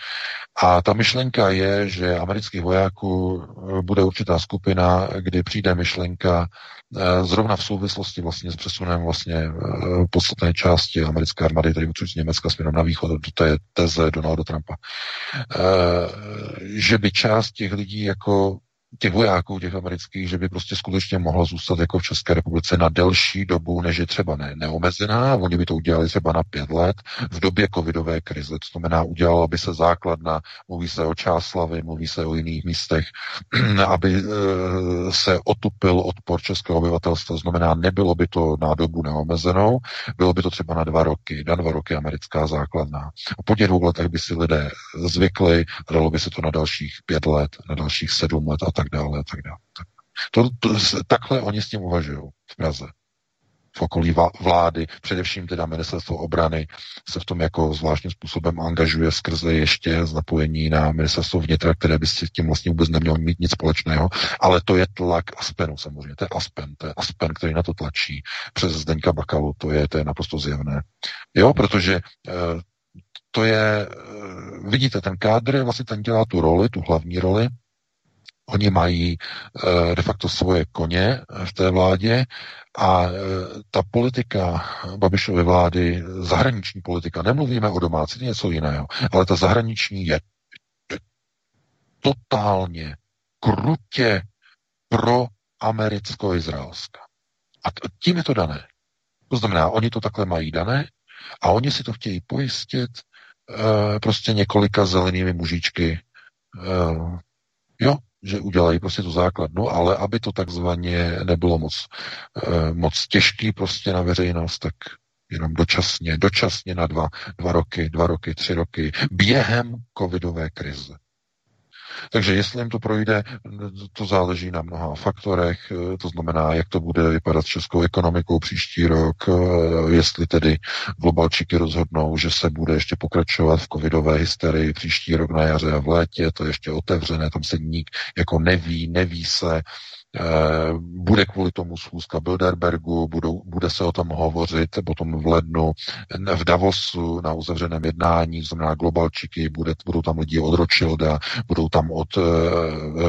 A ta myšlenka je, že amerických vojáků eh, bude určitá skupina, kdy přijde myšlenka eh, zrovna v souvislosti vlastně s přesunem vlastně podstatné části americké armády, tedy odsud z Německa směrem na východ do té teze Donalda Trumpa, že by část těch lidí jako těch vojáků, těch amerických, že by prostě skutečně mohla zůstat jako v České republice na delší dobu, než je třeba ne, neomezená. Oni by to udělali třeba na pět let v době covidové krize. To znamená, udělala by se základna, mluví se o Čáslavy, mluví se o jiných místech, [clears throat] aby e, se otupil odpor českého obyvatelstva. To znamená, nebylo by to na dobu neomezenou, bylo by to třeba na dva roky, na dva roky americká základna. Po těch dvou letech by si lidé zvykli, dalo by se to na dalších pět let, na dalších sedm let a tak dále a tak dále. Tak, to, to, takhle oni s tím uvažují v Praze. V okolí vlády, především teda ministerstvo obrany se v tom jako zvláštním způsobem angažuje skrze ještě napojení na ministerstvo vnitra, které by s tím vlastně vůbec nemělo mít nic společného, ale to je tlak Aspenu samozřejmě, to je Aspen, to je Aspen, který na to tlačí přes Zdeňka Bakalu, to je, to je naprosto zjevné. Jo, protože eh, to je, eh, vidíte, ten kádr vlastně ten dělá tu roli, tu hlavní roli, Oni mají eh, de facto svoje koně v té vládě a eh, ta politika Babišovy vlády, zahraniční politika, nemluvíme o domácí, něco jiného, ale ta zahraniční je totálně, krutě pro americko-izraelská. A tím je to dané. To znamená, oni to takhle mají dané a oni si to chtějí pojistit prostě několika zelenými mužičky. Jo, že udělají prostě tu základnu, ale aby to takzvaně nebylo moc, eh, moc těžký prostě na veřejnost, tak jenom dočasně, dočasně na dva, dva roky, dva roky, tři roky, během covidové krize. Takže jestli jim to projde, to záleží na mnoha faktorech, to znamená, jak to bude vypadat s českou ekonomikou příští rok, jestli tedy globalčiky rozhodnou, že se bude ještě pokračovat v covidové hysterii příští rok na jaře a v létě, to je ještě otevřené, tam se nik jako neví, neví se, bude kvůli tomu schůzka Bilderbergu, budou, bude se o tom hovořit potom v lednu. V Davosu na uzavřeném jednání, znamená globalčiky, bude, budou tam lidi od Rothschilda, budou tam od uh,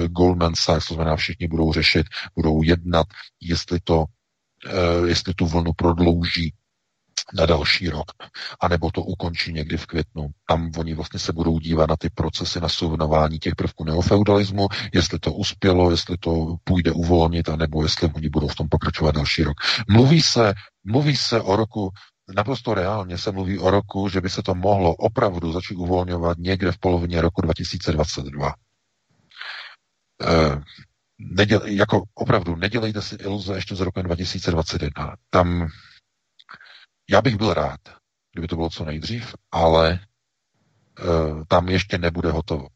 Goldman Sachs, to znamená všichni budou řešit, budou jednat, jestli to uh, jestli tu vlnu prodlouží na další rok, anebo to ukončí někdy v květnu. Tam oni vlastně se budou dívat na ty procesy na sovnování těch prvků neofeudalismu, jestli to uspělo, jestli to půjde uvolnit, anebo jestli oni budou v tom pokračovat další rok. Mluví se, mluví se o roku naprosto reálně se mluví o roku, že by se to mohlo opravdu začít uvolňovat někde v polovině roku 2022. Eh, neděl, jako opravdu, nedělejte si iluze ještě z roku 2021. Tam já bych byl rád, kdyby to bylo co nejdřív, ale uh, tam ještě nebude hotovo.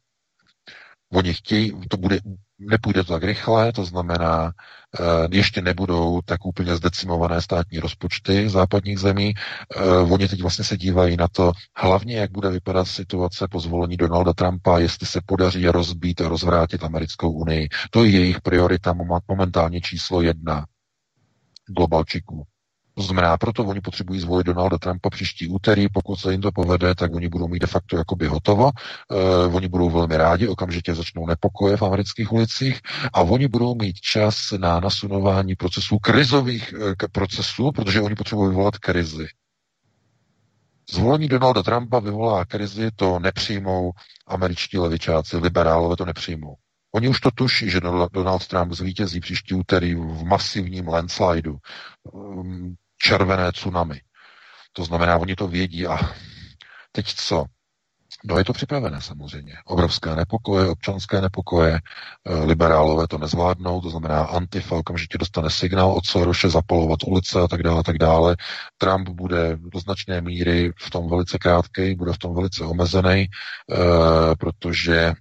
Oni chtějí, to bude, nepůjde to tak rychle, to znamená, uh, ještě nebudou tak úplně zdecimované státní rozpočty západních zemí. Uh, oni teď vlastně se dívají na to, hlavně jak bude vypadat situace po zvolení Donalda Trumpa, jestli se podaří rozbít a rozvrátit americkou unii. To je jejich priorita momentálně číslo jedna globalčiků. To znamená, proto oni potřebují zvolit Donalda Trumpa příští úterý, pokud se jim to povede, tak oni budou mít de facto jakoby hotovo, uh, oni budou velmi rádi, okamžitě začnou nepokoje v amerických ulicích a oni budou mít čas na nasunování procesů, krizových uh, procesů, protože oni potřebují vyvolat krizi. Zvolení Donalda Trumpa vyvolá krizi, to nepřijmou američtí levičáci, liberálové to nepřijmou. Oni už to tuší, že Donald Trump zvítězí příští úterý v masivním landslideu, um, červené tsunami. To znamená, oni to vědí a teď co? No je to připravené samozřejmě. Obrovské nepokoje, občanské nepokoje, eh, liberálové to nezvládnou, to znamená Antifa okamžitě dostane signál od Soroše zapalovat ulice a tak dále, tak dále. Trump bude do značné míry v tom velice krátký, bude v tom velice omezený, eh, protože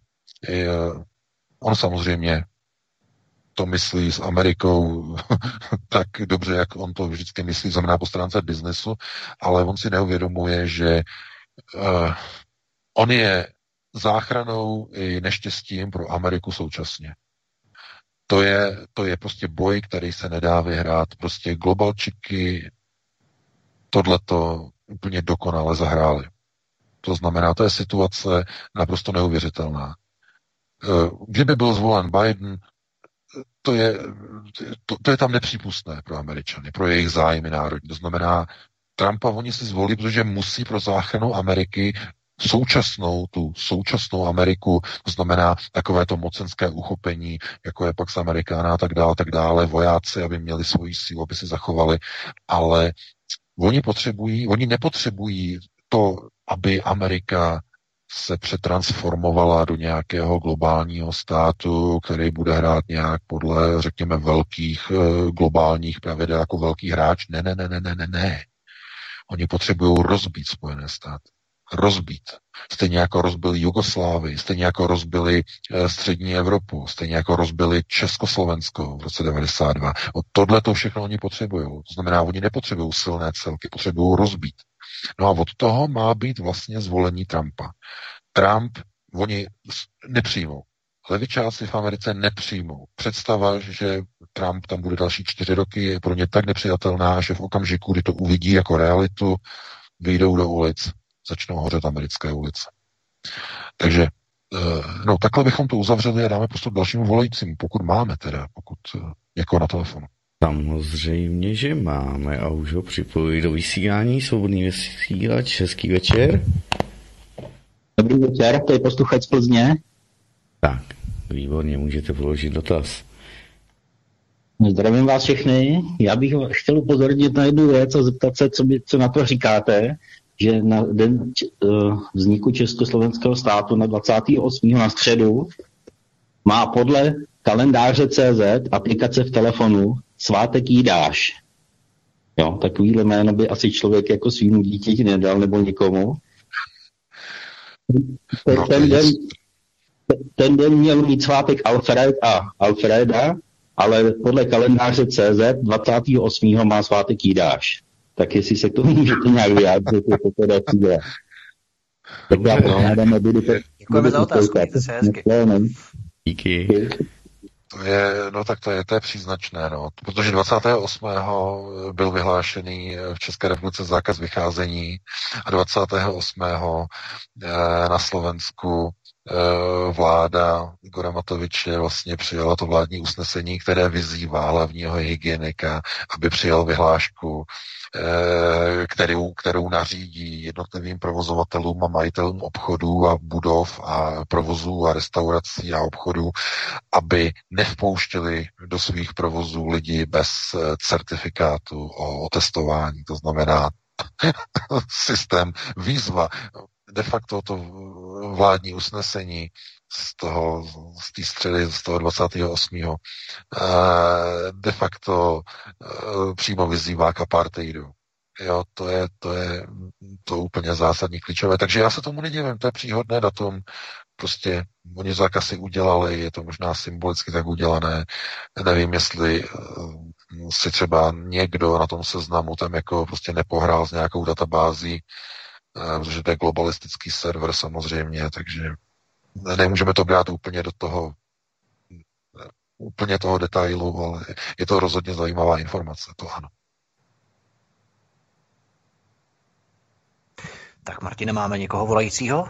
On samozřejmě to myslí s Amerikou [laughs] tak dobře, jak on to vždycky myslí, znamená po stránce biznesu, ale on si neuvědomuje, že uh, on je záchranou i neštěstím pro Ameriku současně. To je, to je prostě boj, který se nedá vyhrát. Prostě globalčiky tohleto úplně dokonale zahráli. To znamená, to je situace naprosto neuvěřitelná. Eh, kdyby byl zvolen Biden, to je, to, to je tam nepřípustné pro Američany, pro jejich zájmy národní. To znamená, Trumpa oni si zvolí, protože musí pro záchranu Ameriky současnou, tu současnou Ameriku, to znamená takové to mocenské uchopení, jako je Pax Amerikána a tak dále, tak dále, vojáci, aby měli svoji sílu, aby se zachovali, ale oni potřebují, oni nepotřebují to, aby Amerika se přetransformovala do nějakého globálního státu, který bude hrát nějak podle, řekněme, velkých e, globálních pravidel jako velký hráč. Ne, ne, ne, ne, ne, ne, ne. Oni potřebují rozbít Spojené státy. Rozbít. Stejně jako rozbili Jugoslávii, stejně jako rozbili e, střední Evropu, stejně jako rozbili Československo v roce 92. O tohle to všechno oni potřebují. To znamená, oni nepotřebují silné celky, potřebují rozbít. No a od toho má být vlastně zvolení Trumpa. Trump oni nepřijmou. Levičáci v Americe nepřijmou. Představa, že Trump tam bude další čtyři roky, je pro ně tak nepřijatelná, že v okamžiku, kdy to uvidí jako realitu, vyjdou do ulic, začnou hořet americké ulice. Takže eh, no, takhle bychom to uzavřeli a dáme prostor dalšímu volajícímu, pokud máme teda, pokud jako na telefonu. Samozřejmě, že máme a už ho připojí do vysílání. Svobodný vysílač, hezký večer. Dobrý večer, to je posluchač z Plzně. Tak, výborně, můžete položit dotaz. Zdravím vás všechny. Já bych chtěl upozornit na jednu věc a zeptat se, co, by, co na to říkáte, že na den uh, vzniku Československého státu na 28. na středu má podle kalendáře CZ aplikace v telefonu svátek jídáš. Jo, takovýhle jméno by asi člověk jako svým dítěti nedal nebo nikomu. Ten, no, ten, den, ten den měl mít svátek Alfred a Alfreda, ale podle kalendáře CZ 28. má svátek Jídáš. Tak jestli se k tomu můžete nějak vyjádřit, je to teda přijde. Tak já no. Děkujeme za otázku, Díky. Díky. To je, no tak to je, to je příznačné, no. Protože 28. byl vyhlášený v České republice zákaz vycházení a 28. Eh, na Slovensku vláda Igora Matoviče vlastně přijala to vládní usnesení, které vyzývá hlavního hygienika, aby přijal vyhlášku, Eh, kterou, kterou nařídí jednotlivým provozovatelům a majitelům obchodů a budov a provozů a restaurací a obchodů, aby nevpouštěli do svých provozů lidi bez eh, certifikátu o testování. To znamená [laughs] systém výzva. De facto to vládní usnesení z toho, z té středy, z toho 28. Eh, de facto eh, přímo vyzývá k apartheidu. Jo, to je, to je to úplně zásadní klíčové. Takže já se tomu nedivím, to je příhodné datum. Prostě oni zákazy udělali, je to možná symbolicky tak udělané. Nevím, jestli uh, si třeba někdo na tom seznamu tam jako prostě nepohrál s nějakou databází, protože to je globalistický server samozřejmě, takže nemůžeme to brát úplně do toho úplně toho detailu, ale je to rozhodně zajímavá informace, to ano. Tak Martine, máme někoho volajícího?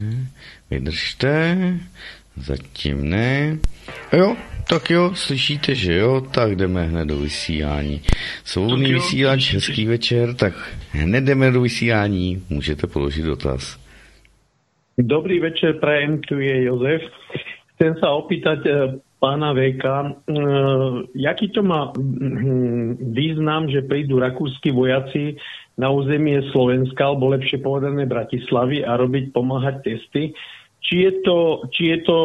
Hmm, vydržte, zatím ne. Jo, tak jo, slyšíte, že jo, tak jdeme hned do vysílání. Svobodný vysílač, hezký večer, tak hned jdeme do vysílání, můžete položit dotaz. Dobrý večer, prajem, tu je Jozef. Chcem sa opýtať e, pána Veka, e, jaký to má hm, význam, že prídu rakúsky vojaci na územie Slovenska, alebo lepšie povedané Bratislavy a robiť, pomáhať testy. Či je to, či je to,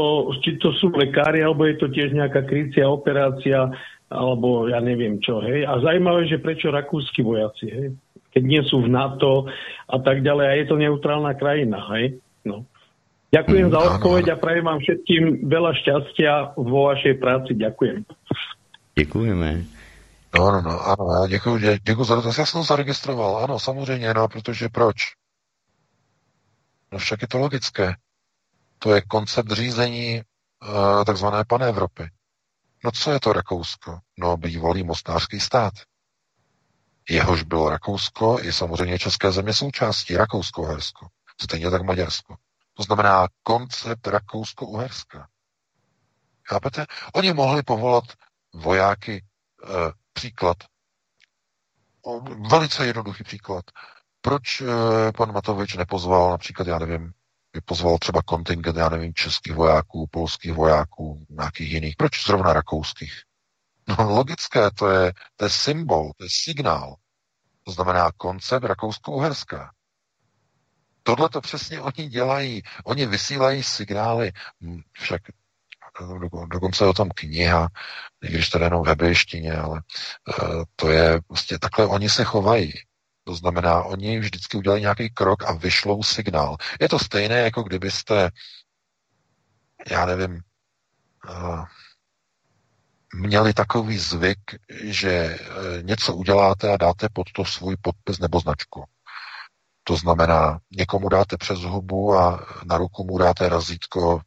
či to sú lekári, alebo je to tiež nejaká krycia operácia, alebo ja neviem čo, hej. A zajímavé, že prečo rakúsky vojaci, hej. Keď nie sú v NATO a tak ďalej, a je to neutrálna krajina, hej. No. Ďakujem mm, za odpoveď a prajem vám všetkým veľa šťastia vo vašej práci. Ďakujem. Děkujeme. No, no, no, ano, já děkuji, děkuji za to. Já jsem to zaregistroval, ano, samozřejmě, no, protože proč? No však je to logické. To je koncept řízení uh, takzvané Evropy. No co je to Rakousko? No bývalý mostnářský stát. Jehož bylo Rakousko i samozřejmě České země součástí, Rakousko-Hersko. Stejně tak Maďarsko. To znamená koncept Rakousko-Uherska. Chápete? Oni mohli povolat vojáky e, příklad. Velice jednoduchý příklad. Proč e, pan Matovič nepozval například, já nevím, pozval třeba kontingent, já nevím, českých vojáků, polských vojáků, nějakých jiných. Proč zrovna rakouských? No logické, to je, to je symbol, to je signál. To znamená koncept Rakousko-Uherská. Tohle to přesně oni dělají. Oni vysílají signály, hm, však dokonce je o tom kniha, i když to je jenom ve ale uh, to je prostě takhle oni se chovají. To znamená, oni vždycky udělají nějaký krok a vyšlou signál. Je to stejné, jako kdybyste, já nevím, uh, měli takový zvyk, že uh, něco uděláte a dáte pod to svůj podpis nebo značku. To znamená, někomu dáte přes hubu a na ruku mu dáte razítko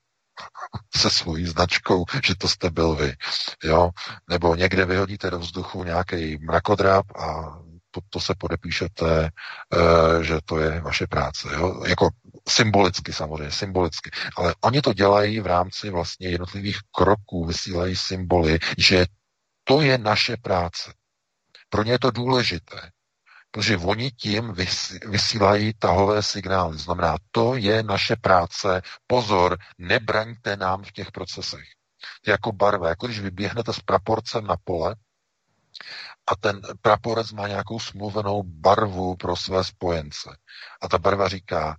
[laughs] se svojí značkou, že to jste byl vy. Jo? Nebo někde vyhodíte do vzduchu nějaký mrakodrap a to, to se podepíšete, e, že to je vaše práce. Jo? Jako symbolicky samozřejmě, symbolicky. Ale oni to dělají v rámci vlastně jednotlivých kroků, vysílají symboly, že to je naše práce. Pro ně je to důležité protože oni tím vysílají tahové signály. Znamená, to je naše práce, pozor, nebraňte nám v těch procesech. Jako barva, jako když vyběhnete s praporcem na pole a ten praporec má nějakou smluvenou barvu pro své spojence. A ta barva říká,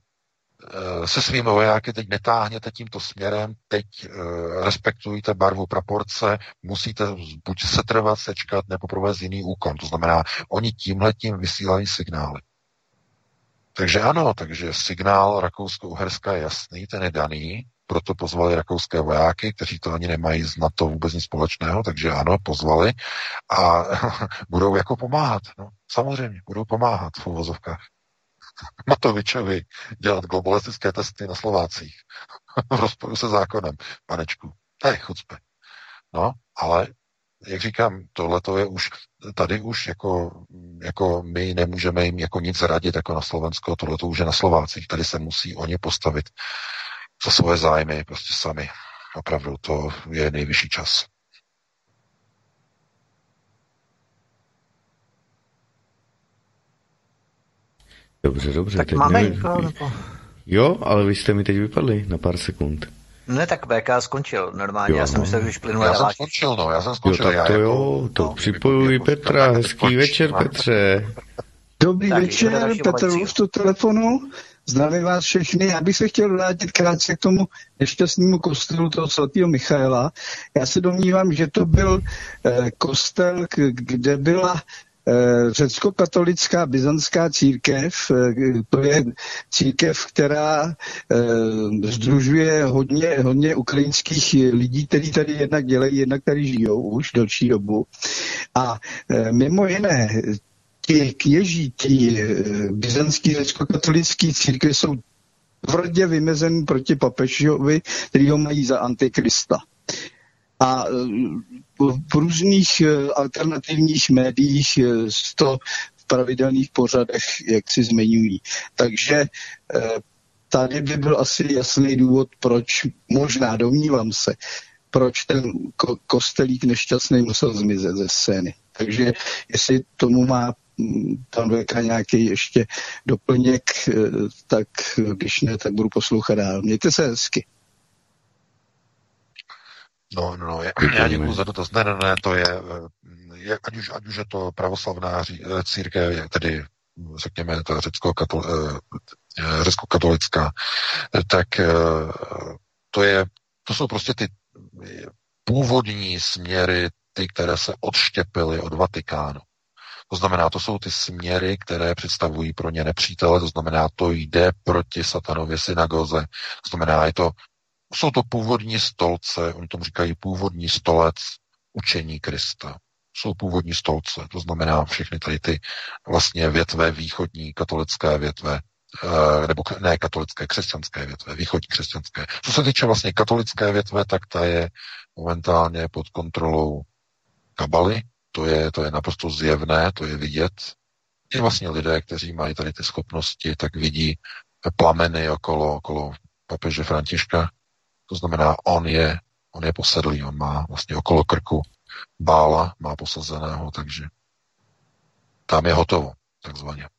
Eh, se svými vojáky teď netáhněte tímto směrem, teď e, respektujte barvu praporce, musíte buď setrvat, sečkat, nebo provést jiný úkon. To znamená, oni tímhletím vysílají signály. Takže ano, takže signál Rakousko-Uherska je jasný, ten je daný, proto pozvali rakouské vojáky, kteří to ani nemají z NATO vůbec nic společného, takže ano, pozvali a [laughs] budou jako pomáhat. No, samozřejmě, budou pomáhat v uvozovkách. [laughs] Matovičovi dělat globalistické testy na Slovácích [laughs] v rozporu se zákonem, panečku. To je chucpe. No, ale jak říkám, tohle to je už, tady už jako, jako my nemůžeme jim jako nic radit jako na Slovensko, tohle to už je na Slovácích, tady se musí oni postavit za svoje zájmy prostě sami. Opravdu to je nejvyšší čas. Dobře, dobře. Tak máme někoho, nebo... Jo, ale vy jste mi teď vypadli na pár sekund. Ne, tak VK skončil normálně, Jo, já jsem no. myslel, že už plynule Já jsem skončil, no, já jsem Jo, skončil. tak já to jako, jo, to no, připojuji jako- Petra, tak hezký večer Petře. Dobrý Tak, večer, Petr volajícího. Růst u telefonu. Zdravím vás všechny. Já bych se chtěl vrátit krátce k tomu nešťastnému kostelu toho svatého Michaela. Já se domnívám, že to byl eh, kostel, kde byla eh, řecko-katolická byzantská církev. Eh, to je církev, která eh, združuje hodně, hodně ukrajinských lidí, kteří tady jednak dělají, jednak tady žijou už delší dobu. A mimo jiné, ti kněží, ti eh, byzantský řecko-katolický církve jsou tvrdě vymezen proti papežovi, který ho mají za antikrista. A eh, v různých eh, alternativních médiích to v pravidelných pořadech, jak si zmiňují. Takže tady by byl asi jasný důvod, proč, možná domnívám se, proč ten ko- kostelík nešťastný musel zmizet ze scény. Takže jestli tomu má pan Veka nějaký ještě doplněk, eh, tak když ne, tak budu poslouchat dál. Mějte se hezky. No, no, no, já, já děkuji za dotaz. Ne, ne, ne, to je, eh, je ať, už, ať už je to pravoslavná eh, církev, jak tedy, řekněme, ta řecko-katol, řecko-katolická, tak eh, to je, to jsou prostě ty původní směry, ty, které se odštěpily od Vatikánu. To znamená, to jsou ty směry, které představují pro ně nepřítele, to znamená, to jde proti satanově synagoze, to znamená, je to jsou to původní stolce, oni tomu říkají původní stolec učení Krista. Jsou původní stolce, to znamená všechny tady ty vlastně větve, východní katolické větve, eh, nebo ne katolické, křesťanské větve, východní křesťanské. Co se týče vlastně katolické větve, tak ta je momentálně pod kontrolou kabaly, to je, to je naprosto zjevné, to je vidět. I vlastně lidé, kteří mají tady ty schopnosti, tak vidí plameny okolo, okolo papeže Františka, to znamená, on je, on je posedlý, on má vlastně okolo krku bála, má posazeného, takže tam je hotovo, takzvaně.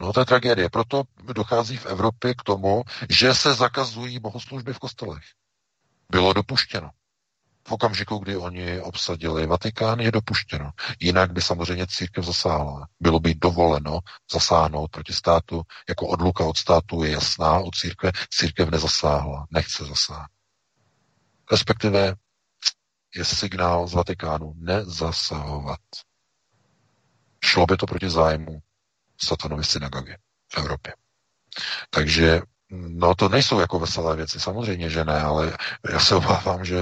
No to je tragédie. Proto dochází v Evropě k tomu, že se zakazují bohoslužby v kostelech. Bylo dopuštěno. V okamžiku, kdy oni obsadili Vatikán, je dopuštěno. Jinak by samozřejmě církev zasáhla. Bylo by dovoleno zasáhnout proti státu, jako odluka od státu je jasná, od církve církev nezasáhla, nechce zasáhnout. Respektive je signál z Vatikánu nezasahovat. Šlo by to proti zájmu satanovy synagogy v Evropě. Takže No to nejsou jako veselé věci, samozřejmě, že ne, ale já se obávám, že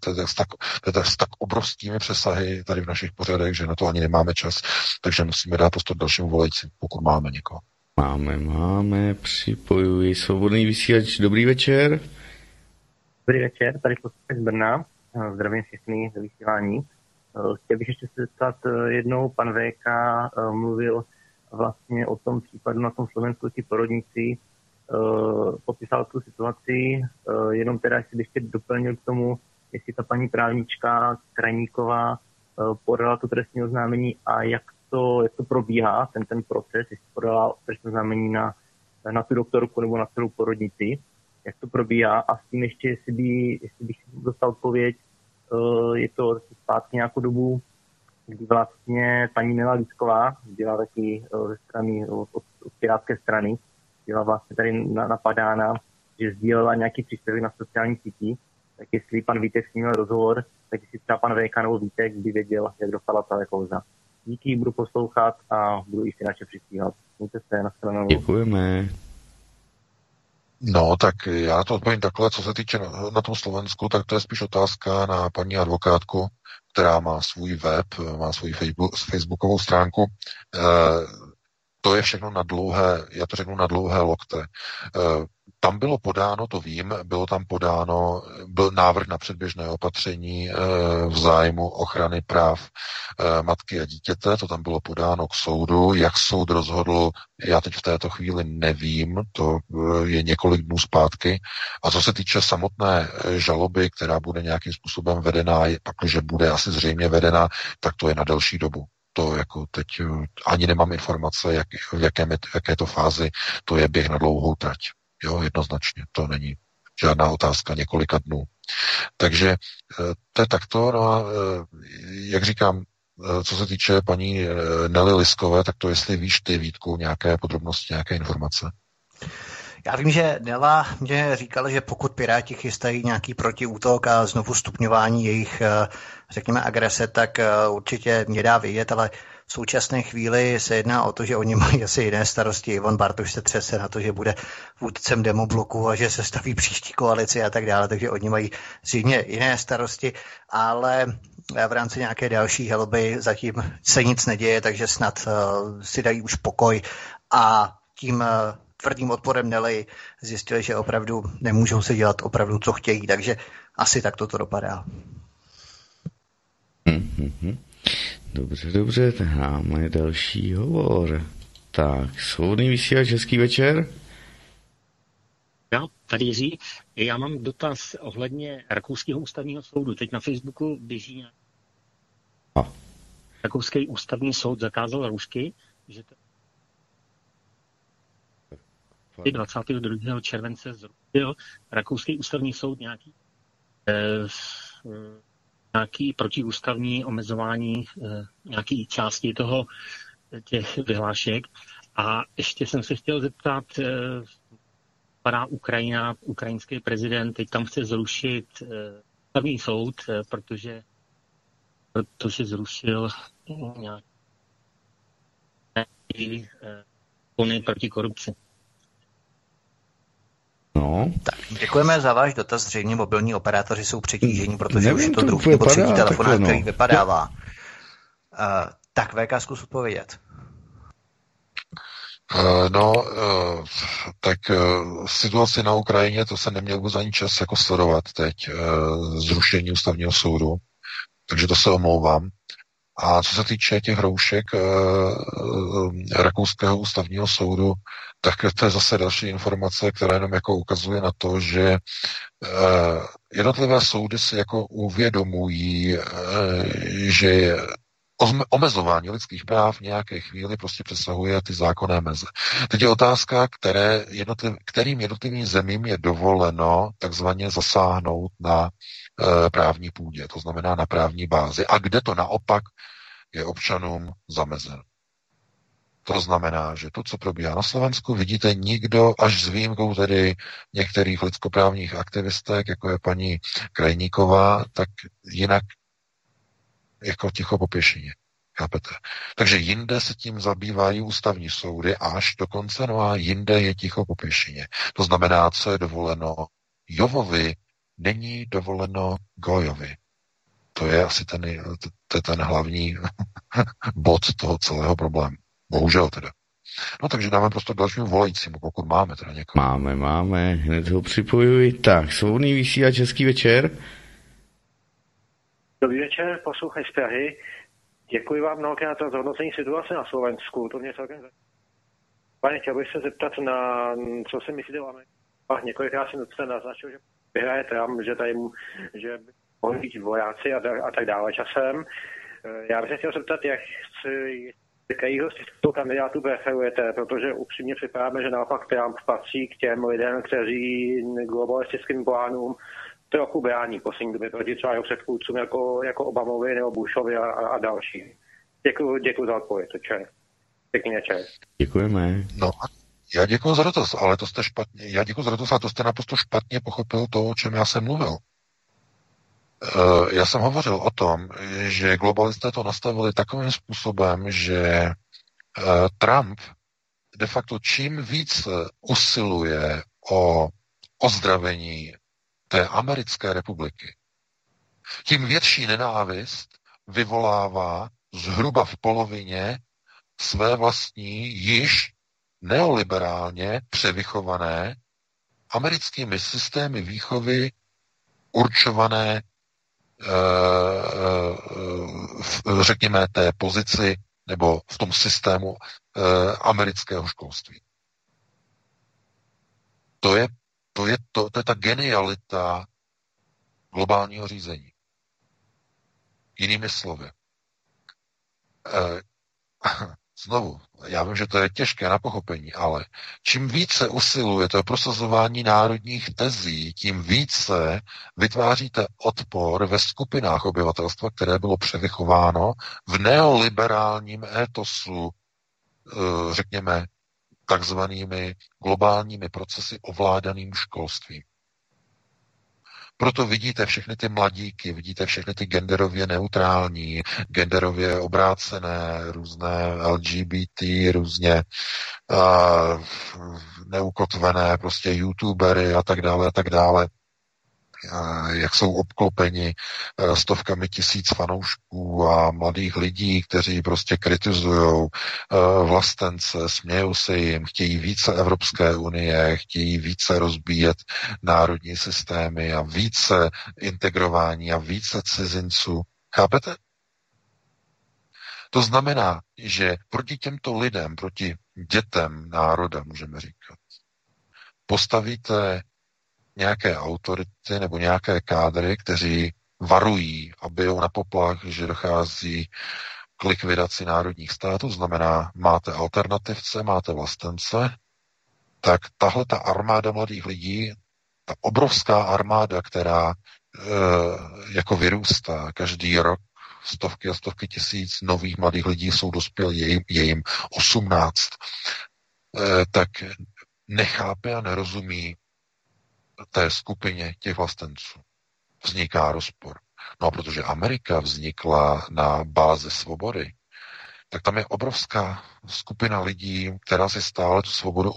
to, je s tak, to je s tak obrovskými přesahy tady v našich pořadech, že na to ani nemáme čas, takže musíme dát prostor dalšímu volajícím, pokud máme někoho. Máme, máme, připojuji svobodný vysílač. Dobrý večer. Dobrý večer, tady posluchač z Brna. Zdravím všechny ze vysílání. Chtěl bych ještě se zeptat, eh, jednou pan VK eh, mluvil vlastně o tom případu na tom Slovensku, ti porodníci, eh, popisal tu situaci, eh, jenom teda, jestli bych ještě doplnil k tomu, jestli ta paní právnička Krajníková eh, podala to trestní oznámení a jak to, jak to probíhá, ten, ten proces, jestli podala trestní oznámení na, na tu doktorku nebo na celou porodnici jak to probíhá a s tím ještě, jestli, by, jestli bych dostal odpověď, je to zpátky nějakou dobu, kdy vlastně paní Mila Lísková byla taky ze strany, od, od, od pirátské strany, byla vlastně tady na, napadána, že sdílela nějaký příspěvek na sociální síti, tak jestli pan Vítek s ním měl rozhovor, tak jestli třeba pan VK nebo Vítek by věděl, jak dopadla ta kauza. Díky, budu poslouchat a budu i finančně přispívat. Mějte se, na Děkujeme. No, tak já to odpovím takhle, co se týče na, na tom Slovensku, tak to je spíš otázka na paní advokátku, která má svůj web, má svůj Facebook, facebookovou stránku. E, to je všechno na dlouhé, já to řeknu na dlouhé lokte. Eh, tam bylo podáno, to vím, bylo tam podáno, byl návrh na předběžné opatření v zájmu ochrany práv matky a dítěte, to tam bylo podáno k soudu. Jak soud rozhodl, já teď v této chvíli nevím, to je několik dnů zpátky. A co se týče samotné žaloby, která bude nějakým způsobem vedená, pakliže bude asi zřejmě vedena, tak to je na delší dobu to jako teď eh, ani nemám informace, jak, v jaké, jaké to fázi, to je běh na dlouhou trať. Jo, jednoznačně, to není žádná otázka několika dnů. Takže eh, to je takto, no a eh, jak říkám, co se týče paní Nelly Liskové, tak to jestli víš ty, Vítku, nějaké podrobnosti, nějaké informace? Já vím, že Nela mě říkala, že pokud Piráti chystají nějaký protiútok a znovu stupňování jejich, eh, řekněme, agrese, tak eh, určitě mě dá vědět, ale v současné chvíli se jedná o to, že oni mají asi jiné starosti. Ivan Bartoš se třese na to, že bude vůdcem demobloku a že se staví příští koalici a tak dále, takže oni mají zřejmě jiné starosti, ale v rámci nějaké další helby zatím se nic neděje, takže snad uh, si dají už pokoj a tím uh, tvrdým odporem Nelly zjistili, že opravdu nemůžou se dělat opravdu, co chtějí, takže asi tak to dopadá. Mm-hmm. Dobře, dobře, tak máme další hovor. Tak, svobodný vysílač, český večer. Já, tady Jiří, já mám dotaz ohledně Rakouského ústavního soudu. Teď na Facebooku běží A. Rakouský ústavní soud zakázal roušky, že to 22. července zrušil Rakouský ústavní soud nějaký, eh, nějaký protiústavní omezování eh, nějaký části toho těch vyhlášek. A ještě jsem se chtěl zeptat, eh, padá Ukrajina, ukrajinský prezident teď tam chce zrušit eh, ústavní soud, eh, protože, protože zrušil nějaký eh, proti korupci. No. Tak, děkujeme za váš dotaz. Zřejmě mobilní operátoři jsou přetížení, protože Nevím, už je to druhý nebo třetí telefonát, no. který vypadává. Uh, tak, VK, zkus odpovědět. Uh, no, uh, tak situaci na Ukrajině, to se neměl vůbec ani čas jako sledovat teď, zrušení ústavního soudu, takže to se omlouvám. A co se týče těch roušek Rakouského ústavního soudu, tak to je zase další informace, která jenom jako ukazuje na to, že uh, jednotlivé soudy si jako uvědomují, uh, že omezování lidských práv v nějaké chvíli prostě přesahuje ty zákonné meze. Teď je otázka, které jednotliv, kterým jednotlivým zemím je dovoleno takzvaně zasáhnout na e, právní půdě, to znamená na právní bázi, a kde to naopak je občanům zamezeno. To znamená, že to, co probíhá na Slovensku, vidíte nikdo, až s výjimkou tedy některých lidskoprávních aktivistek, jako je paní Krajníková, tak jinak jako ticho po pěšině. Chápete? Takže jinde se tím zabývají ústavní soudy až dokonce, no a jinde je ticho po pěšině. To znamená, co je dovoleno Jovovi, není dovoleno Gojovi. To je asi ten, to je ten hlavní [laughs] bod toho celého problému. Bohužel teda. No takže dáme prostě dalšímu volajícímu, pokud máme teda někoho. Máme, máme, hned ho připojuji. Tak, svobodný vysílá Český večer. Dobrý večer, poslouchej z Prahy. Děkuji vám mnohokrát za zhodnocení situace na Slovensku. To mě celkem Pane, chtěl bych se zeptat na, co si myslíte o Americe. Několikrát jsem se naznačil, že vyhraje Trump, že tady že by mohli být vojáci a, a tak dále časem. Já bych se chtěl zeptat, jak si jakýho z těchto kandidátů preferujete, protože upřímně připadáme, že naopak Trump patří k těm lidem, kteří globalistickým plánům trochu brání poslední době proti třeba jeho předchůdcům jako, jako Obamovi nebo Bushovi a, a, a další. Děkuji, děkuji za odpověď, čer. Pěkný večer. Děkujeme. No, já děkuji za dotaz, ale to jste špatně, já děkuji za dotaz, ale to jste naprosto špatně pochopil to, o čem já jsem mluvil. Eh, já jsem hovořil o tom, že globalisté to nastavili takovým způsobem, že eh, Trump de facto čím víc usiluje o ozdravení té americké republiky, tím větší nenávist vyvolává zhruba v polovině své vlastní, již neoliberálně převychované americkými systémy výchovy určované eh, řekněme, té pozici nebo v tom systému eh, amerického školství. To je, to, je, to, to je ta genialita globálního řízení. Jinými slovy, eh, znovu, já vím, že to je těžké na pochopení, ale čím více usilujete o prosazování národních tezí, tím více vytváříte odpor ve skupinách obyvatelstva, které bylo převychováno v neoliberálním étosu, eh, řekněme, takzvanými globálními procesy ovládaným školstvím. Proto vidíte všechny ty mladíky, vidíte všechny ty genderově neutrální, genderově obrácené, různé LGBT, různě uh, neukotvené prostě youtubery a tak dále a tak dále jak jsou obklopeni eh, stovkami tisíc fanoušků a mladých lidí, kteří prostě kritizují eh, vlastence, smějou se jim, chtějí více Evropské unie, chtějí více rozbíjet národní systémy a více integrování a více cizinců. Chápete? To znamená, že proti těmto lidem, proti dětem národa, můžeme říkat, postavíte nějaké autority nebo nějaké kádry, kteří varují a bijou na poplach, že dochází k likvidaci národních států, znamená, máte alternativce, máte vlastence, tak tahle ta armáda mladých lidí, ta obrovská armáda, která e, jako vyrůstá každý rok, stovky a stovky tisíc nových mladých lidí jsou dospělí, je je jim 18, e, tak nechápe a nerozumí té skupině těch vlastenců vzniká rozpor. No a protože Amerika vznikla na bázi svobody, tak tam je obrovská skupina lidí, která si stále tu svobodu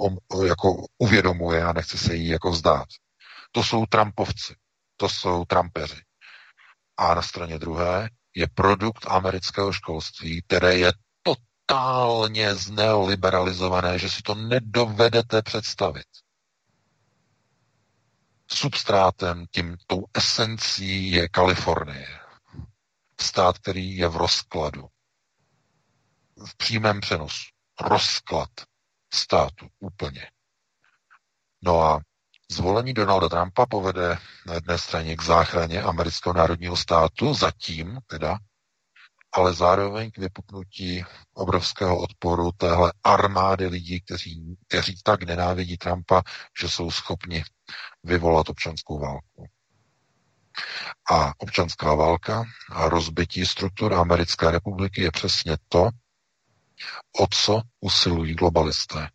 jako uvědomuje a nechce se jí jako vzdát. To jsou Trumpovci, to jsou Trumpeři. A na straně druhé je produkt amerického školství, které je totálně zneoliberalizované, že si to nedovedete představit substrátem, tím tou esencí je Kalifornie. Stát, který je v rozkladu. V přímém přenosu. Rozklad státu úplně. No a zvolení Donalda Trumpa povede na jedné straně k záchraně amerického národního státu, zatím teda, ale zároveň k vypuknutí obrovského odporu téhle armády lidí, kteří, kteří tak nenávidí Trumpa, že jsou schopni vyvolat občanskou válku. A občanská válka a rozbití struktur Americké republiky je přesně to, o co usilují globalisté.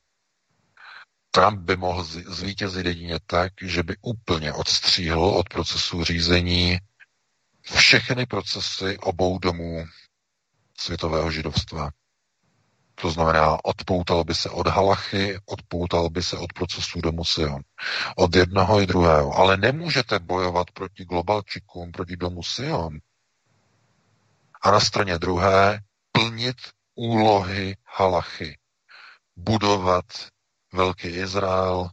Trump by mohl zvítězit jedině tak, že by úplně odstříhl od procesu řízení všechny procesy obou domů světového židovstva. To znamená, odpoutal by se od halachy, odpoutal by se od procesů domu Sion. Od jednoho i druhého. Ale nemůžete bojovat proti globalčikům, proti domu Sion. A na straně druhé plnit úlohy halachy. Budovat velký Izrael,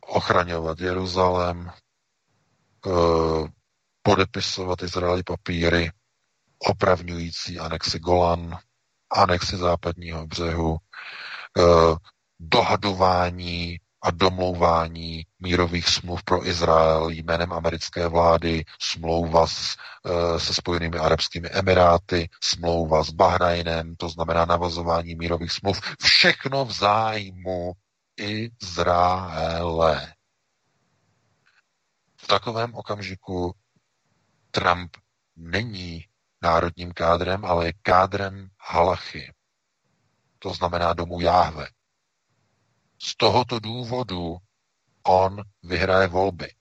ochraňovat Jeruzalém, eh, podepisovat Izraeli papíry, opravňující anexi Golan, anexi západního břehu, eh, dohadování a domlouvání mírových smluv pro Izrael jménem americké vlády, smlouva s, eh, se Spojenými arabskými emiráty, smlouva s Bahrajnem, to znamená navazování mírových smluv. Všechno v zájmu Izraele. V takovém okamžiku Trump není národním kádrem, ale je kádrem halachy. To znamená domu Jáhve. Z tohoto důvodu on vyhraje volby.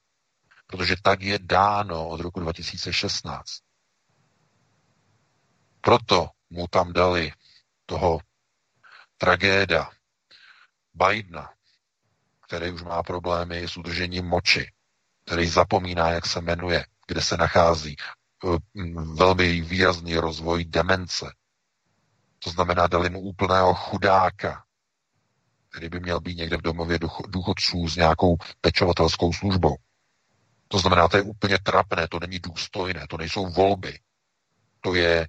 Protože tak je dáno od roku 2016. Proto mu tam dali toho tragéda Bidena, který už má problémy s udržením moči, který zapomíná, jak se jmenuje, kde se nachází, velmi výrazný rozvoj demence. To znamená, dali mu úplného chudáka, který by měl být někde v domově důchodců s nějakou pečovatelskou službou. To znamená, to je úplně trapné, to není důstojné, to nejsou volby. To je e,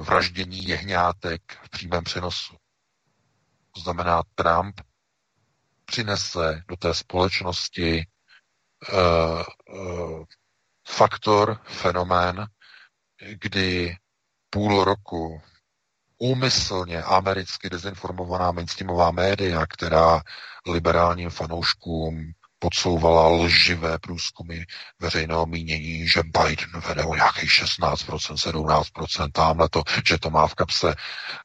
vraždění jehňátek v přímém přenosu. To znamená, Trump přinese do té společnosti uh, uh, faktor, fenomén, kdy půl roku úmyslně americky dezinformovaná mainstreamová média, která liberálním fanouškům podsouvala lživé průzkumy veřejného mínění, že Biden vede o nějakých 16%, 17%, tamhle to, že to má v kapse.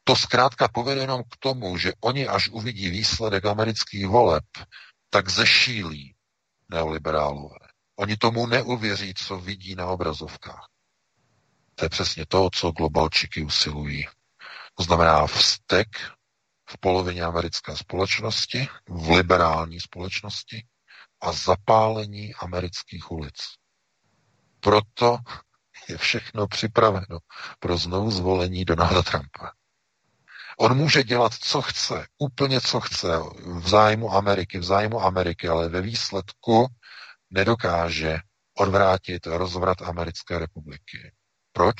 To zkrátka povede jenom k tomu, že oni až uvidí výsledek amerických voleb, tak zešílí neoliberálové. Oni tomu neuvěří, co vidí na obrazovkách. To je přesně to, co globalčiky usilují. To znamená vztek v polovině americké společnosti, v liberální společnosti a zapálení amerických ulic. Proto je všechno připraveno pro znovu zvolení Donalda Trumpa. On může dělat, co chce, úplně co chce, v zájmu Ameriky, v zájmu Ameriky, ale ve výsledku nedokáže odvrátit rozvrat Americké republiky. Proč?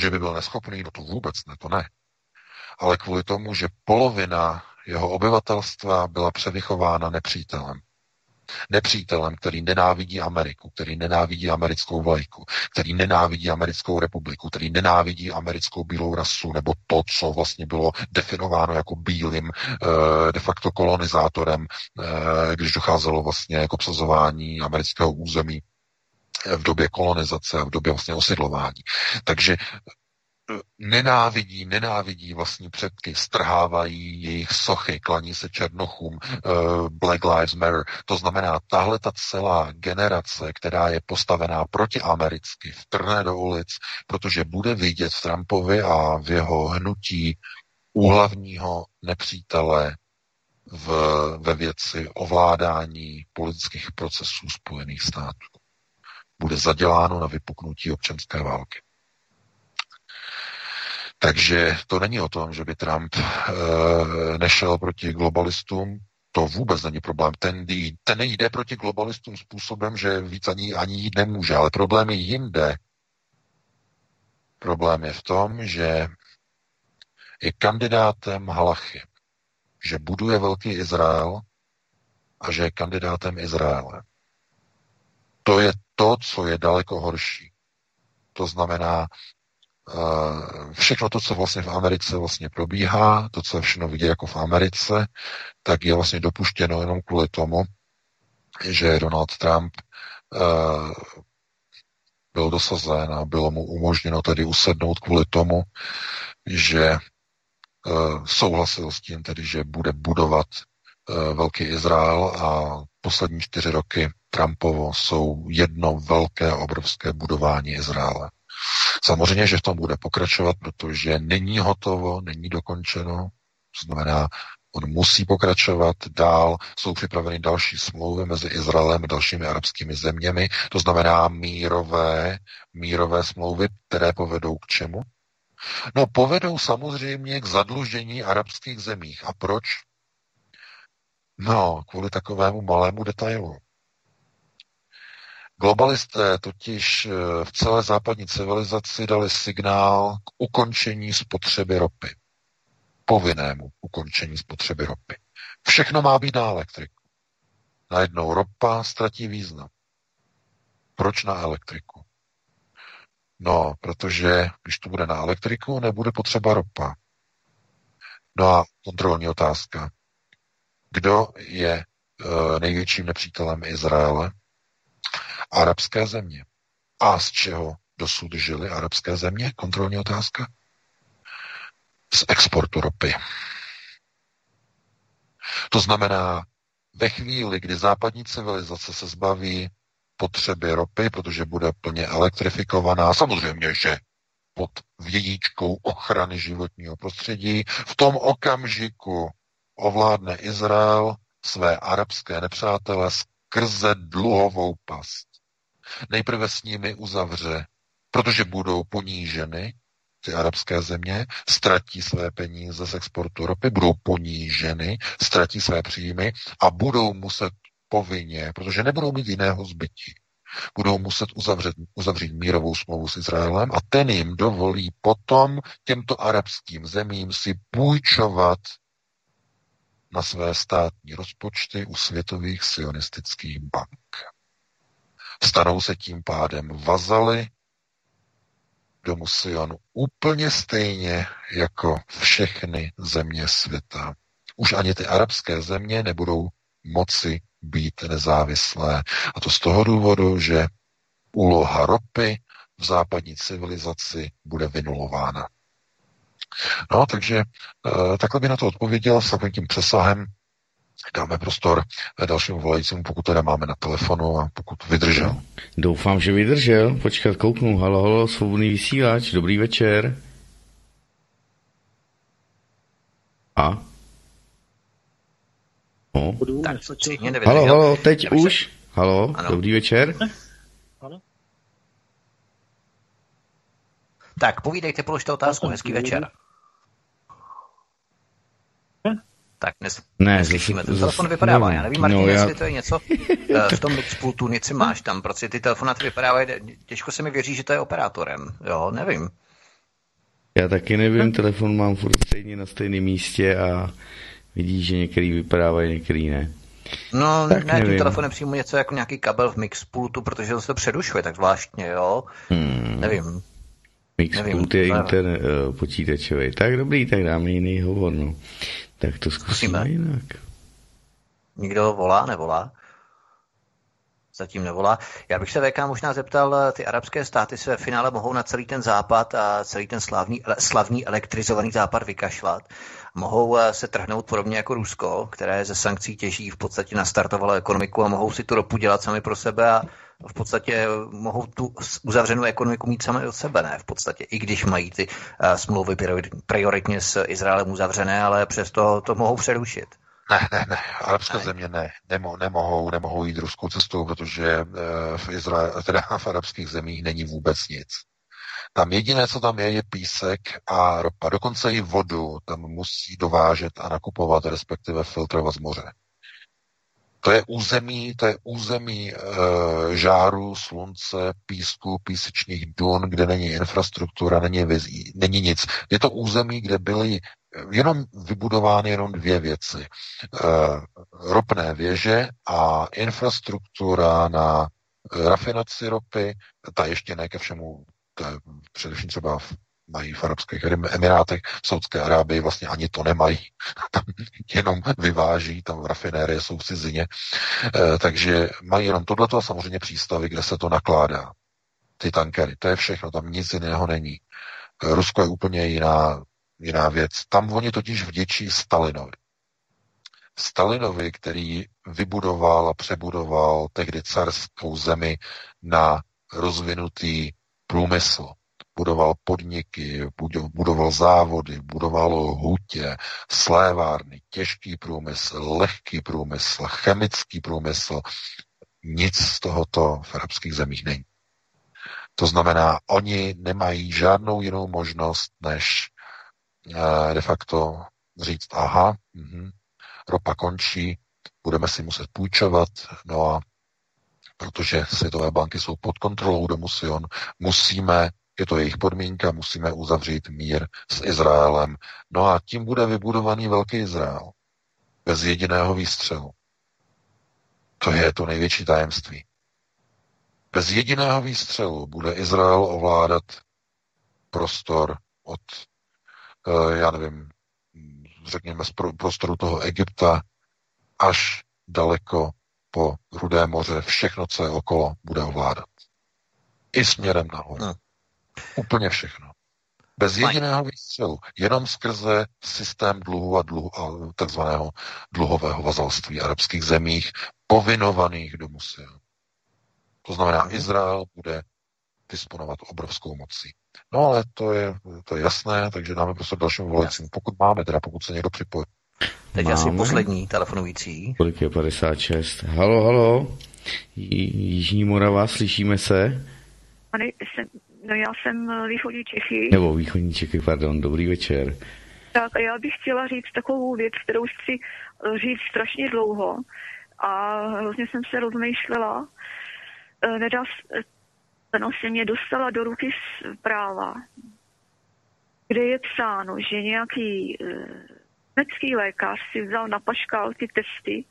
Že by byl neschopný, no to vůbec ne, to ne. Ale kvůli tomu, že polovina jeho obyvatelstva byla převychována nepřítelem. Nepřítelem, který nenávidí Ameriku, který nenávidí americkou vlajku, který nenávidí americkou republiku, který nenávidí americkou bílou rasu, nebo to, co vlastně bylo definováno jako bílým eh, de facto kolonizátorem, eh, když docházelo vlastně k obsazování amerického území v době kolonizace a v době vlastně osidlování. Takže nenávidí, nenávidí vlastní předky, strhávají jejich sochy, klaní se černochům, uh, Black Lives Matter. To znamená, tahle ta celá generace, která je postavená proti americky, vtrne do ulic, protože bude vidět v Trumpovi a v jeho hnutí úhlavního nepřítele v, ve věci ovládání politických procesů Spojených států. Bude zaděláno na vypuknutí občanské války. Takže to není o tom, že by Trump e, nešel proti globalistům, to vůbec není problém. Ten, ten jde proti globalistům způsobem, že víc ani, ani jít nemůže, ale problém je jinde. Problém je v tom, že je kandidátem Halachy, že buduje velký Izrael a že je kandidátem Izraele. To je to, co je daleko horší. To znamená, všechno to, co vlastně v Americe vlastně probíhá, to, co všechno vidět jako v Americe, tak je vlastně dopuštěno jenom kvůli tomu, že Donald Trump uh, byl dosazen a bylo mu umožněno tedy usednout kvůli tomu, že uh, souhlasil s tím tedy, že bude budovat uh, velký Izrael a poslední čtyři roky Trumpovo jsou jedno velké, obrovské budování Izraele. Samozřejmě, že v tom bude pokračovat, protože není hotovo, není dokončeno, to znamená, on musí pokračovat dál, jsou připraveny další smlouvy mezi Izraelem a dalšími arabskými zeměmi, to znamená mírové, mírové smlouvy, které povedou k čemu? No, povedou samozřejmě k zadlužení arabských zemích. A proč? No, kvůli takovému malému detailu. Globalisté totiž eh, v celé západní civilizaci dali signál k ukončení spotřeby ropy. Povinnému ukončení spotřeby ropy. Všechno má být na elektriku. Najednou ropa ztratí význam. Proč na elektriku? No, protože když to bude na elektriku, nebude potřeba ropa. No a kontrolní otázka. Kdo je e, největším nepřítelem Izraele? Arabské země. A z čeho dosud žily arabské země? Kontrolní otázka. Z exportu ropy. To znamená, ve chvíli, kdy západní civilizace se zbaví potřeby ropy, protože bude plně elektrifikovaná, samozřejmě, že pod vějíčkou ochrany životního prostředí, v tom okamžiku ovládne Izrael své arabské nepřátele skrze dluhovou past nejprve s nimi uzavře, protože budou poníženy ty arabské země, ztratí své peníze z exportu ropy, budou poníženy, ztratí své příjmy a budou muset povinně, protože nebudou mít jiného zbytí, budou muset uzavřet, uzavřít mírovou smlouvu s Izraelem a ten jim dovolí potom těmto arabským zemím si půjčovat na své státní rozpočty u světových sionistických bank. Stanou se tím pádem vazaly domu Sionu úplně stejně jako všechny země světa. Už ani ty arabské země nebudou moci být nezávislé. A to z toho důvodu, že úloha ropy v západní civilizaci bude vynulována. No, takže e, takhle by na to odpověděl s takovým tím přesahem. Dáme prostor dalšímu volajícímu, pokud teda máme na telefonu a pokud vydržel. Doufám, že vydržel. Počkat, kouknu. Halo, halo, svobodný vysílač. Dobrý večer. A? No. Tak, halo, halo, teď Já už. Se... Halo, ano. dobrý večer. Halo. Tak, povídejte, položte otázku, hezký večer. Tak dnes, ne, neslyšíme. Ten telefon vypadává. Já nevím, Martin, no, jestli já... to je něco eh, [laughs] v tom mixpultu, něco máš tam, protože ty telefonáty vypadávají, těžko se mi věří, že to je operátorem. Jo, nevím. Já taky nevím, telefon mám furt stejně na stejném místě a vidíš, že některý vypadávají, některý ne. No, tak ne, nevím. tím telefonem přímo něco jako nějaký kabel v mixpultu, protože to se předušuje tak zvláštně, jo. Hmm. Nevím. Mixpult je internet, uh, počítačový. Tak dobrý, tak dáme jiný hovor, no. Tak to zkusíme, zkusíme. jinak. Nikdo volá, nevolá? Zatím nevolá. Já bych se VK možná zeptal, ty arabské státy se v finále mohou na celý ten západ a celý ten slavný, slavný elektrizovaný západ vykašlat. Mohou eh, se trhnout podobně jako Rusko, které ze sankcí těží v podstatě nastartovalo ekonomiku a mohou si tu ropu dělat sami pro sebe a v podstatě mohou tu uzavřenou ekonomiku mít sami od sebe, ne? V podstatě, i když mají ty uh, smlouvy prioritně s Izraelem uzavřené, ale přesto to mohou přerušit. Ne, ne, ne. Arabské ne. země ne. Nemo, nemohou, nemohou jít ruskou cestou, protože v, Izrael, teda v arabských zemích není vůbec nic. Tam jediné, co tam je, je písek a ropa. Dokonce i vodu tam musí dovážet a nakupovat, respektive filtrovat z moře. To je území, to je území e, žáru, slunce, písku, písečných dun, kde není infrastruktura, není, vizí, není nic. Je to území, kde byly jenom vybudovány jenom dvě věci. E, ropné věže a infrastruktura na rafinaci ropy, ta ještě ne ke všemu, to je především třeba v mají v Arabských Emirátech, v Saudské Arábii vlastně ani to nemají. Tam [laughs] jenom vyváží, tam rafinérie jsou v cizině. E, takže mají jenom tohleto a samozřejmě přístavy, kde se to nakládá. Ty tankery, to je všechno, tam nic jiného není. E, Rusko je úplně jiná, jiná věc. Tam oni totiž vděčí Stalinovi. Stalinovi, který vybudoval a přebudoval tehdy carskou zemi na rozvinutý průmysl budoval podniky, budoval závody, budoval hutě, slévárny, těžký průmysl, lehký průmysl, chemický průmysl. Nic z tohoto v arabských zemích není. To znamená, oni nemají žádnou jinou možnost, než eh, de facto říct, aha, mh, ropa končí, budeme si muset půjčovat, no a protože světové banky jsou pod kontrolou domu Sion, musíme je to jejich podmínka, musíme uzavřít mír s Izraelem. No a tím bude vybudovaný velký Izrael. Bez jediného výstřelu. To je to největší tajemství. Bez jediného výstřelu bude Izrael ovládat prostor od, eh, já nevím, řekněme z prostoru toho Egypta až daleko po Rudé moře, všechno, co je okolo, bude ovládat. I směrem nahoru. No. Úplně všechno. Bez jediného výstřelu. Jenom skrze systém dluhu a, dluhu, a takzvaného dluhového vazalství arabských zemích povinovaných do musil. To znamená, mhm. Izrael bude disponovat obrovskou mocí. No ale to je, to je jasné, takže dáme prostě dalším volajícím. Pokud máme, teda pokud se někdo připojí. Teď máme. asi poslední telefonující. Kolik je 56? Halo, halo. Jižní Morava, slyšíme se? Pane, jsem No já jsem východní Čechy. Nebo východní Čechy, pardon, dobrý večer. Tak a já bych chtěla říct takovou věc, kterou chci říct strašně dlouho a hrozně jsem se rozmýšlela. Nedá, no, se mě dostala do ruky zpráva, kde je psáno, že nějaký německý lékař si vzal na paškál ty testy,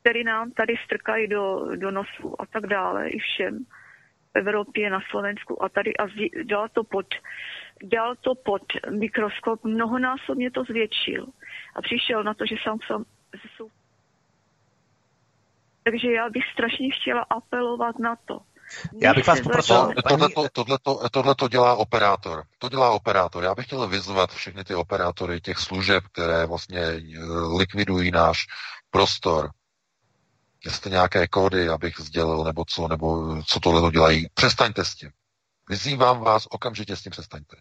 které nám tady strkají do, do nosu a tak dále, i všem v Evropě, na Slovensku. A tady a dal to pod, dal to pod mikroskop, mnohonásobně to zvětšil. A přišel na to, že sám jsem jsou takže já bych strašně chtěla apelovat na to, já bych vás poprosil... Tohle, to dělá operátor. To dělá operátor. Já bych chtěl vyzvat všechny ty operátory těch služeb, které vlastně eh, likvidují náš prostor. Jestli nějaké kódy, abych sdělil, nebo co, nebo co tohle to dělají. Přestaňte s tím. Vyzývám vás, okamžitě s tím přestaňte.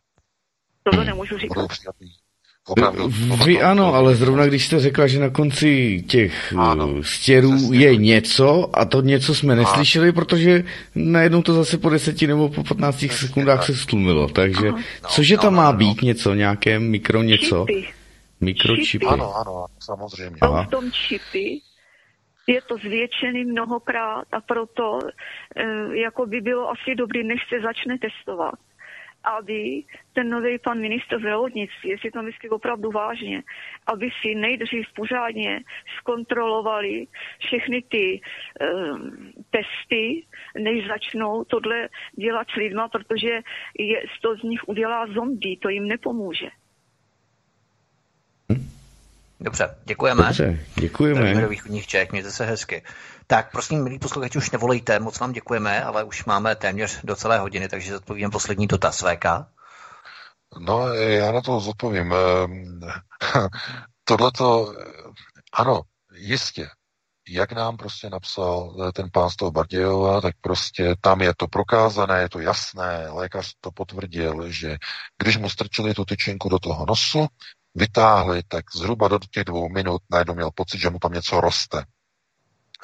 Tohle nemůžu říkat. Opravdu, Vy ano, ale zrovna když jste řekla, že na konci těch ano, eh, stěrů přesně. je něco a to něco jsme neslyšeli, protože najednou to zase po deseti nebo po 15 přesně, sekundách tak. se stlumilo. Takže no, cože tam no, má no, být něco, nějaké mikro něco? Čipy. Mikročipy. Ano, ano, samozřejmě. A v tom čipy je to zvětšený mnohokrát a proto e, jako by bylo asi dobrý, než se začne testovat aby ten nový pan ministr zdravotnictví, jestli to myslí opravdu vážně, aby si nejdřív pořádně zkontrolovali všechny ty um, testy, než začnou tohle dělat s lidma, protože je, to z nich udělá zombie, to jim nepomůže. Dobře, děkujeme. Dobře, děkujeme. do východních Čech, mějte se hezky. Tak prosím, milí posluchači, už nevolejte, moc vám děkujeme, ale už máme téměř do celé hodiny, takže zodpovím poslední dotaz. VK? No, já na to zodpovím. Ehm, [laughs] Tohle to, ano, jistě, jak nám prostě napsal ten pán z toho Bardějova, tak prostě tam je to prokázané, je to jasné, lékař to potvrdil, že když mu strčili tu tyčinku do toho nosu, vytáhli, tak zhruba do těch dvou minut najednou měl pocit, že mu tam něco roste.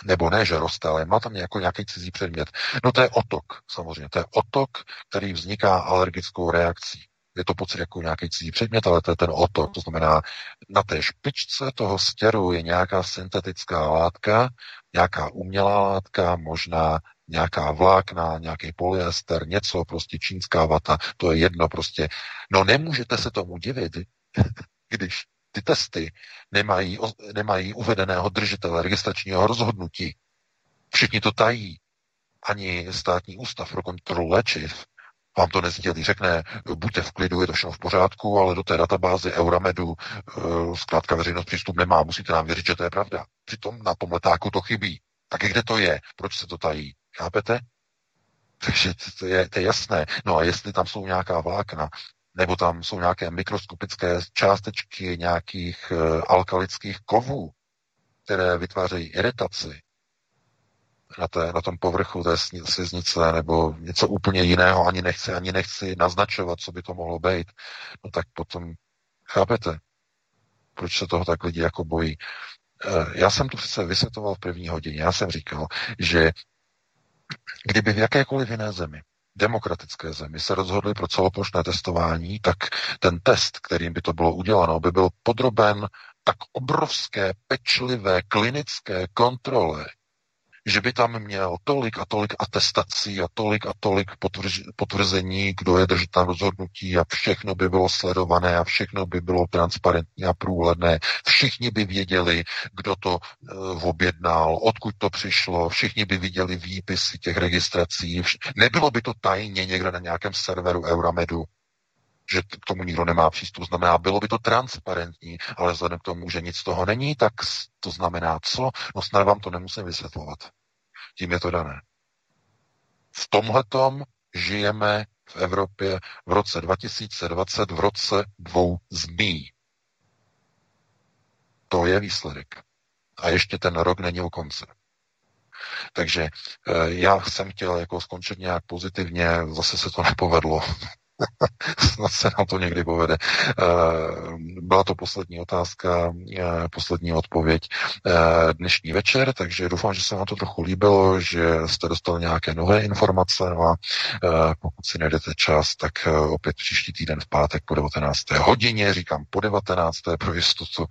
Nebo ne, že roste, ale má tam jako nějaký cizí předmět. No to je otok, samozřejmě. To je otok, který vzniká alergickou reakcí. Je to pocit jako nějaký cizí předmět, ale to je ten otok. To znamená, na té špičce toho stěru je nějaká syntetická látka, nějaká umělá látka, možná nějaká vlákna, nějaký polyester, něco, prostě čínská vata, to je jedno prostě. No nemůžete se tomu divit, [laughs] když ty testy nemají, nemají uvedeného držitele registračního rozhodnutí. Všichni to tají. Ani státní ústav pro kontrolu léčiv vám to nezdělí. Řekne, buďte v klidu, je to všechno v pořádku, ale do té databázy Euramedu uh, zkrátka veřejnost přístup nemá. Musíte nám věřit, že to je pravda. Přitom na tom letáku to chybí. Tak kde to je? Proč se to tají? Chápete? [laughs] Takže to je, to je jasné. No a jestli tam jsou nějaká vlákna, nebo tam jsou nějaké mikroskopické částečky nějakých uh, alkalických kovů, které vytvářejí iritaci na, té, na tom povrchu té sliznice, nebo něco úplně jiného, ani nechci, ani nechci naznačovat, co by to mohlo být, no tak potom chápete, proč se toho tak lidi jako bojí. Uh, já jsem tu přece vysvětoval v první hodině. Já jsem říkal, že kdyby v jakékoliv jiné zemi demokratické zemi se rozhodli pro celoplošné testování, tak ten test, kterým by to bylo uděláno, by byl podroben tak obrovské, pečlivé klinické kontrole, že by tam měl tolik a tolik atestací a tolik a tolik potvrž, potvrzení, kdo je držitel rozhodnutí a všechno by bylo sledované a všechno by bylo transparentní a průhledné. Všichni by věděli, kdo to uh, objednal, odkud to přišlo, všichni by viděli výpisy těch registrací. Vš- Nebylo by to tajně někde na nějakém serveru Euramedu, že k tomu nikdo nemá přístup. Znamená, bylo by to transparentní, ale vzhledem k tomu, že nic z toho není, tak to znamená co? No snad vám to nemusím vysvětlovat. Tím je to dané. V tomhletom žijeme v Evropě v roce 2020, v roce dvou zmí. To je výsledek. A ještě ten rok není u konce. Takže eh, já jsem chtěl jako skončit nějak pozitivně, zase se to nepovedlo. Snad [laughs] se nám to někdy povede. Eh, byla to poslední otázka, eh, poslední odpověď eh, dnešní večer, takže doufám, že se vám to trochu líbilo, že jste dostali nějaké nové informace no a pokud si najdete čas, tak opět příští týden v pátek po 19. hodině, říkám po 19. pro jistotu,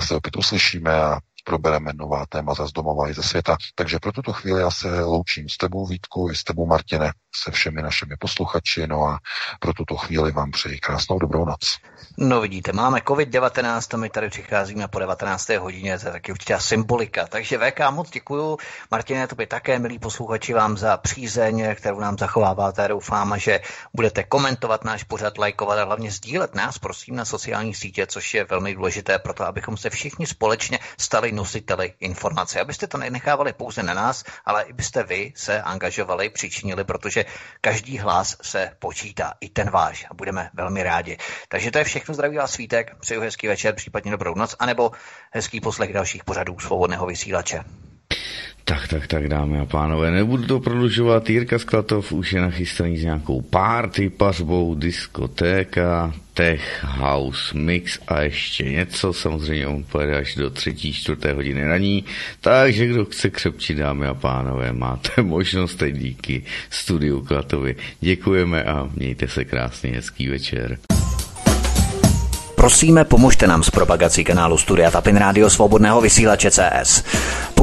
se opět uslyšíme a probereme nová témata z domova i ze světa. Takže pro tuto chvíli já se loučím s tebou, Vítku, i s tebou, Martine, se všemi našimi posluchači, no a pro tuto chvíli vám přeji krásnou dobrou noc. No vidíte, máme COVID-19 a my tady přicházíme po 19. hodině, to je taky určitá symbolika. Takže VK moc děkuju. Martine, to by také, milí posluchači, vám za přízeň, kterou nám zachováváte. Doufám, že budete komentovat náš pořad, lajkovat a hlavně sdílet nás, prosím, na sociální sítě, což je velmi důležité pro to, abychom se všichni společně stali nositeli informace. Abyste to nenechávali pouze na nás, ale i byste vy se angažovali, přičinili, protože každý hlas se počítá, i ten váš a budeme velmi rádi. Takže to je všechno, zdraví vás svítek, přeju hezký večer, případně dobrou noc, anebo hezký poslech dalších pořadů svobodného vysílače. Tak, tak, tak, dámy a pánové, nebudu to prodlužovat. Jirka Sklatov už je nachystaný s nějakou party, pařbou, diskotéka, tech, house, mix a ještě něco. Samozřejmě on pojede až do třetí, čtvrté hodiny raní. Takže kdo chce křepčit, dámy a pánové, máte [laughs] možnost teď díky studiu Klatovi. Děkujeme a mějte se krásně, hezký večer. Prosíme, pomožte nám s propagací kanálu Studia Tapin Rádio Svobodného vysílače CS.